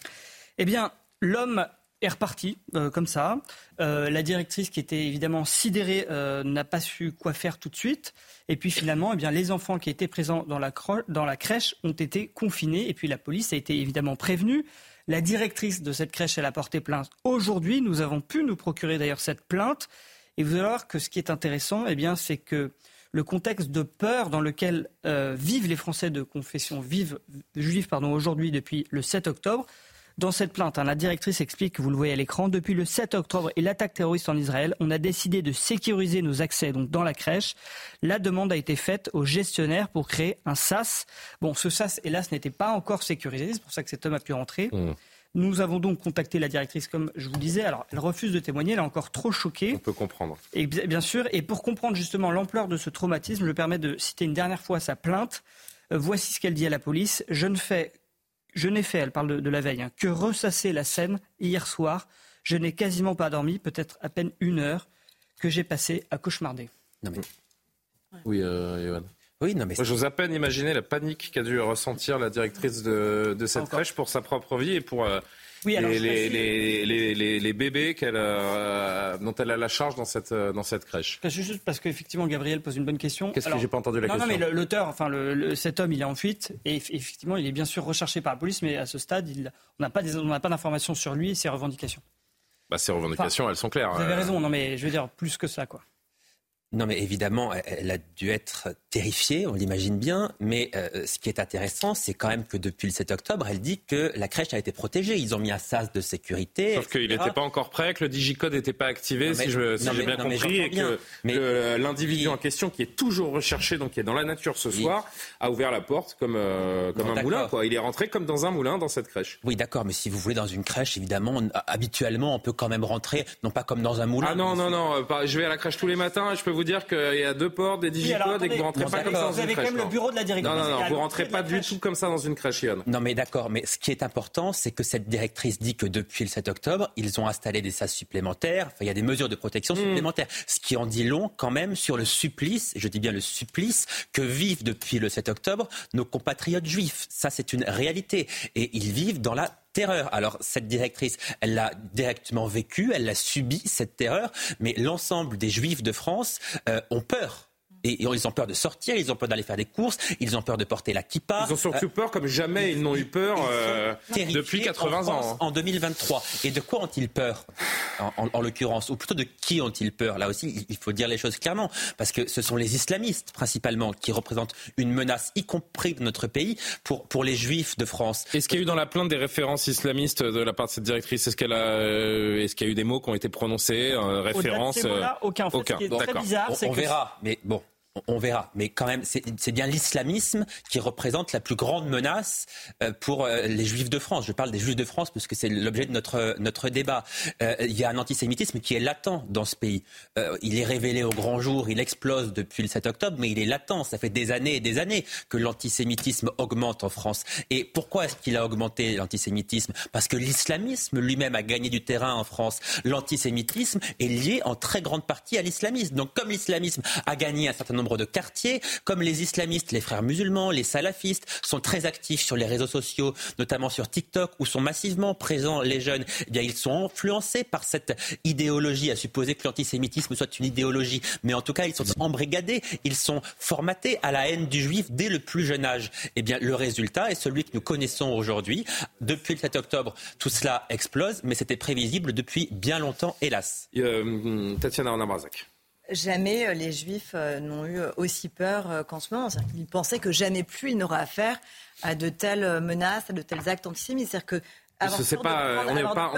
Speaker 13: Eh bien, l'homme est reparti euh, comme ça. Euh, la directrice, qui était évidemment sidérée, euh, n'a pas su quoi faire tout de suite. Et puis finalement, eh bien, les enfants qui étaient présents dans la, crèche ont été confinés. Et puis la police a été évidemment prévenue. La directrice de cette crèche, elle a porté plainte aujourd'hui. Nous avons pu nous procurer d'ailleurs cette plainte. Et vous allez voir que ce qui est intéressant, eh bien, c'est que le contexte de peur dans lequel vivent les Français de confession vive, juive pardon, aujourd'hui depuis le 7 octobre, dans cette plainte, hein, la directrice explique, vous le voyez à l'écran, depuis le 7 octobre et l'attaque terroriste en Israël, on a décidé de sécuriser nos accès donc dans la crèche. La demande a été faite aux gestionnaires pour créer un SAS. Bon, ce SAS, hélas, n'était pas encore sécurisé, c'est pour ça que cet homme a pu rentrer. Mmh. Nous avons donc contacté la directrice, comme je vous le disais. Alors, elle refuse de témoigner, elle est encore trop choquée.
Speaker 1: On peut comprendre.
Speaker 13: Et bien sûr, et pour comprendre justement l'ampleur de ce traumatisme, je me permets de citer une dernière fois sa plainte. Euh, voici ce qu'elle dit à la police. Je ne fais je n'ai fait, elle parle de, la veille, hein, que ressasser la scène hier soir. Je n'ai quasiment pas dormi, peut-être à peine une heure, que j'ai passé à cauchemarder.
Speaker 1: Non mais... Oui, euh, Oui, non mais Moi, j'ose à peine imaginer la panique qu'a dû ressentir la directrice de, cette crèche pour sa propre vie et pour euh, oui, les, les, bébés qu'elle, euh, dont elle a la charge dans cette, euh, dans cette crèche.
Speaker 13: Juste parce qu'effectivement, Gabriel pose une bonne question.
Speaker 1: Qu'est-ce que j'ai pas entendu la question
Speaker 13: Non, mais l'auteur, enfin, le, cet homme, il est en fuite et effectivement, il est bien sûr recherché par la police, mais à ce stade, il, on n'a pas, pas d'informations sur lui et ses revendications.
Speaker 1: Bah, ses revendications, elles sont claires.
Speaker 13: Vous avez euh. raison, non, mais je veux dire plus que ça, quoi.
Speaker 3: Non, mais évidemment, elle a dû être terrifiée, on l'imagine bien. Mais euh, ce qui est intéressant, c'est quand même que depuis le 7 octobre, elle dit que la crèche a été protégée. Ils ont mis un sas de sécurité.
Speaker 1: Sauf qu'il n'était pas encore prêt, que le digicode n'était pas activé, si j'ai bien compris, et que l'individu en question, qui est toujours recherché, donc qui est dans la nature ce soir, a ouvert la porte comme, euh, comme un moulin. Quoi. Il est rentré comme dans un moulin dans cette crèche.
Speaker 3: Oui, d'accord, mais si vous voulez, dans une crèche, évidemment, habituellement, on peut quand même rentrer, non pas comme dans un moulin.
Speaker 1: Ah non, non, non, je vais à la crèche tous les matins je peux vous vous dire qu'il y a deux portes, des digicodes et que vous rentrez pas comme ça dans
Speaker 13: Vous
Speaker 1: une
Speaker 13: avez quand
Speaker 1: crèche.
Speaker 13: même le
Speaker 1: non.
Speaker 13: bureau de la directrice.
Speaker 1: Non, non, non, vous rentrez pas du
Speaker 13: crèche.
Speaker 1: tout comme ça dans une crèche, Yann.
Speaker 3: Non, mais d'accord. Mais ce qui est important, c'est que cette directrice dit que depuis le 7 octobre, ils ont installé des sas supplémentaires. Enfin, il y a des mesures de protection supplémentaires. Ce qui en dit long, quand même, sur le supplice, et je dis bien le supplice, que vivent depuis le 7 octobre nos compatriotes juifs. Ça, c'est une réalité. Et ils vivent dans la terreur. Alors cette directrice, elle l'a directement vécu, elle l'a subi cette terreur, mais l'ensemble des juifs de France euh, ont peur. Et ils ont peur de sortir, ils ont peur d'aller faire des courses, ils ont peur de porter la kippa.
Speaker 1: Ils ont surtout peur comme jamais ils n'ont eu peur euh, depuis
Speaker 3: en
Speaker 1: 80
Speaker 3: France
Speaker 1: ans. hein.
Speaker 3: En 2023. Et de quoi ont-ils peur en, en- en l'occurrence? Ou plutôt de qui ont-ils peur? Là aussi, il- faut dire les choses clairement. Parce que ce sont les islamistes, principalement, qui représentent une menace, y compris de notre pays, pour, pour les juifs de France.
Speaker 1: Est-ce qu'il y a eu dans la plainte des références islamistes de la part de cette directrice Est-ce qu'elle a, euh, est-ce qu'il y a eu des mots qui ont été prononcés, euh, références
Speaker 13: ces mots-là,
Speaker 1: euh,
Speaker 13: aucun. En fait, ce qui est très bizarre,
Speaker 3: on,
Speaker 13: c'est
Speaker 3: on
Speaker 13: que-
Speaker 3: verra, mais bon. On- verra, mais quand même, c'est bien l'islamisme qui représente la plus grande menace euh, pour euh, les Juifs de France. Je parle des Juifs de France parce que c'est l'objet de notre notre débat. Euh, Il y a un antisémitisme qui est latent dans ce pays. Il est révélé au grand jour, il explose depuis le 7 octobre, mais il est latent. Ça fait des années et des années que l'antisémitisme augmente en France. Et pourquoi est-ce qu'il a augmenté l'antisémitisme? Parce que l'islamisme lui-même a gagné du terrain en France. L'antisémitisme est lié en très grande partie à l'islamisme. Donc comme l'islamisme a gagné un certain nombre de quartiers, comme les islamistes, les frères musulmans, les salafistes sont très actifs sur les réseaux sociaux, notamment sur TikTok, où sont massivement présents les jeunes, eh bien ils sont influencés par cette idéologie, à supposer que l'antisémitisme soit une idéologie, mais en tout cas ils sont embrigadés, ils sont formatés à la haine du juif dès le plus jeune âge. Eh bien le résultat est celui que nous connaissons aujourd'hui. Depuis le 7 octobre, tout cela explose, mais c'était prévisible depuis bien longtemps, hélas.
Speaker 1: Euh, Tatiana Arnabrazak.
Speaker 7: Jamais euh, les Juifs euh, n'ont eu aussi peur euh, qu'en ce moment. C'est-à-dire qu'ils pensaient que jamais plus ils n'auraient affaire à de telles euh, menaces, à de tels actes antisémites. C'est-dire que
Speaker 1: on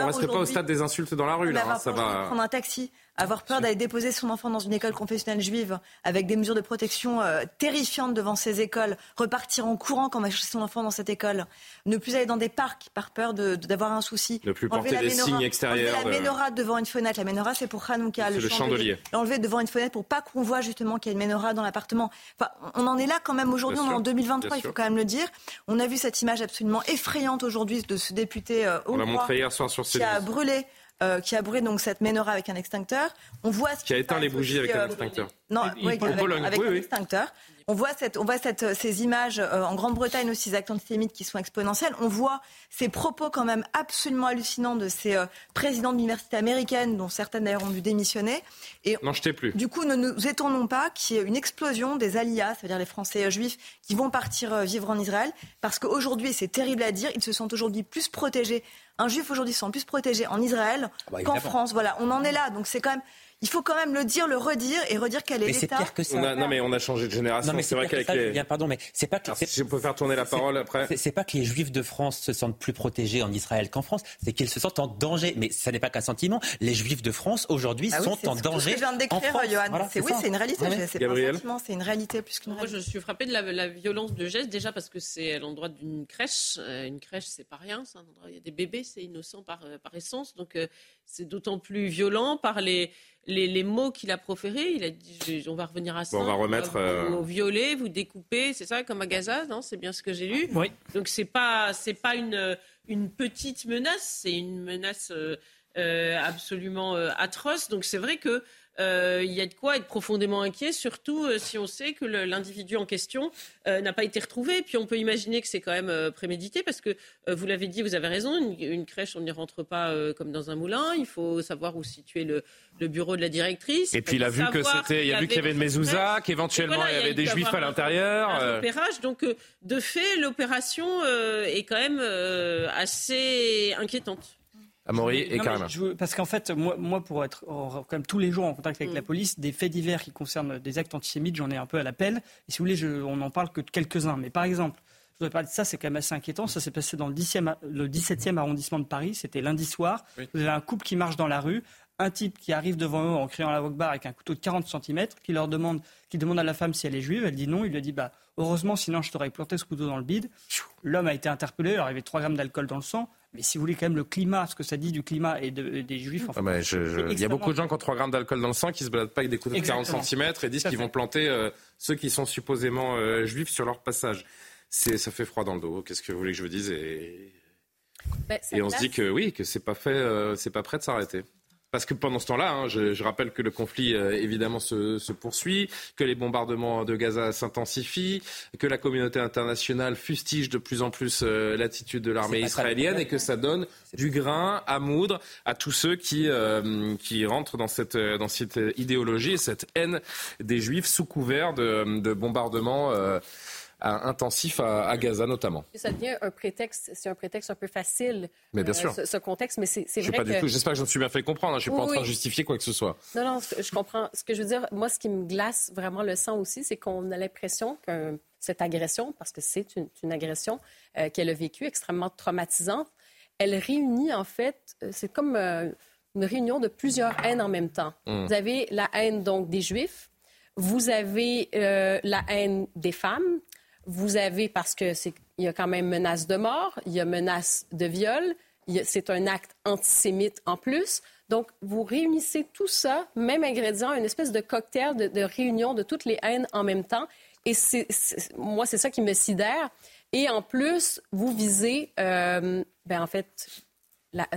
Speaker 1: on reste pas au stade des insultes dans la rue
Speaker 7: mais
Speaker 1: là. hein, ça va.
Speaker 7: prendre un taxi, avoir peur d'aller déposer son enfant dans une école confessionnelle juive avec des mesures de protection euh, terrifiantes devant ces écoles, repartir en courant quand on va chercher son enfant dans cette école, ne plus aller dans des parcs par peur d'avoir un souci,
Speaker 1: Ne plus
Speaker 7: Enlever
Speaker 1: porter
Speaker 7: la
Speaker 1: des signes extérieurs
Speaker 7: enlever la menorah devant une fenêtre, la menorah c'est pour Hanouka, le,
Speaker 1: le chandelier.
Speaker 7: L'enlever devant une fenêtre pour pas qu'on voit justement qu'il y a une menorah dans l'appartement. Enfin, on en est là quand même aujourd'hui, on est en
Speaker 1: sûr,
Speaker 7: 2023,
Speaker 1: bien
Speaker 7: il faut quand même le dire. On a vu cette image absolument effrayante aujourd'hui de ce député euh,
Speaker 1: On l'a
Speaker 7: hongrois
Speaker 1: montré hier soir sur
Speaker 7: qui a brûlé euh, qui a brûlé donc cette menorah avec un extincteur. On voit ce
Speaker 1: Qui a éteint les bougies avec un
Speaker 7: euh,
Speaker 1: extincteur.
Speaker 7: Non, oui, avec, un extincteur. On voit, cette, on voit cette, ces images euh, en Grande-Bretagne aussi, ces actes antisémites qui sont exponentiels. On voit ces propos quand même absolument hallucinants de ces euh, présidents d'universités américaines, dont certaines d'ailleurs ont dû démissionner. Et
Speaker 1: N'en jetez plus.
Speaker 7: du coup, ne nous étonnons pas qu'il y ait une explosion des aliyas, c'est-à-dire les Français euh, juifs qui vont partir euh, vivre en Israël, parce qu'aujourd'hui, c'est terrible à dire, ils se sentent aujourd'hui plus protégés. Un juif aujourd'hui se sent plus protégé en Israël
Speaker 3: bah,
Speaker 7: qu'en. France. Voilà, on en est là. Donc c'est quand même, il faut quand même le dire, le redire et redire quel est
Speaker 3: Mais c'est
Speaker 7: l'état.
Speaker 3: pire que ça.
Speaker 1: On a- non mais on a changé de génération.
Speaker 3: Non, mais
Speaker 1: c'est vrai
Speaker 3: que
Speaker 1: qu'avec les.
Speaker 3: Pardon, mais c'est pas que
Speaker 1: Alors, si je peux faire tourner la parole après.
Speaker 3: C'est- C'est pas que les Juifs de France se sentent plus protégés en Israël qu'en France, c'est qu'ils se sentent en danger. Mais ça n'est pas qu'un sentiment. Les Juifs de France aujourd'hui
Speaker 7: Ah oui,
Speaker 3: sont
Speaker 7: c'est
Speaker 3: en
Speaker 7: tout ce que
Speaker 3: danger.
Speaker 7: je viens de
Speaker 3: en
Speaker 7: décrire,
Speaker 3: France.
Speaker 7: Johan.
Speaker 3: Voilà,
Speaker 7: c'est oui,
Speaker 3: ça.
Speaker 7: c'est une réalité.
Speaker 3: Ouais.
Speaker 7: C'est pas un sentiment, c'est une réalité plus qu'une
Speaker 9: Moi,
Speaker 7: réalité.
Speaker 9: je suis frappée de la, la violence de geste, déjà parce que c'est à l'endroit d'une crèche. Euh, une crèche, c'est pas rien. c'est un endroit où il y a des bébés, c'est innocent par, euh, par essence. Donc, euh, c'est d'autant plus violent par les, les, les mots qu'il a proférés. Il a dit je- on va revenir à ça.
Speaker 1: Bon, on va remettre,
Speaker 9: Vous,
Speaker 1: euh,
Speaker 9: vous violer, vous découper, c'est ça, comme à Gaza, non C'est bien ce que j'ai lu.
Speaker 13: Oui.
Speaker 9: Donc, c'est pas, c'est pas une, une petite menace, c'est une menace euh, euh, absolument euh, atroce. Donc, c'est vrai que. Euh, il y a de quoi être profondément inquiet, surtout euh, si on sait que l'individu en question euh, n'a pas été retrouvé. Puis on peut imaginer que c'est quand même prémédité, parce que vous l'avez dit, vous avez raison, une, une crèche, on n'y rentre pas comme dans un moulin. Il faut savoir où situer le, le bureau de la directrice.
Speaker 1: Et puis il a vu que c'était, il a vu qu'il y avait une mezouza, qu'éventuellement
Speaker 9: voilà,
Speaker 1: il y avait des juifs à l'intérieur.
Speaker 9: un repérage. Donc, de fait, l'opération est quand même assez inquiétante.
Speaker 1: Amaury et
Speaker 13: veux- parce qu'en fait, moi, moi, pour être en- quand même tous les jours en contact avec
Speaker 9: Mm.
Speaker 13: la police, des faits divers qui concernent des actes antisémites, j'en ai un peu à l'appel. Et si vous voulez, je, on n'en parle que de quelques-uns. Mais par exemple, je voudrais parler de ça, c'est quand même assez inquiétant. Ça s'est passé dans le, 10e, a- le 17e arrondissement de Paris. C'était lundi soir. Vous avez un couple qui marche dans la rue. Un type qui arrive devant eux en criant à la bar avec un couteau de 40 cm, qui leur demande, qui demande à la femme si elle est juive, elle dit non, il lui dit bah heureusement sinon je t'aurais planté ce couteau dans le bide. L'homme a été interpellé, il avait 3 grammes d'alcool dans le sang. Mais si vous voulez quand même le climat, ce que ça dit du climat et des juifs. En
Speaker 1: ah, il y a beaucoup de gens qui ont 3 grammes d'alcool dans le sang qui se baladent pas avec des couteaux de 40 cm et disent qu'ils vont planter euh, ceux qui sont supposément euh, juifs sur leur passage. ça fait froid dans le dos. Qu'est-ce que vous voulez que je vous dise et, et on se dit que oui, que c'est pas fait, euh, c'est pas prêt de s'arrêter. Parce que pendant ce temps-là, hein, je, rappelle que le conflit euh, évidemment se, poursuit, que les bombardements de Gaza s'intensifient, que la communauté internationale fustige de plus en plus euh, l'attitude de l'armée israélienne et que ça donne du grain à moudre à tous ceux qui, euh, qui rentrent dans cette, dans cette idéologie et cette haine des juifs sous couvert de, de bombardements intensif à, Gaza notamment.
Speaker 10: Ça devient un prétexte, c'est un prétexte un peu facile.
Speaker 1: Mais bien sûr.
Speaker 10: Ce, contexte, mais c'est vrai
Speaker 1: que... J'espère que je me suis bien fait comprendre. Hein. Je ne suis pas en train de justifier quoi que ce soit.
Speaker 10: Non, non, je comprends. Ce que je veux dire, moi, ce qui me glace vraiment le sang aussi, c'est qu'on a l'impression que cette agression, parce que c'est une, agression euh, qu'elle a vécue, extrêmement traumatisante, elle réunit en fait, euh, c'est comme euh, une réunion de plusieurs haines en même temps. Mmh. Vous avez la haine donc des Juifs, vous avez la haine des femmes, vous avez, parce que c'est, il y a quand même menace de mort, il y a menace de viol, c'est un acte antisémite en plus. Donc, vous réunissez tout ça, même ingrédient, une espèce de cocktail de, réunion de toutes les haines en même temps. Et c'est, moi, c'est ça qui me sidère. Et en plus, vous visez, euh, ben, en fait,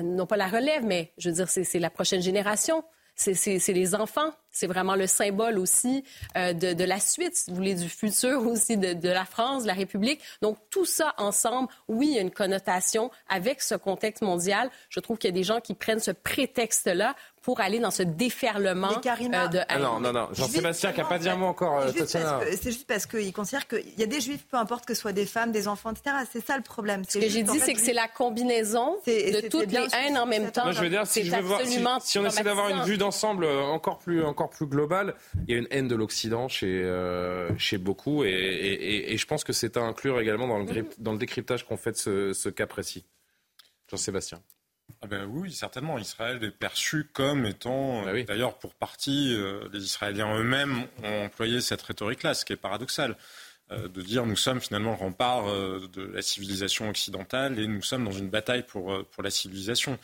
Speaker 10: non pas la relève, mais je veux dire, c'est la prochaine génération c'est les enfants. C'est vraiment le symbole aussi euh, de, la suite, si vous voulez, du futur aussi de, de, la France, de la République. Donc, tout ça ensemble, oui, il y a une connotation avec ce contexte mondial. Je trouve qu'il y a des gens qui prennent ce prétexte-là pour aller dans ce déferlement euh, de
Speaker 1: ah non, non, non. Jean-Sébastien qui n'a pas dit un mot encore,
Speaker 7: euh, C'est juste parce qu'il considère qu'il y a des juifs, peu importe que ce soit des femmes, des enfants, etc. C'est ça le problème.
Speaker 10: Ce que j'ai dit, c'est que c'est la combinaison de toutes les haines en même temps.
Speaker 1: je veux dire, si, si, on essaie d'avoir une vue d'ensemble euh, encore plus, encore plus globale, il y a une haine de l'Occident chez, chez beaucoup et, je pense que c'est à inclure également dans le, dans le décryptage qu'on fait de ce, ce cas précis. Jean-Sébastien.
Speaker 8: Ah ben oui, certainement. Israël est perçu comme étant, bah d'ailleurs pour partie, euh, les Israéliens eux-mêmes ont employé cette rhétorique-là, ce qui est paradoxal, euh, de dire nous sommes finalement le rempart euh, de la civilisation occidentale et nous sommes dans une bataille pour, pour la civilisation.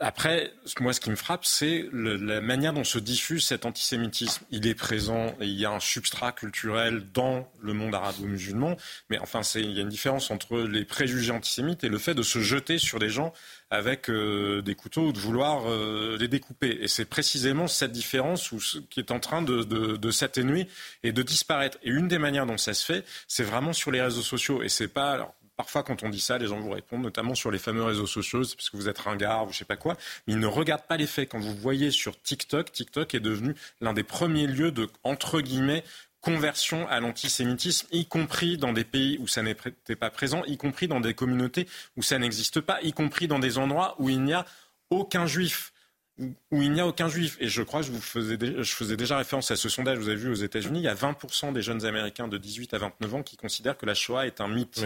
Speaker 8: Après, moi, ce qui me frappe, c'est la manière dont se diffuse cet antisémitisme. Il est présent et il y a un substrat culturel dans le monde arabo-musulman, mais enfin, il y a une différence entre les préjugés antisémites et le fait de se jeter sur des gens avec euh, des couteaux ou de vouloir euh, les découper. Et c'est précisément cette différence qui est en train de, s'atténuer et de disparaître. Et une des manières dont ça se fait, c'est vraiment sur les réseaux sociaux. Et c'est pas parfois, quand on dit ça, les gens vous répondent, notamment sur les fameux réseaux sociaux, c'est parce que vous êtes ringard ou je sais pas quoi. Mais ils ne regardent pas les faits. Quand vous voyez sur TikTok, TikTok est devenu l'un des premiers lieux de, entre guillemets, conversion à l'antisémitisme, y compris dans des pays où ça n'était pas présent, y compris dans des communautés où ça n'existe pas, y compris dans des endroits où il n'y a aucun juif où il n'y a aucun juif. Et je crois je, vous faisais, je faisais déjà référence à ce sondage, vous avez vu aux États-Unis, il y a 20% des jeunes Américains de 18 à 29 ans qui considèrent que la Shoah est un mythe.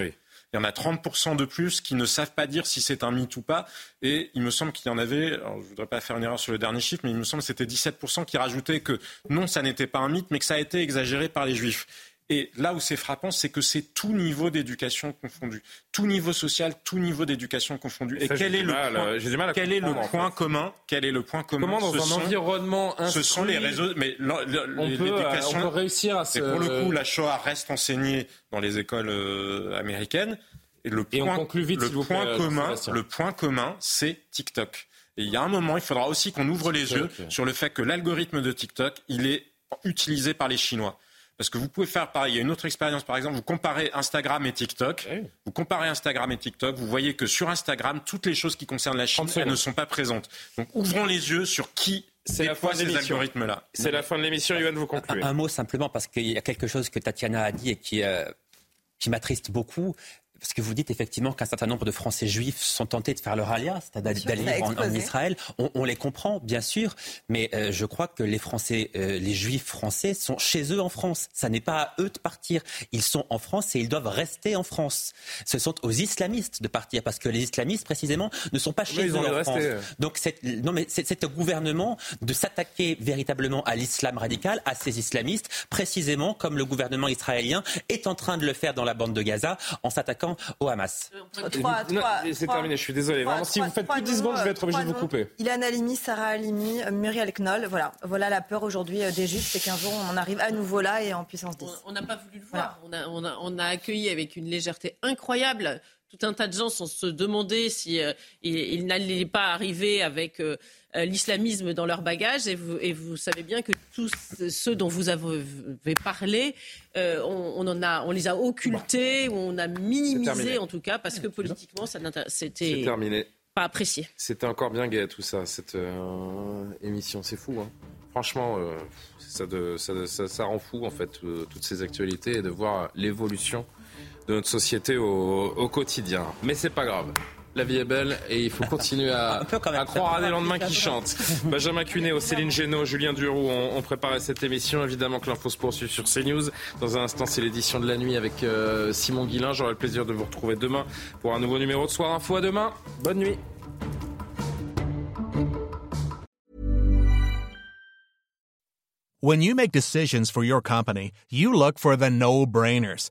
Speaker 8: Il y en a 30% de plus qui ne savent pas dire si c'est un mythe ou pas. Et il me semble qu'il y en avait, je ne voudrais pas faire une erreur sur le dernier chiffre, mais il me semble que c'était 17% qui rajoutaient que non, ça n'était pas un mythe, mais que ça a été exagéré par les juifs. Et là où c'est frappant, c'est que c'est tout niveau d'éducation confondu, tout niveau social, tout niveau d'éducation confondu. Et quel est le point, euh, quel est le point commun Quel est le point commun?
Speaker 1: Comment dans un environnement
Speaker 8: Ce sont les réseaux. Mais
Speaker 1: l'éducation. On, peut réussir à se.
Speaker 8: Pour le coup, la Shoah reste enseignée dans les écoles euh, américaines. Et le point,
Speaker 1: on conclut vite,
Speaker 8: le point commun, le point commun, c'est TikTok. Et il y a un moment, il faudra aussi qu'on ouvre les yeux sur le fait que l'algorithme de TikTok, il est utilisé par les Chinois. Parce que vous pouvez faire pareil. Il y a une autre expérience, par exemple, vous comparez Instagram et TikTok. Vous comparez Instagram et TikTok, vous voyez que sur Instagram, toutes les choses qui concernent la Chine, elles ne sont pas présentes. Donc ouvrons les yeux sur qui c'est la fin de ces algorithmes-là.
Speaker 1: C'est la fin de l'émission, Yoann, vous concluez.
Speaker 3: Un, mot simplement, parce qu'il y a quelque chose que Tatiana a dit et qui, euh, qui m'attriste beaucoup parce que vous dites effectivement qu'un certain nombre de Français juifs sont tentés de faire leur alia, c'est-à-dire d'aller en, Israël. On, les comprend, bien sûr, mais euh, je crois que les Français, euh, les Juifs français sont chez eux en France. Ça n'est pas à eux de partir. Ils sont en France et ils doivent rester en France. Ce sont aux islamistes de partir, parce que les islamistes, précisément, ne sont pas chez eux en France. Donc, non, mais c'est au gouvernement de s'attaquer véritablement à l'islam radical, à ces islamistes, précisément comme le gouvernement israélien est en train de le faire dans la bande de Gaza, en s'attaquant au Hamas.
Speaker 1: C'est terminé, je suis désolé. si vous faites plus de 10 secondes, je vais être obligé de vous couper.
Speaker 7: Ilan Halimi, Sarah Halimi, Muriel Knoll, voilà. Voilà la peur aujourd'hui euh, des Juifs, c'est qu'un jour on arrive à nouveau là et en puissance 10.
Speaker 9: On n'a pas voulu le voir. On, a, on, a, on a accueilli avec une légèreté incroyable tout un tas de gens sans se demander si euh, il, n'allait pas arriver avec euh, l'islamisme dans leur bagage. Et vous, et vous, savez bien que tous ceux dont vous avez parlé, euh, on, en a, on les a occultés, ou on a minimisé en tout cas, parce que politiquement, c'était pas apprécié.
Speaker 1: C'était encore bien gay tout ça, cette émission. C'est fou. Hein. Franchement, ça, ça, ça, rend fou en fait toutes ces actualités et de voir l'évolution de notre société au, quotidien. Mais c'est pas grave. La vie est belle et il faut continuer à, croire à des lendemains qui chantent. Benjamin Cuneo, Céline Génaud, Julien Duroux ont, préparé cette émission. Évidemment que l'info se poursuit sur CNews. Dans un instant, c'est l'édition de la nuit avec euh, Simon Guillain. J'aurai le plaisir de vous retrouver demain pour un nouveau numéro de Soir Info. À demain. Bonne nuit.
Speaker 23: When you make decisions for your company, you look for the no-brainers.